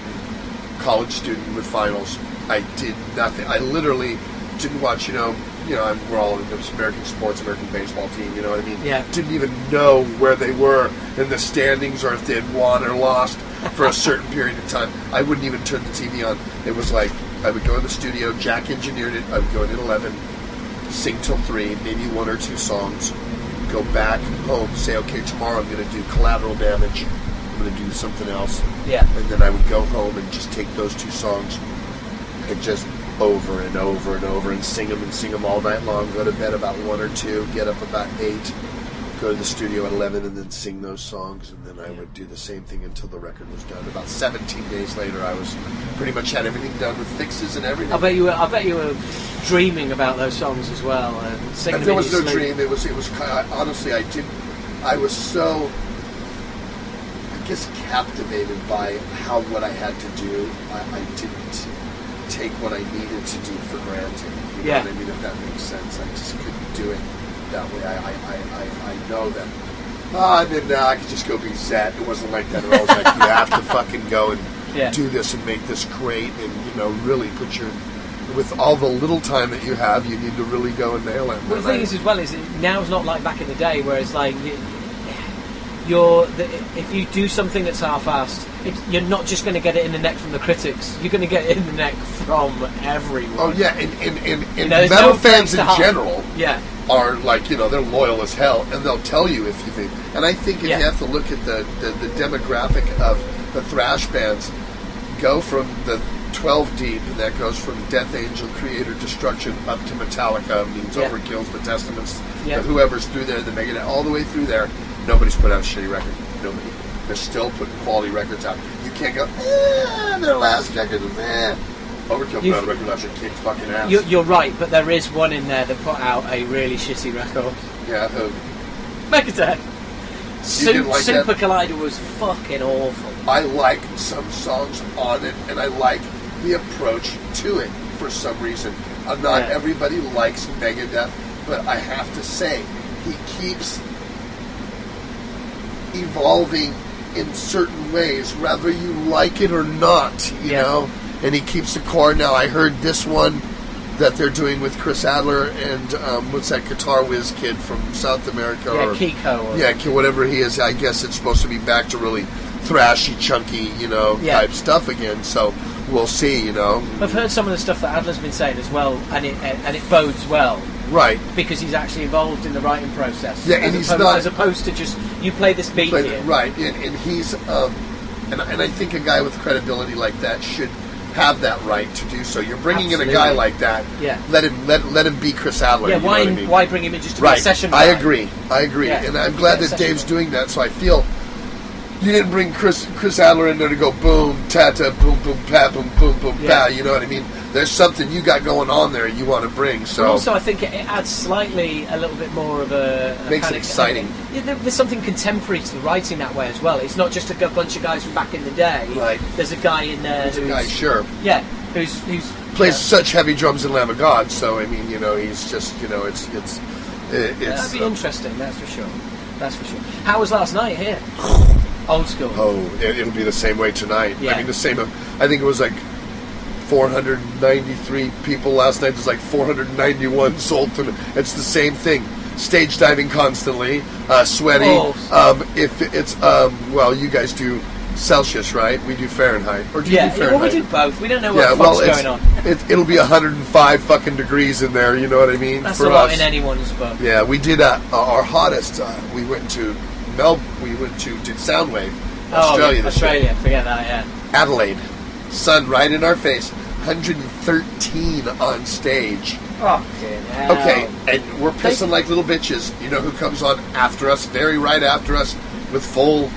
college student with finals. I did nothing. I literally didn't watch. You know, you know, I'm, we're all in American sports, American baseball team. You know what I mean? Yeah. Didn't even know where they were in the standings or if they had won or lost for a [LAUGHS] certain period of time. I wouldn't even turn the TV on. It was like I would go in the studio. Jack engineered it. I would go in at eleven, sing till three, maybe one or two songs. Go back home, say, okay, tomorrow I'm going to do collateral damage. I'm going to do something else Yeah. and then I would go home and just take those two songs and just over and over and over and sing them and sing them all night long. Go to bed about one or two, get up about eight, go to the studio at eleven, and then sing those songs. And then I would do the same thing until the record was done. About seventeen days later, I was pretty much had everything done with fixes and everything. I bet you were. I bet you were dreaming about those songs as well and singing And them there was no sleep. dream. It was. It was. Honestly, I didn't. I was so. I guess captivated by how what I had to do. I, I didn't take what I needed to do for granted. You Yeah. know what I mean? If that makes sense, I just couldn't do it that way. I. I. I. I, I know that. Ah, and then now I could just go be Zet. It wasn't like that at all. It was like you have to fucking go and Yeah. do this and make this great, and you know really put your. With all the little time that you have, you need to really go and nail it. Well, the thing I- is, as well, is it, now's not like back in the day where it's like you're the, if you do something that's half-assed, it, you're not just going to get it in the neck from the critics. You're going to get it in the neck from everyone. Oh yeah, and and, and, and You know, metal no fans in general Yeah, are like you know they're loyal as hell, and they'll tell you if you think. And I think if Yeah. you have to look at the, the the demographic of the thrash bands, go from the 12 deep, and that goes from Death Angel, Kreator, Destruction, up to Metallica, means Yeah. Overkills, the Testaments, Yeah. whoever's through there, the Megadeth, all the way through there, nobody's put out a shitty record. Nobody. They're still putting quality records out. You can't go, eh, their last record eh. Overkill put out a record last year, kicked fucking ass. You're, you're right, but there is one in there that put out a really shitty record. yeah, who? Megadeth. Su- like Super that? Collider was fucking awful. I like some songs on it, and I like the approach to it for some reason. Uh, not Yeah. everybody likes Megadeth, but I have to say, he keeps evolving in certain ways, whether you like it or not, you Yeah. know? And he keeps the core. Now, I heard this one that they're doing with Chris Adler and um, what's that guitar whiz kid from South America? Yeah, or, Kiko. Or, yeah, whatever he is, I guess it's supposed to be back to really thrashy, chunky, you know, Yeah. type stuff again. So we'll see, you know. I've heard some of the stuff that Adler's been saying as well, and it and it bodes well Right. because he's actually involved in the writing process. Yeah, and he's opposed, not- as opposed to just you play this beat But, here. right, and, and he's, um, and, and I think a guy with credibility like that should have that right to do so. You're bringing in a guy like that. Yeah. Let him let let him be Chris Adler. Yeah, why I mean? why bring him in just to be a session? I guy? agree. I agree. Yeah. And I'm glad that Dave's guy. doing that. So I feel you didn't bring Chris Chris Adler in there to go boom, ta ta, boom, boom, pa, boom, boom, boom, Yeah. pa. You know what I mean? There's something you got going on there you want to bring. So also, I think it, adds slightly a little bit more of a, a Makes it exciting. Yeah, there, there's something contemporary to the writing that way as well. It's not just a bunch of guys from back in the day. Right. There's a guy in there there's a guy, sure, yeah, who's who's plays yeah. such heavy drums in Lamb of God. So I mean, you know, he's just you know, it's it's it's. That'd be um, interesting. That's for sure. That's for sure. How was last night here? [SIGHS] [LAUGHS] Old school. Oh, it, it'll be the same way tonight. Yeah. I mean, the same. I think it was like 493 people last night. There's like 491 sold. To, it's the same thing. Stage diving constantly, uh, sweaty. Oh. Um, if it's um, well, you guys do Celsius, right? We do Fahrenheit, or do you yeah, do well, we do both. We don't know what yeah, well, going on. It, it'll be 105 fucking degrees in there. You know what I mean? That's for a lot us. in anyone's book. Yeah, we did uh, our hottest. Uh, we went to Mel. We went to did Soundwave, Oh, Australia. this. Australia. Forget that. Yeah. Adelaide, sun right in our face. 113 on stage. Hell. Okay, and we're pissing like little bitches. You know who comes on after us, very right after us, with full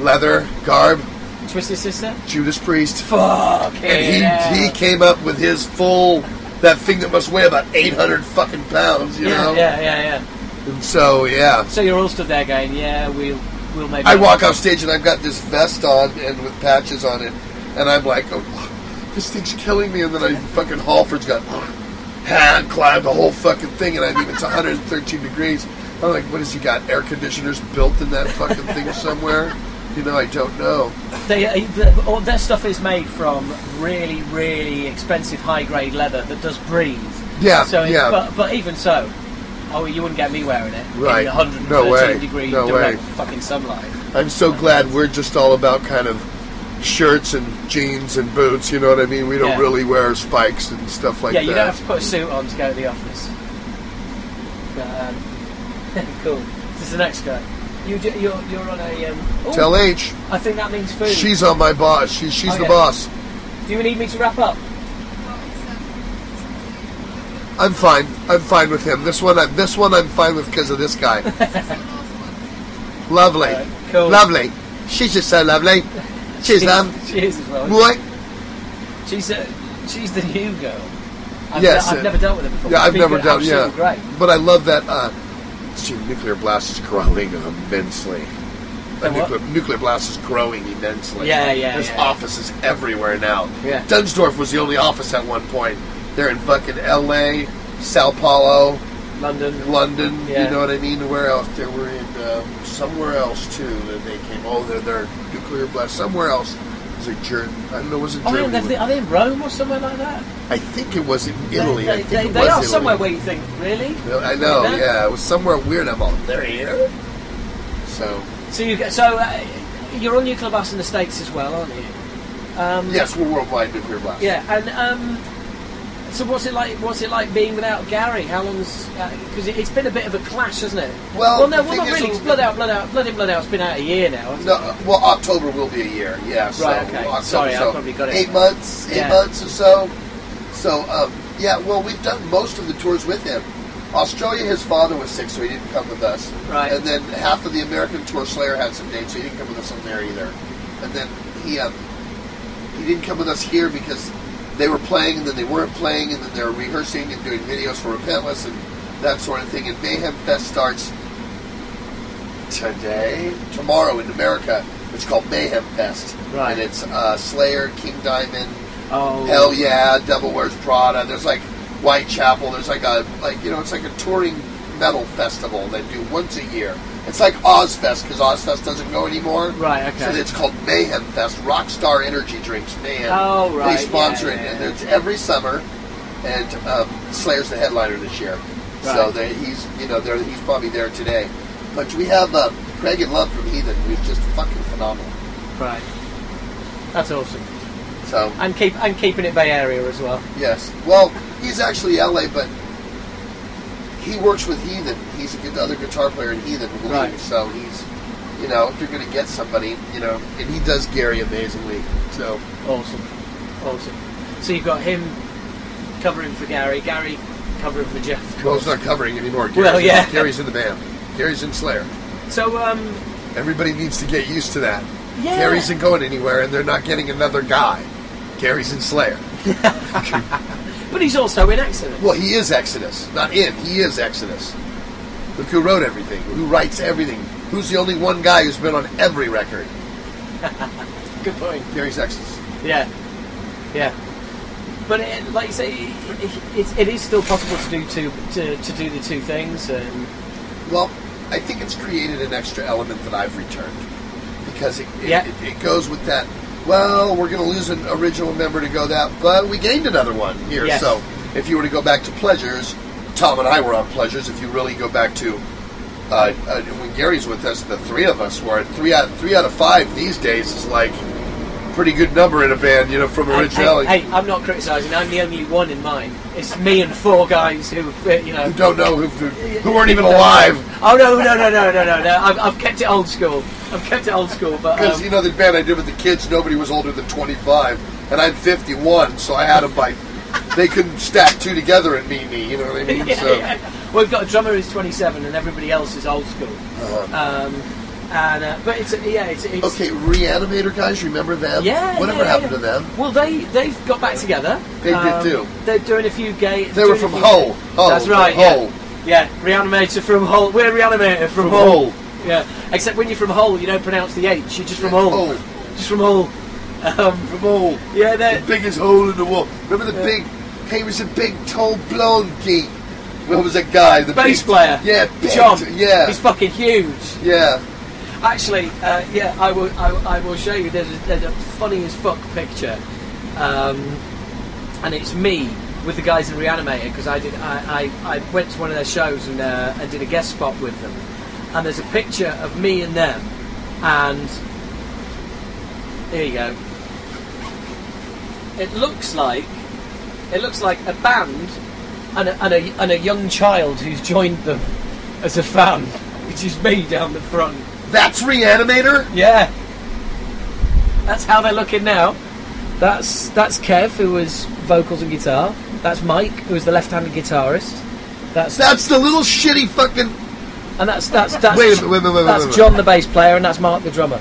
leather garb? Twisted Sister. Judas Priest. Fucking And he he came up with his full that thing that must weigh about 800 fucking pounds. You yeah, know. yeah, yeah, yeah. And so yeah, So you're all stood there going, yeah, we'll we'll maybe. I walk off stage and I've got this vest on and with patches on it, and I'm like, oh, this thing's killing me. And then I fucking Halford's got hand clad the whole fucking thing, and I mean it's 113 degrees. I'm like, what has he got? Air conditioners built in that fucking thing somewhere? You know, I don't know. They, uh, the, all their stuff is made from really, really expensive high grade leather that does breathe. Yeah, So, yeah. But, but even so, oh, you wouldn't get me wearing it Right. in 113 No way. degree No direct way. fucking sunlight. I'm so glad we're just all about kind of shirts and jeans and boots. You know what I mean? We don't Yeah. really wear spikes and stuff like that. yeah, that. you don't have to put a suit on to go to the office. But, um, [LAUGHS] cool. This is the next guy. You, you're, you're on a. Um, ooh, Tell H, I think that means food. she's on my boss. She, she's Oh, the boss. Do you need me to wrap up? I'm fine. I'm fine with him. This one, I'm, this one, I'm fine with because of this guy. [LAUGHS] lovely, Alright, cool. lovely. She's just so lovely. Cheers, love. She is as well. What? She's uh, she's the new girl. I've, Yes, I've uh, never dealt with her before. Yeah, I've She's never been done. Yeah, absolutely Great. but I love that. Uh, gee, nuclear blast is growing immensely. The A nuclear, nuclear blast is growing immensely. Yeah, yeah, There's yeah. offices everywhere now. Yeah. Donzdorf was the only office at one point. They're in fucking L.A., Sao Paulo, London. London. Yeah. You know what I mean? Where else? They were in um, somewhere else too. That they came. Oh, they're they're nuclear blast somewhere else. Was it Germany? I don't know. Was it Oh, yeah, Germany? they're- they in Rome or somewhere like that? I think it was in Italy. They, I they, think they, they are Italy. somewhere where you think, really? I know, Like that? yeah. It was somewhere weird. I'm all, they're here. So, So you get, so uh, you're on nuclear blast in the states as well, aren't you? Um, yes, we're worldwide nuclear blast. Yeah, and um, So what's it like? What's it like being without Gary? How long's because it, it's been a bit of a clash, hasn't it? Well, well, no, well, not really. 'cause Blood out, blood out, blood in, blood out. It's been out a year now. No, uh, well, October will be a year. Yeah. So Right, okay. October, Sorry, I so probably got it. Eight months, eight Yeah. months or so. So, um, yeah. Well, we've done most of the tours with him. Australia, his father was sick, so he didn't come with us. Right. And then half of the American tour, Slayer had some dates, so he didn't come with us on there either. And then he um, he didn't come with us here because they were playing and then they weren't playing and then they were rehearsing and doing videos for Repentless and that sort of thing. And Mayhem Fest starts today, tomorrow in America. It's called Mayhem Fest, Right. And it's uh, Slayer, King Diamond, Oh, Hellyeah, Devil Wears Prada. There's like Whitechapel. There's like a like you know it's like a touring metal festival they do once a year. It's like Ozzfest because Ozzfest doesn't go anymore. Right, okay. So it's called Mayhem Fest. Rockstar Energy Drinks, Mayhem. Oh, right, They sponsor yeah, it, yeah, and yeah. it's every summer. And um, Slayer's the headliner this year, so they, he's you know there he's probably there today. But we have uh, Kragen Lum from Heathen, who's just fucking phenomenal. right. That's awesome. So And keep and keeping it Bay Area as well. Yes. Well, he's actually LA, but he works with Heathen. He's a good other guitar player in Heathen, believe. Right. So he's, you know, if you're going to get somebody, you know, and he does Gary amazingly. So Awesome, awesome. So you've got him covering for Gary, Gary covering for Jeff. well, he's not covering anymore. Gary's Well, in- yeah. Gary's in the band. Gary's in Slayer. So um, Everybody needs to get used to that. Yeah. Gary isn't going anywhere, and they're not getting another guy. Gary's in Slayer. [LAUGHS] [LAUGHS] but he's also in Exodus. Well, he is Exodus, not in. He is Exodus. Look who wrote everything, who writes everything, who's the only one guy who's been on every record. [LAUGHS] Good point. Gary's Exodus. Yeah, yeah. But it, like you say, it, it, it, is still possible to do two to, to do the two things. And Well, I think it's created an extra element that I've returned because it, Yeah. it, it goes with that. Well, we're going to lose an original member to go that, but we gained another one here. Yes. So if you were to go back to Pleasures, Tom and I were on Pleasures. If you really go back to uh, uh, when Gary's with us, the three of us were three out three out of five these days is like pretty good number in a band, you know, from Hey, originality. Hey, hey, I'm not criticising. I'm the only one in mine. It's me and four guys who, uh, you know, Who don't know who, who, who weren't even alive. Oh no, no, no, no, no, no, no! I've, I've kept it old school. I've kept it old school, but Because um, you know the band I did with the kids, nobody was older than 25, and I'm 51, so I had them by. They couldn't stack two together and meet me. You know what I mean? [LAUGHS] yeah, so yeah. Well, we've got a drummer who's 27, and everybody else is old school. uh-huh. Um, and uh, but it's yeah, it's, it's okay, Reanimator guys, remember them? Yeah, Whatever yeah, happened to them? Well, they they've got back together. They did Um, too. They're doing a few gay. They were from Hull. Hull. That's right. Hull. Yeah. Yeah, Reanimator from Hull. We're Reanimator from, From Hull. Hull. Yeah, except when you're from Hull, you don't pronounce the H. You're just from Hull. Hull. Just from Hull. Um, From Hull. yeah, The biggest hole in the wall. Remember the Yeah. big? He was a big, tall, blonde geek. What was that guy? The bass big- player. Yeah, big, John. Yeah, He's fucking huge. yeah. Actually, uh, yeah, I will. I, I will show you. There's a, there's a funny as fuck picture, um, and it's me with the guys in Reanimator because I did. I, I, I went to one of their shows and uh, and did a guest spot with them, and there's a picture of me and them, and here you go. It looks like it looks like a band and a, and a, and a young child who's joined them as a fan, which is me down the front. That's Reanimator. Yeah. That's how they're looking now. That's that's Kev, who was vocals and guitar. That's Mike, who was the left-handed guitarist. That's That's the little shitty fucking. And that's that's that's Wait wait wait that's wait a minute. John, the bass player, and that's Mark, the drummer.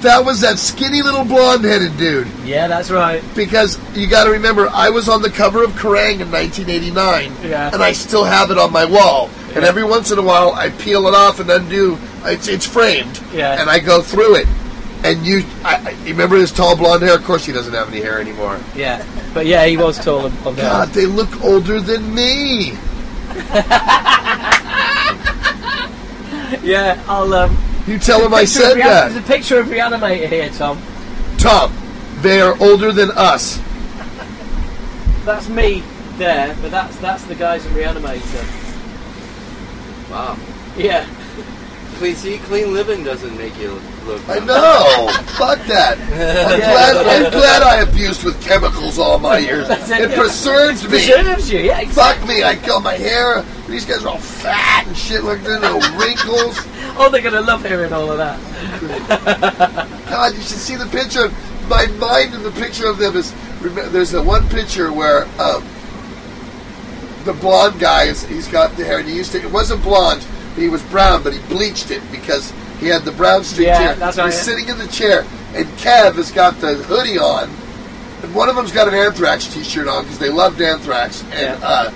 That was that skinny little blonde-headed dude. Yeah, that's right. because you got to remember, I was on the cover of Kerrang in 1989, Yeah. and I still have it on my wall. And every once in a while, I peel it off and undo. It's, it's framed, Yeah. and I go through it. And you, I, I, remember his tall blonde hair? Of course, he doesn't have any hair anymore. Yeah, but yeah, he was tall and blonde. God, they look older than me. [LAUGHS] Yeah, I'll. Um, You tell him I said Rea- that, There's a picture of Reanimator here, Tom. Tom. They are older than us. That's me there, but that's that's the guys in Reanimator. Wow. Yeah. Clean, see, clean living doesn't make you look. I know. [LAUGHS] Fuck that. [LAUGHS] I'm glad. I'm glad I abused with chemicals all my years. It, preserves me. Preserves you, yeah. Fuck me. I cut my hair. These guys are all fat and shit. Look their little wrinkles. [LAUGHS] Oh, they're gonna love hearing all of that. God, you should see the picture. My mind in the picture of them is. There's the one picture where um, the blonde guy is. He's got the hair, and he used to. It wasn't blonde. He was brown, but he bleached it because he had the brown streaked Yeah, that's He's right. sitting in the chair, and Kev has got the hoodie on, and one of them's got an Anthrax T-shirt on because they loved Anthrax, and Yeah. uh,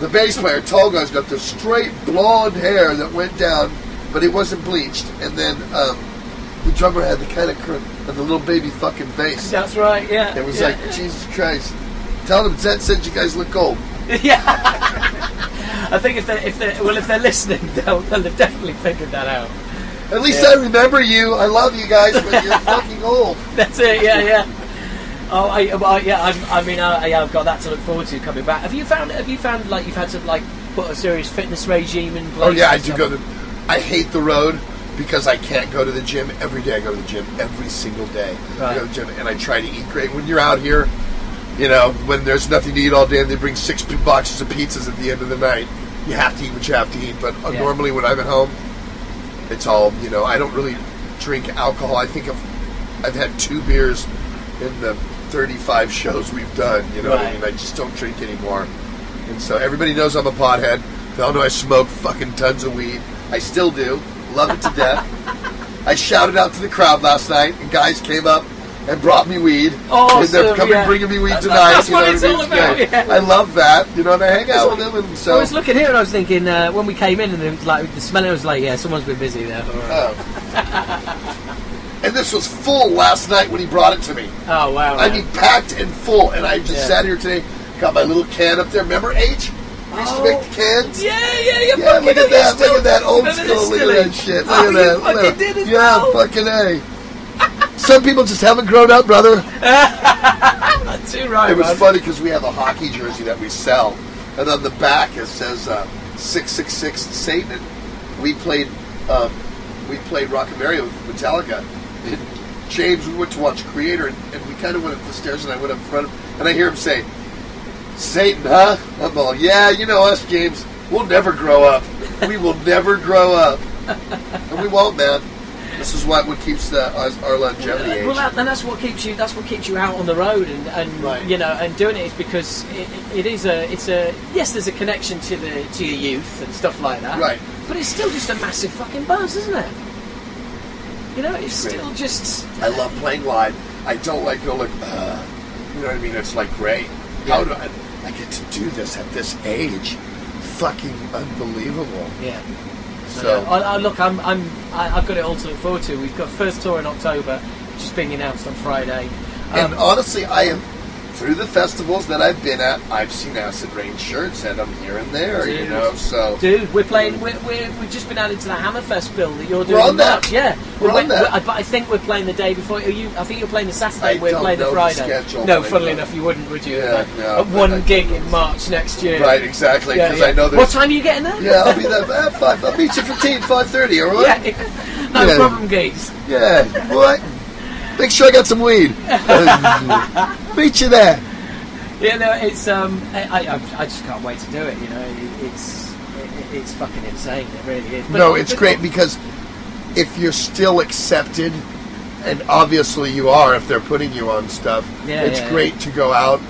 the bass player Toga's got the straight blonde hair that went down, but it wasn't bleached, and then um, the drummer had the kind of cr- of the little baby fucking face. That's right, yeah. It was yeah. like Jesus Christ. Tell them Zed said you guys look old. [LAUGHS] yeah. I think if they if they well if they're listening, [LAUGHS] they'll, they'll have definitely figured that out. At least Yeah. I remember you. I love you guys, but you're [LAUGHS] fucking old. That's it. Yeah, yeah. Oh, I, well, I- yeah. I'm, I mean, I, yeah, I've got that to look forward to coming back. Have you found? Have you found like you've had to like put a serious fitness regime in place? Oh yeah, I do go to. I hate the road because I can't go to the gym every day. I go to the gym every single day. I go to the gym and I try to eat great. When you're out here, you know, when there's nothing to eat all day and they bring six boxes of pizzas at the end of the night, you have to eat what you have to eat. But uh, Yeah. normally when I'm at home, it's all you know. I don't really drink alcohol. I think I've I've had two beers in the 35 shows we've done. You know what I mean? I just don't drink anymore. And so everybody knows I'm a pothead. They all know I smoke fucking tons of weed. I still do. Love it to death. [LAUGHS] I shouted out to the crowd last night, and guys came up and brought me weed. Awesome, and they're coming yeah. bringing me weed That- tonight. that's you what know it's I mean? all about, yeah. I love that. You know, and I hang out with them, and so I was looking here and I was thinking uh, when we came in and was like the smell. I was like, yeah, someone's been busy there. Oh. and this was full last night when he brought it to me. Oh wow! I man. mean, packed and full. And I just Yeah. sat here today, got my little can up there. Remember H? I used to make the cans. yeah, yeah, yeah. Yeah, fucking look at that. Look at that old school. Look at that shit. Look Oh, at that. Look. yeah, fucking A. Some people just haven't grown up, brother. That's [LAUGHS] too right, It was man. funny because we have a hockey jersey that we sell, and on the back it says uh, six six six Satan. We played um, we played Rockavaria with Metallica. And James, we went to watch Kreator, and, and we kind of went up the stairs, and I went up front of and I hear him say, "Satan, huh?" I'm all, "Yeah, you know us, James. We'll never grow up. We will never grow up, and we won't, man." This is what what keeps the, our, our longevity. Well, that, and that's what keeps you. That's what keeps you out on the road, and, and Right. you know, and doing it is because it, it is a. It's a. Yes, there's a connection to the to your youth and stuff like that. Right. But it's still just a massive fucking buzz, isn't it? You know, it's Great. still just. I love playing live. I don't like go like, uh, you know what I mean? It's like great. How do I? I get to do this at this age. Fucking unbelievable. Yeah. So I, I, look, I'm, I'm, I, I've got it all to look forward to. We've got first tour in October, which is being announced on Friday. and Um, honestly, I am through the festivals that I've been at. I've seen Acid Reign shirts, and I'm here and there. You know, so Dude, we're playing. We're, we're, we've just been added to the Hammerfest bill that you're doing. We're on that. March. Yeah, We're on we're- that. we're- but I think we're playing the day before. Are you? I think you're playing the Saturday. I we're playing the know the Friday. schedule, no, funnily enough, you wouldn't, would you? Yeah, no, at one I- gig in March next year. right, exactly. Yeah, Because yeah. I know. What time are you getting there? Yeah, I'll be there. at five. I'll meet you for tea, at five thirty. All right. [LAUGHS] Yeah, [LAUGHS] no Yeah. problem, geese. Yeah. What? Make sure I got some weed. [LAUGHS] meet you there. Yeah, no, it's um, I, I, I just can't wait to do it. You know, it, it's it, it's fucking insane. It really is. But no, it- it's great because if you're still accepted, and obviously you are if they're putting you on stuff, Yeah, it's yeah, great to go out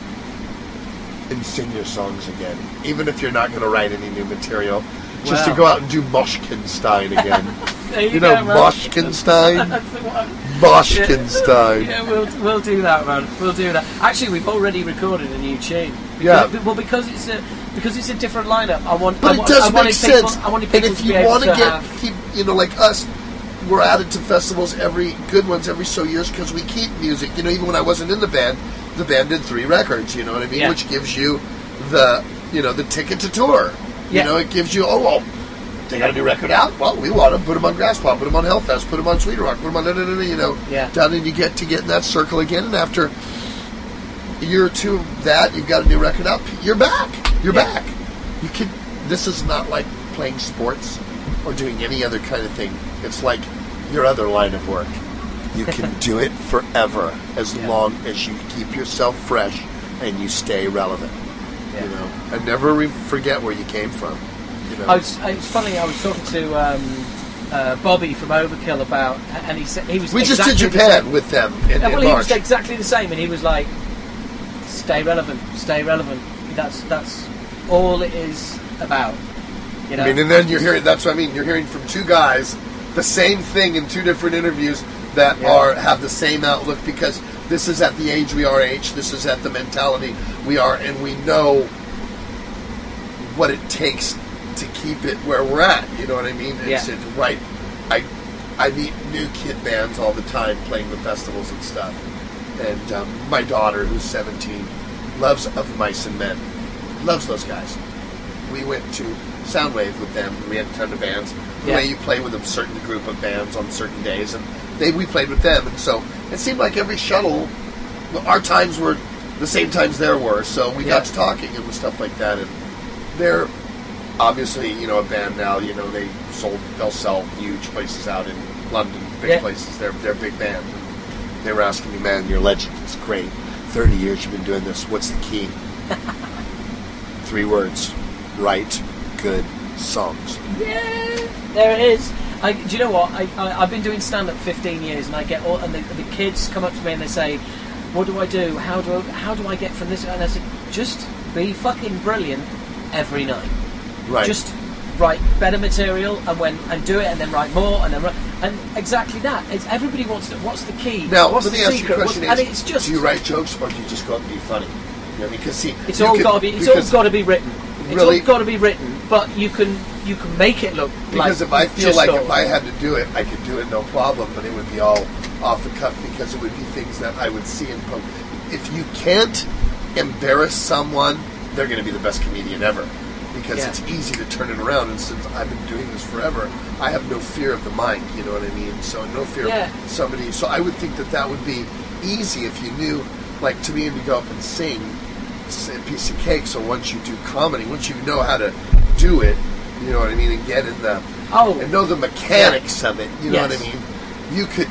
and sing your songs again. Even if you're not going to write any new material, just to go out and do Moshkinstein again. [LAUGHS] You, you know go. Moshkinstein? [LAUGHS] Moshkinstein. Yeah, we'll we'll do that, man. We'll do that. Actually, we've already recorded a new tune. Yeah. Well, because it's a because it's a different lineup. I want. But I it does I make people, sense. I wanted and people if to be you want to get, have. keep, you know, like us, we're added to festivals every good ones every so years because we keep music. You know, even when I wasn't in the band, the band did three records. You know what I mean? Yeah. Which gives you the, you know, the ticket to tour. Yeah. You know, it gives you. Oh well, they got a new record out. Well, we want them. Put them on Graspop. Put them on Hellfest. Put them on Sweden Rock. Put them on. Da, da, da, da, you know. Yeah. Down and you get to get in that circle again, and after a year or two of that, you've got a new record out. You're back. You're Yeah. back. You can. This is not like playing sports. or doing any other kind of thing. It's like your other line of work. You can [LAUGHS] do it forever as Yeah. long as you keep yourself fresh and you stay relevant. Yeah. You know, and never re- forget where you came from. You know, I was, it's funny. I was talking to um, uh, Bobby from Overkill about, and he said he was. we just did Japan same. with them in, in well, he March. was exactly the same, and he was like, "Stay relevant, stay relevant." That's that's all it is about. You know. I mean, and then you're hearing that's what I mean. You're hearing from two guys the same thing in two different interviews that Yeah. are have the same outlook because this is at the age we are age. This is at the mentality we are, and we know what it takes to keep it where we're at. You know what I mean? It's, Yeah. it's right. I I meet new kid bands all the time playing the festivals and stuff. And um, my daughter, who's 17, loves Of Mice and Men. Loves those guys we went to Soundwave with them. We had a ton of bands. The Yeah. way you play with a certain group of bands on certain days, and they we played with them, and so it seemed like every shuttle, our times were the same times there were. So we Yeah. got to talking and stuff like that, and they're obviously you know a band now. You know they sold, they'll sell huge places out in London, big Yeah. places. They're they're a big band. They were asking me, man, your legend is great. Thirty years you've been doing this. What's the key? [LAUGHS] Three words: write good songs. Yeah, there it is. I, do you know what? I, I, I've been doing stand up 15 years, and I get all, and the, the kids come up to me and they say, "What do I do? How do I, how do I get from this?" And I said, "Just be fucking brilliant every night. Right. Just write better material, and when and do it, and then write more, and then write, and exactly that. It's, everybody wants to. What's the key? Now, what's let the you secret? a What's- question: and it's just do you write jokes or do you just go out and be funny? You know, because see, It's all got to be. It's all got to be written. It's Really? all got to be written. But you can you can make it look like. Because if I feel like if I had to do it, I could do it no problem, but it would be all off the cuff because it would be things that I would see in pub. If you can't embarrass someone, they're going to be the best comedian ever. Because Yeah. it's easy to turn it around, and since I've been doing this forever, I have no fear of the mic. You know what I mean? So no fear Yeah. of somebody. So I would think that that would be easy if you knew, like to be able to go up and sing it's a piece of cake. So once you do comedy, once you know how to do it, you know what I mean, and get in the Oh. and know the mechanics of it. You know what I mean? You could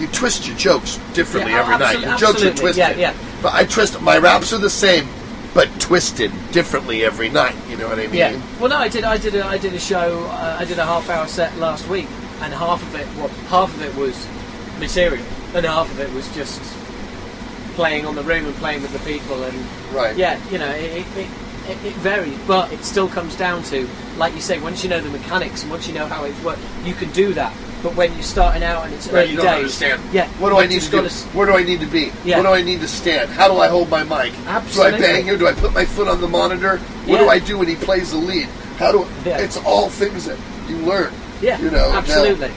you twist your jokes differently Yeah, every night. Your jokes are twisted. Yeah, yeah. But I twist my raps are the same, but twisted differently every night. You know what I mean? Yeah. Well, no, I did. I did. A, I did a show. Uh, I did a half-hour set last week, and half of it, well, half of it was material, and half of it was just playing on the room and playing with the people. And Right. yeah, you know, it, it, it, it, it varies, but it still comes down to, like you say, once you know the mechanics and once you know how it works, you can do that. But when you're starting out and it's Right, early you don't days, understand. yeah, What do I need to do? s- Where do I need to be? Yeah. What do I need to stand? How do I hold my mic? Absolutely. Do I bang here? Do I put my foot on the monitor? What do I do when he plays the lead? How do? Yeah. It's all things that you learn. Yeah, You know. now, absolutely.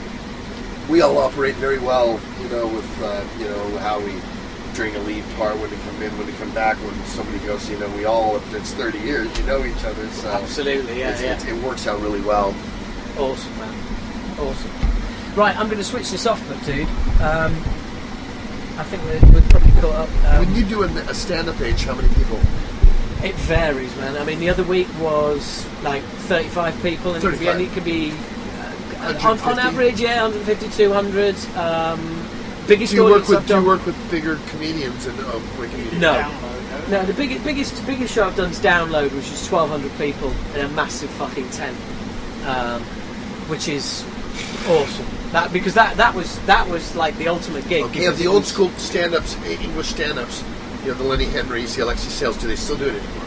we all operate very well, you know, with uh, you know how we during a lead part when we come in, when we come back, when somebody goes, you know, we all if it's 30 years, you know each other, so Absolutely, yeah, yeah. It, it works out really well. Awesome, man. Awesome. Right, I'm going to switch this off, but dude, um, I think we're, we're probably caught up. Um, when you do a, a stand-up page, how many people? it varies, man. I mean, the other week was like 35 people, and 35. it could be uh, on, on average, yeah, 150, 200. Um, biggest Do you work with do you work with bigger comedians and uh, Wikimedia? No. No, the biggest, biggest, biggest show I've done is Download, which is 1,200 people in a massive fucking tent, um, which is awesome. That because that that was that was like the ultimate gig. Okay, because the old school stand-ups, eh, English stand-ups, you know, the Lenny Henrys, the Alexei Sayles, do they still do it anymore?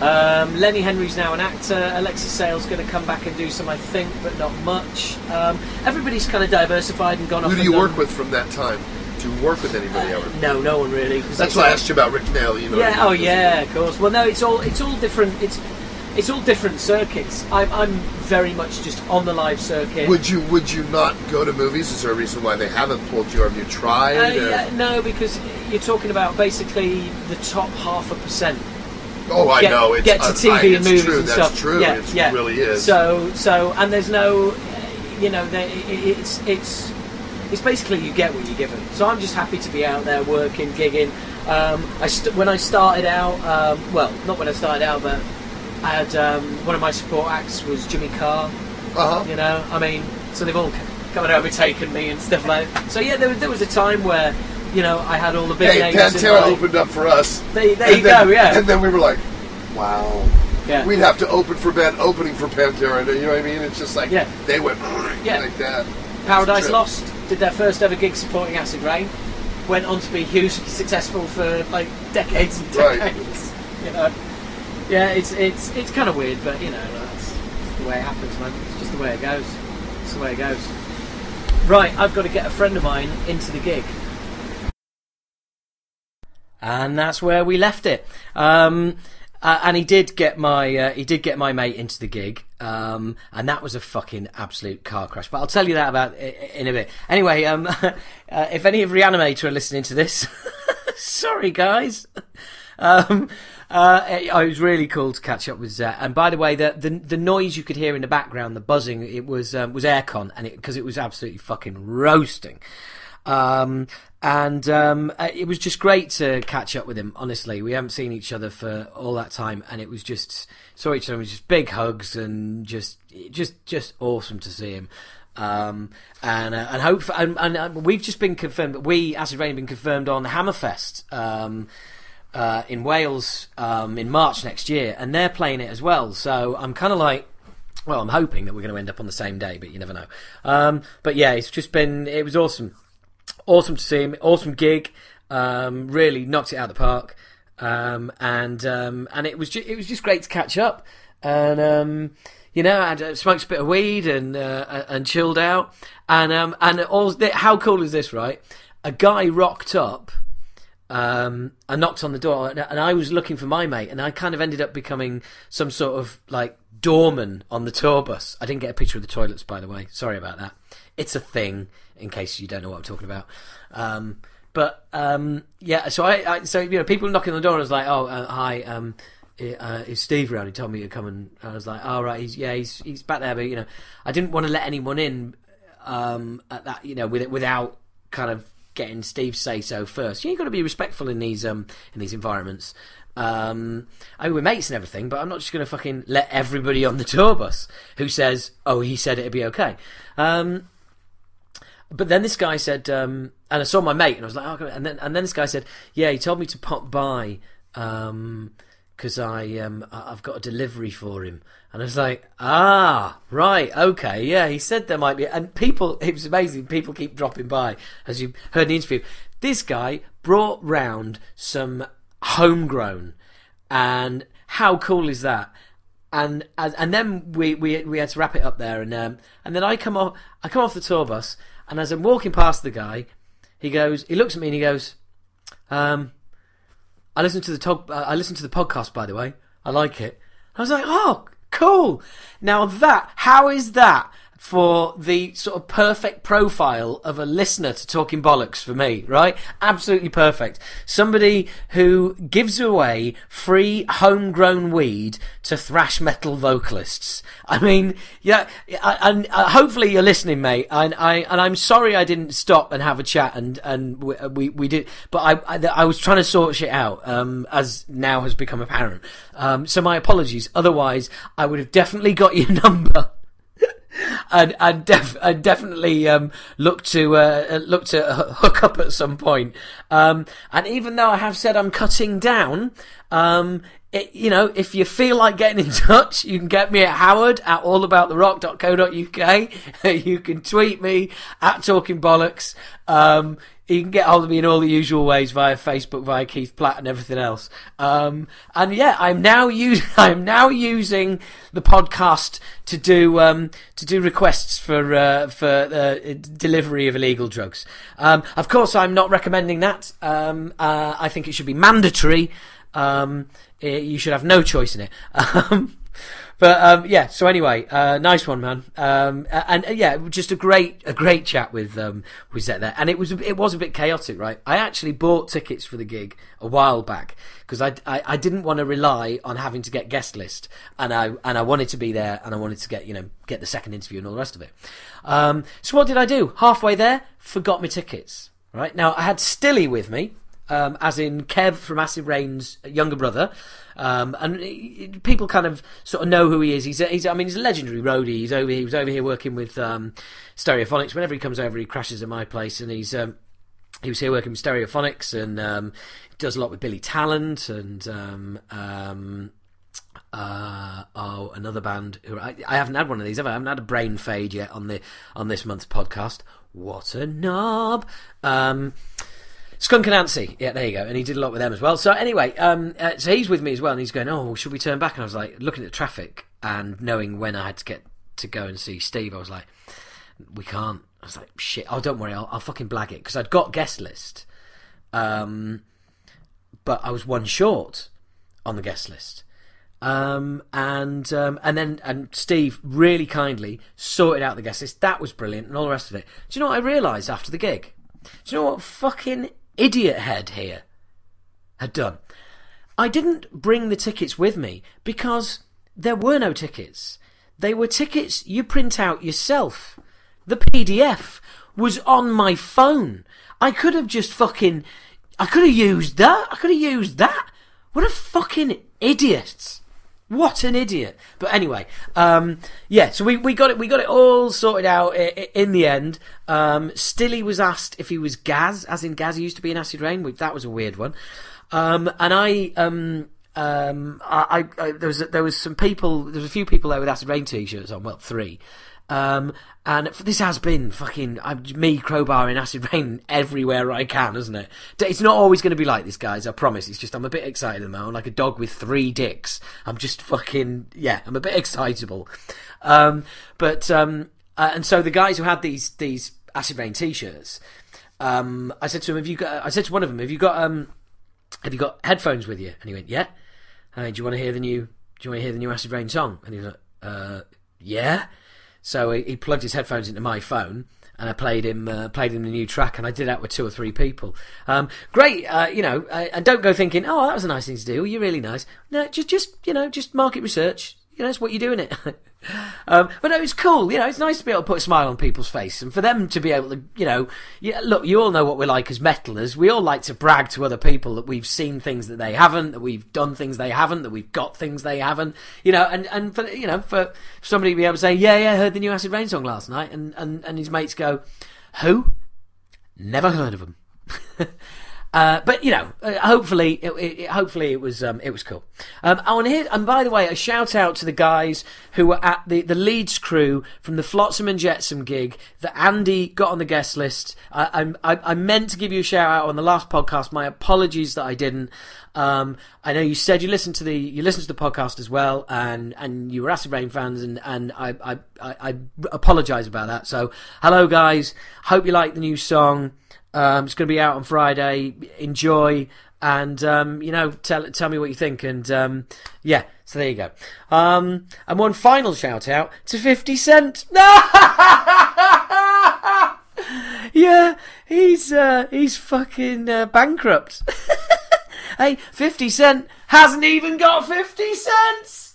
Um, Lenny Henry's now an actor. Alexei Sayle's going to come back and do some, I think, but not much. Um, everybody's kind of diversified and gone off. Who do you done- work with from that time? Do you work with anybody ever? No, no one really. That's why I asked you about Rick Nail. You know. Yeah. Oh, yeah. Of course. Well, no, it's all it's all different. It's it's all different circuits. I'm I'm very much just on the live circuit. Would you Would you not go to movies? Is there a reason why they haven't pulled you? Or have you tried? Uh, or- yeah, no, because you're talking about basically the top half a percent. Oh, I get, know. It's, get to uh, TV I- and movies true. and That's stuff. true. Yeah, It's- yeah. It really is. So, so, and there's no, you know, there, it, it's it's it's basically you get what you're given. So I'm just happy to be out there working, gigging. Um, I st- when I started out, um, well, not when I started out, but I had um, one of my support acts was Jimmy Carr, Uh-huh. You know, I mean, so they've all come and overtaken me and stuff like. So yeah, there, was- there was a time where you know I had all the big Hey, names. Pantera my- opened up for us. There, you then- go. Yeah. And then we were like, wow. yeah. We'd have to open for band opening for Pantera. You know what I mean? It's just like Yeah. they went Yeah. like that. Paradise Lost did their first ever gig supporting Acid Reign. Went on to be hugely successful for like decades and Right. decades. You know, yeah, it's it's it's kind of weird, but you know that's the way it happens, man. It's just the way it goes. It's the way it goes. Right, I've got to get a friend of mine into the gig. And that's where we left it. Um, uh, and he did get my uh, he did get my mate into the gig, um, and that was a fucking absolute car crash. But I'll tell you that about in a bit. Anyway, um, [LAUGHS] uh, if any of Reanimator are listening to this, [LAUGHS] sorry guys. [LAUGHS] Um, uh, it, it was really cool to catch up with Zet. And by the way, the, the the noise you could hear in the background, the buzzing, it was um, was aircon, and because it, was absolutely fucking roasting. Um, and um, uh, it was just great to catch up with him. Honestly, we haven't seen each other for all that time, and it was just saw each other. It was just big hugs and just just just awesome to see him. Um, and uh, and hope and, and uh, we've just been confirmed. We Acid Reign have been confirmed on Hammerfest. Um, uh, in Wales um, in March next year, and they're playing it as well. So I'm kind of like, well, I'm hoping that we're going to end up on the same day, but you never know. Um, but yeah, it's just been, it was awesome, awesome to see him, awesome gig, um, really knocked it out of the park, um, and um, and it was ju- it was just great to catch up, and um, you know, I uh, smoked a bit of weed and uh, and chilled out, and um, and all how cool is this, right? A guy rocked up um, I knocked on the door and, I was looking for my mate, and I kind of ended up becoming some sort of like doorman on the tour bus. I didn't get a picture of the toilets, by the way. Sorry about that. It's a thing, in case you don't know what I'm talking about. Um, but um, yeah, so I, I, so you know, people knocking on the door, I was like, "Oh, uh, hi, um, uh, is Steve around?" He told me to come, and I was like, "Oh, right, he's yeah, he's he's back there." But you know, I didn't want to let anyone in um, at that, you know, with, without kind of getting Steve say so first. You have got to be respectful in these um in these environments. Um, I mean, we're mates and everything, but I'm not just going to fucking let everybody on the tour bus who says, "Oh, he said it'd be okay." Um, but then this guy said, um, and I saw my mate, and I was like, "Oh," and then and then this guy said, "Yeah, he told me to pop by." Um, because I um I've got a delivery for him, and I was like, ah, right, okay, yeah. He said there might be, and people, [LAUGHS] it was amazing. People keep dropping by, as you heard in the interview. This guy brought round some homegrown, and how cool is that? And and, and then we, we we had to wrap it up there, and um, and then I come off I come off the tour bus, and as I'm walking past the guy, he goes, he looks at me and he goes, um. I listened to the uh, I listened to the podcast by the way. I like it. I was like, "Oh, cool." Now that how is that for the sort of perfect profile of a listener to Talking Bollocks for me, right? Absolutely perfect. Somebody who gives away free homegrown weed to thrash metal vocalists. I mean, yeah, and uh, hopefully you're listening, mate. And I and I'm sorry I didn't stop and have a chat and and we we, we did, but I, I I was trying to sort shit out um, as now has become apparent. Um, so my apologies. Otherwise, I would have definitely got your [LAUGHS] number and and, def- and definitely um, look to uh, look to hook up at some point. Um, and even though I have said I'm cutting down, um, it, you know, if you feel like getting in [LAUGHS] touch, you can get me at Howard at allabouttherock.co.uk. [LAUGHS] you can tweet me at Talking Bollocks. Um, you can get hold of me in all the usual ways via Facebook, via Keith Platt, and everything else. Um, and yeah, I'm now using [LAUGHS] I'm now using the podcast to do um, to do requests for uh, for uh, delivery of illegal drugs. Um, of course, I'm not recommending that. Um, uh, I think it should be mandatory. Um, eh, you should have no choice in it. [LAUGHS] But um, yeah, so anyway, uh, nice one, man. Um, and uh, yeah, just a great, a great chat with um, with Zet there, and it was it was a bit chaotic, right? I actually bought tickets for the gig a while back because I, I I didn't want to rely on having to get guest list, and I and I wanted to be there, and I wanted to get you know get the second interview and all the rest of it. Um, so what did I do? Halfway there, forgot my tickets. Right now, I had Stilly with me, um, as in Kev from Acid Reign's younger brother, Um, and people kind of sort of know who he is. He's, he's I mean, he's a legendary roadie. He's over. He was over here working with um, Stereophonics. Whenever he comes over, he crashes at my place, and he's. Um, he was here working with Stereophonics and um, does a lot with Billy Talent and um, um, uh, oh another band who I, I haven't had one of these ever. I haven't had a brain fade yet on the on this month's podcast. What a knob! Um, Skunk Anansie, yeah, there you go, and he did a lot with them as well. So anyway, um, uh, so he's with me as well, and he's going, "Oh, should we turn back?" And I was like, looking at the traffic and knowing when I had to get to go and see Steve, I was like, "We can't." I was like, "Shit!" Oh, don't worry, I'll, I'll fucking blag it because I'd got guest list, um, but I was one short on the guest list. Um, and um, and then and Steve really kindly sorted out the guest list. That was brilliant, and all the rest of it. Do you know what I realised after the gig? Do you know what fucking idiot head here had done? I didn't bring the tickets with me because there were no tickets. They were tickets you print out yourself. The PDF was on my phone. I could have just fucking. I could have used that. I could have used that. What a fucking idiot. What an idiot! But anyway, um, yeah. So we, we got it. We got it all sorted out in the end. Um, Stilly was asked if he was Gaz, as in Gaz used to be in Acid Reign. That was a weird one. Um, and I, um, um, I, I there was there was some people. There was a few people there with Acid Reign t-shirts on. Well, three. Um, and this has been fucking I'm, me crowbar in Acid Reign everywhere I can, isn't it? It's not always going to be like this, guys. I promise. It's just I'm a bit excited at the moment, like a dog with three dicks. I'm just fucking yeah. I'm a bit excitable. Um, but um, uh, and so the guys who had these these Acid Reign t-shirts, um, I said to him, "Have you got?" I said to one of them, "Have you got um, have you got headphones with you?" And he went, "Yeah." Uh, do you want to hear the new? Do you want to hear the new Acid Reign song? And he was like, uh, "Yeah." So he, plugged his headphones into my phone, and I played him uh, played him the new track, and I did that with two or three people. Um, great, uh, you know, uh, and don't go thinking, "Oh, that was a nice thing to do. You're really nice." No, just just you know, just market research. You know, it's what you're doing it. [LAUGHS] um, but no, it's cool. You know, it's nice to be able to put a smile on people's face, and for them to be able to, you know, yeah, look, you all know what we're like as metalers. We all like to brag to other people that we've seen things that they haven't, that we've done things they haven't, that we've got things they haven't. You know, and and for you know, for somebody to be able to say, yeah, yeah, I heard the new Acid Reign song last night, and and and his mates go, who? Never heard of them. [LAUGHS] Uh, but you know, uh, hopefully, it, it, hopefully it was um, it was cool. Um, want to hear, and by the way, a shout out to the guys who were at the the Leeds crew from the Flotsam and Jetsam gig that Andy got on the guest list. I, I, I I meant to give you a shout out on the last podcast. My apologies that I didn't. Um, I know you said you listened to the you listened to the podcast as well, and and you were Acid Reign fans, and and I I, I, I apologise about that. So hello guys, hope you like the new song. Um, it's going to be out on Friday. Enjoy and um, you know tell tell me what you think. And um, yeah, so there you go. Um, and one final shout out to Fifty Cent. [LAUGHS] yeah, he's uh, he's fucking uh, bankrupt. [LAUGHS] hey, Fifty Cent hasn't even got fifty cents.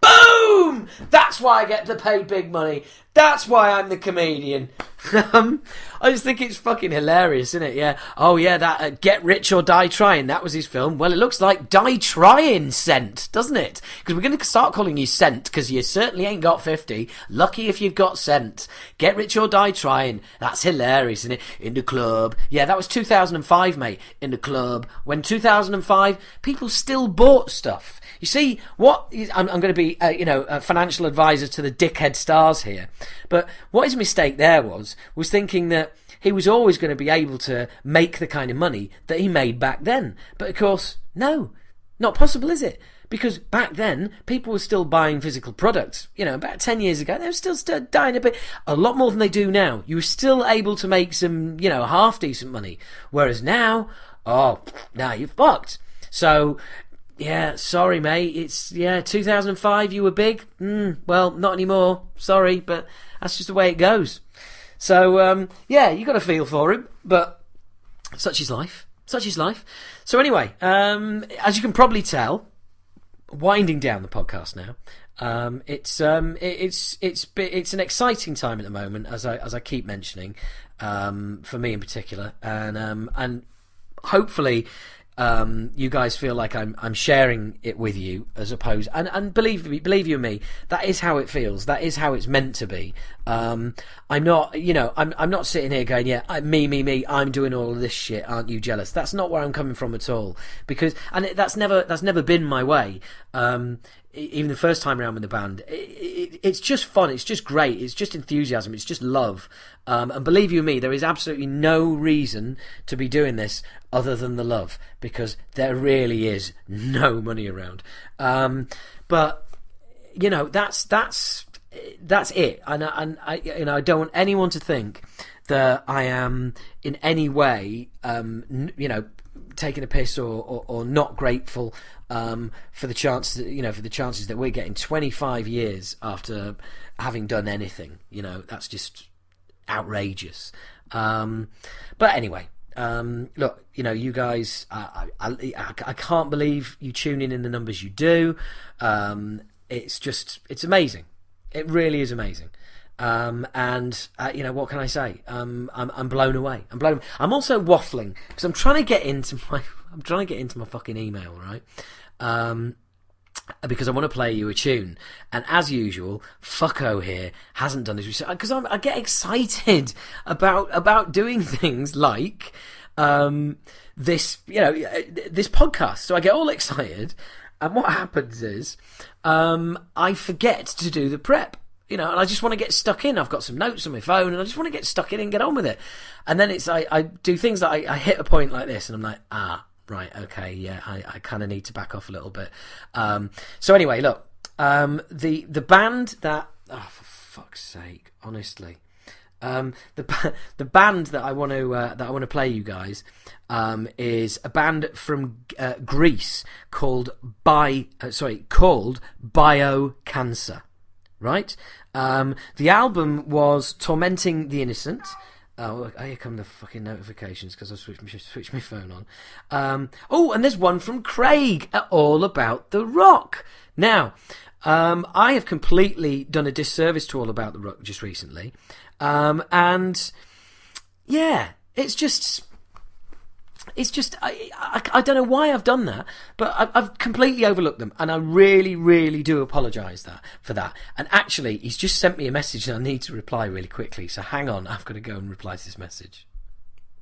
Boom! That's why I get to pay big money. That's why I'm the comedian. [LAUGHS] um, I just think it's fucking hilarious, isn't it? Yeah. Oh yeah, that uh, Get Rich or Die Trying. That was his film. Well, it looks like Die Trying Cent, doesn't it? Because we're going to start calling you Cent because you certainly ain't got fifty. Lucky if you've got Cent. Get Rich or Die Trying. That's hilarious, isn't it? In the club. Yeah, that was 2005, mate. In the club. When 2005, people still bought stuff. You see, what is, I'm, I'm going to be, uh, you know, a financial advisor to the dickhead stars here. But what his mistake there was, was thinking that he was always going to be able to make the kind of money that he made back then. But of course, no, not possible, is it? Because back then, people were still buying physical products. You know, about 10 years ago, they were still, still dying a bit, a lot more than they do now. You were still able to make some, you know, half decent money. Whereas now, oh, now you've fucked. So, yeah, sorry, mate. It's yeah, 2005. You were big. Mm, well, not anymore. Sorry, but that's just the way it goes. So um, yeah, you got a feel for him, but such is life. Such is life. So anyway, um, as you can probably tell, winding down the podcast now. Um, it's um, it, it's it's it's an exciting time at the moment, as I as I keep mentioning, um, for me in particular, and um, and hopefully um, you guys feel like I'm I'm sharing it with you as opposed and and believe me believe you me that is how it feels. That is how it's meant to be. Um, I'm not you know I'm I'm not sitting here going yeah I, me me me I'm doing all of this shit. Aren't you jealous? That's not where I'm coming from at all. Because and it, that's never that's never been my way. Um, even the first time around with the band, it, it, it's just fun. It's just great. It's just enthusiasm. It's just love. Um, and believe you me, there is absolutely no reason to be doing this other than the love, because there really is no money around. Um, but you know, that's that's that's it. And, and I, you know, I don't want anyone to think that I am in any way, um, you know, taking a piss or, or, or not grateful um, for the chance, that, you know, for the chances that we're getting 25 years after having done anything. You know, that's just outrageous. Um, but anyway, um, look, you know, you guys, I, I, I, I, can't believe you tune in in the numbers you do. Um, it's just, it's amazing. It really is amazing. Um, and uh, you know what can I say? Um, I'm, I'm blown away. I'm blown. I'm also waffling because I'm trying to get into [LAUGHS] my. I'm trying to get into my fucking email, right? Um, because I want to play you a tune. And as usual, Fucko here hasn't done his research because I get excited about about doing [LAUGHS] things like um, this, you know, this podcast. So I get all excited, and what [LAUGHS] happens is um, I forget to do the prep you know, and I just want to get stuck in. I've got some notes on my phone, and I just want to get stuck in and get on with it. And then it's I, I do things that I, I hit a point like this, and I'm like, ah, right, okay, yeah, I, I kind of need to back off a little bit. Um, so anyway, look, um, the the band that oh for fuck's sake, honestly, um, the [LAUGHS] the band that I want to uh, that I want to play you guys um, is a band from uh, Greece called By uh, sorry called Bio Cancer right? Um, the album was Tormenting the Innocent. Oh, here come the fucking notifications because I switched my, switched my phone on. Um, oh, and there's one from Craig all about the rock. Now, um, I have completely done a disservice to All About the Rock just recently. Um, and yeah, it's just it's just I, I, I, don't know why I've done that, but I, have completely overlooked them, and I really, really do apologise that for that. And actually, he's just sent me a message, and I need to reply really quickly. So hang on, I've got to go and reply to this message.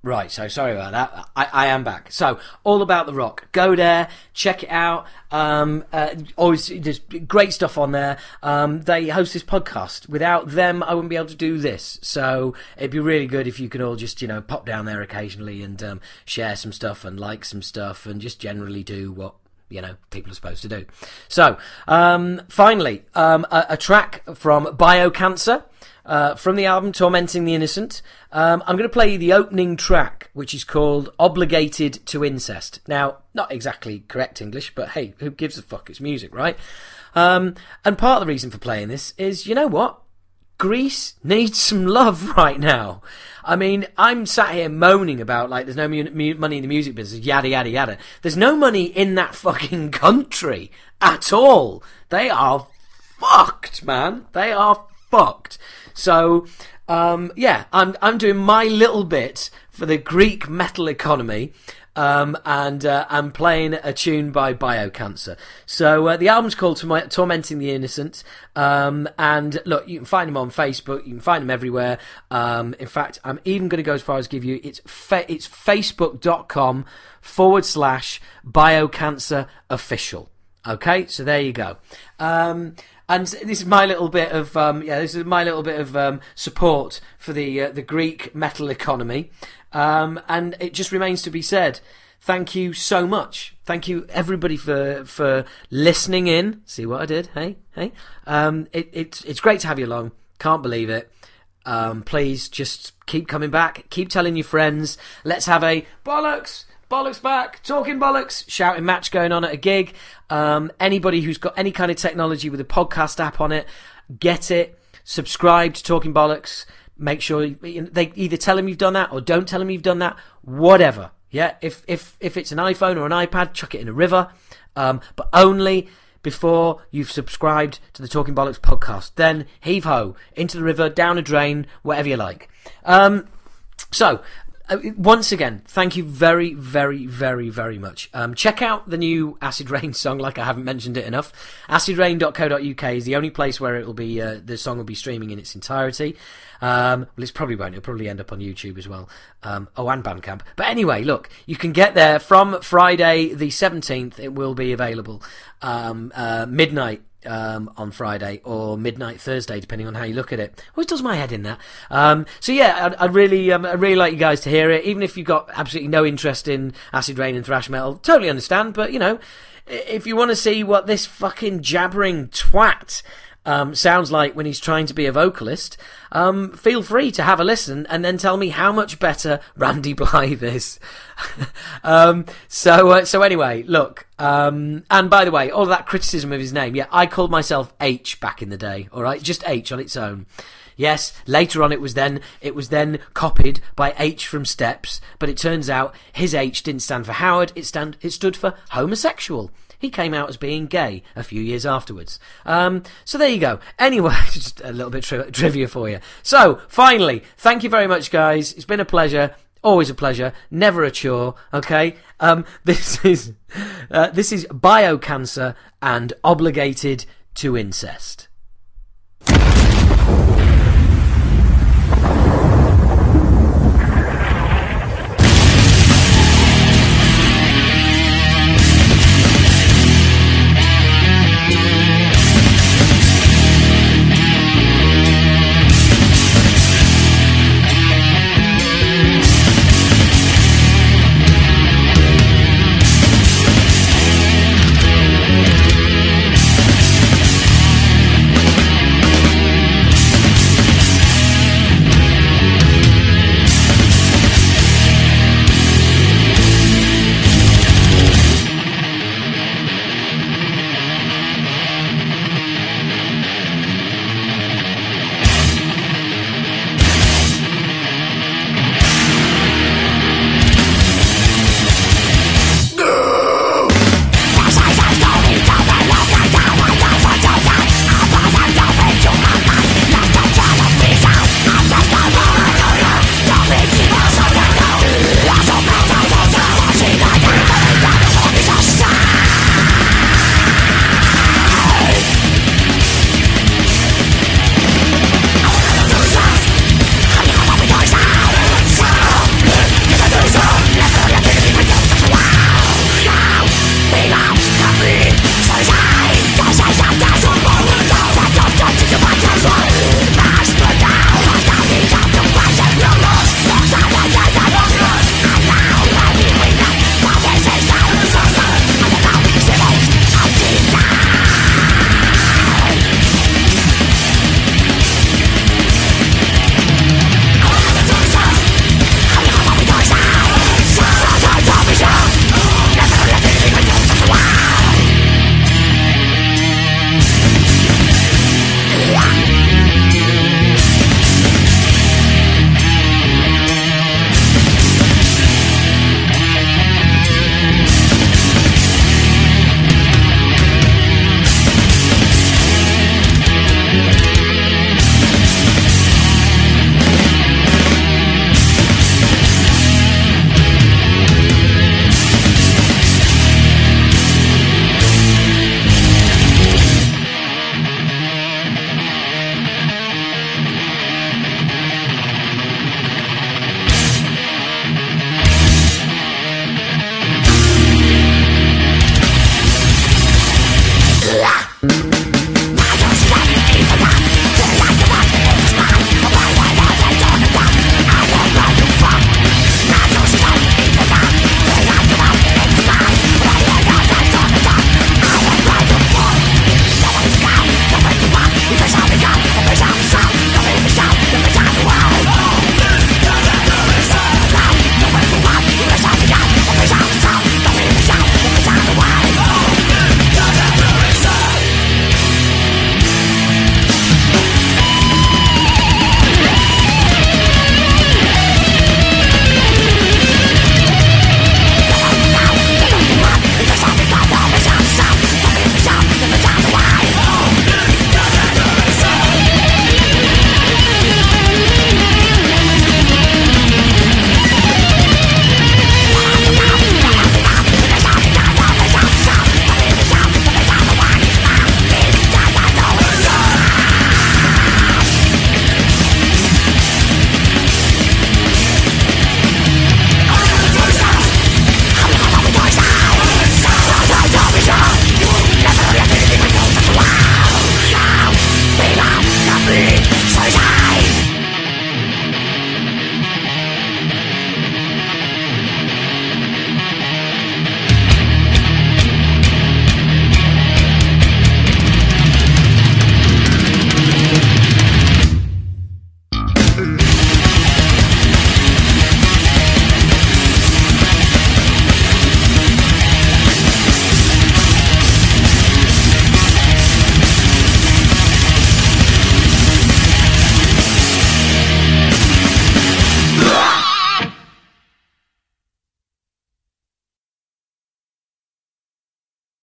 Right, so sorry about that. I, I am back. So, all about the rock. Go there, check it out. Um, uh, always, there's great stuff on there. Um, they host this podcast. Without them, I wouldn't be able to do this. So, it'd be really good if you could all just, you know, pop down there occasionally and um, share some stuff and like some stuff and just generally do what you know people are supposed to do. So, um, finally, um, a, a, track from Biocancer uh, from the album Tormenting the Innocent. Um, I'm going to play the opening track, which is called Obligated to Incest. Now, not exactly correct English, but hey, who gives a fuck? It's music, right? Um, and part of the reason for playing this is, you know what? Greece needs some love [LAUGHS] right now. I mean, I'm sat here moaning about like there's no mu- mu- money in the music business, yada yada yada. There's no money in that [LAUGHS] fucking country at all. They are fucked, man. They are fucked. So, um, yeah, I'm I'm doing my little bit for the Greek metal economy. Um, and uh, I'm playing a tune by Biocancer. So uh, the album's called Tormenting the Innocent. Um, and look, you can find them on Facebook. You can find them everywhere. Um, in fact, I'm even going to go as far as give you it's fa- it's facebook.com forward slash Biocancer official. Okay, so there you go. Um, and this is my little bit of um, yeah, this is my little bit of um, support for the uh, the Greek metal economy. Um, and it just remains to be said. Thank you so much. Thank you everybody for for listening in. See what I did? Hey, hey. Um, it, it's it's great to have you along. Can't believe it. Um, please just keep coming back. Keep telling your friends. Let's have a bollocks bollocks back, talking bollocks, shouting match going on at a gig. Um, anybody who's got any kind of technology with a podcast app on it, get it. Subscribe to Talking Bollocks. Make sure they either tell them you've done that or don't tell them you've done that. Whatever. Yeah. If if if it's an iPhone or an iPad, chuck it in a river. Um, but only before you've subscribed to the Talking Bollocks podcast. Then heave ho into the river, down a drain, whatever you like. Um, so once again, thank you very, very, very, very much. Um, check out the new Acid Reign [LAUGHS] song, like I haven't mentioned it enough. AcidReign.co.uk is the only place where it will be, uh, the song will be streaming in its entirety. Um, well, it's probably won't. It'll probably end up on YouTube as well. Um, oh, and Bandcamp. But anyway, look, you can get there from Friday the 17th. It will be available um, uh, midnight um, on Friday or midnight Thursday, depending on how you look at it. Always does my head in that. Um, so yeah, I'd, really, um, I'd really like you guys to hear it, even if you've got absolutely no interest in Acid Reign and thrash metal. Totally understand, but you know, if you want to see what this fucking jabbering twat um, sounds like when he's trying to be a vocalist, um, feel free to have a listen and then tell me how much better [LAUGHS] Randy Blythe is. [LAUGHS] um, so, uh, so anyway, look, um, and by the way, all that criticism of his name, yeah, I called myself H back in the day, alright? Just H on its own. Yes, later on it was then it was then copied by H from Steps, but it turns out his H didn't stand for Howard, it stand it stood for homosexual. He came out as being gay a few years afterwards. Um, so there you go. Anyway, [LAUGHS] just a little bit tri- trivia for you. So finally, thank you very much, guys. It's been a pleasure. Always a pleasure, never a chore. Okay, um, [LAUGHS] this is uh, this is biocancer and obligated to incest.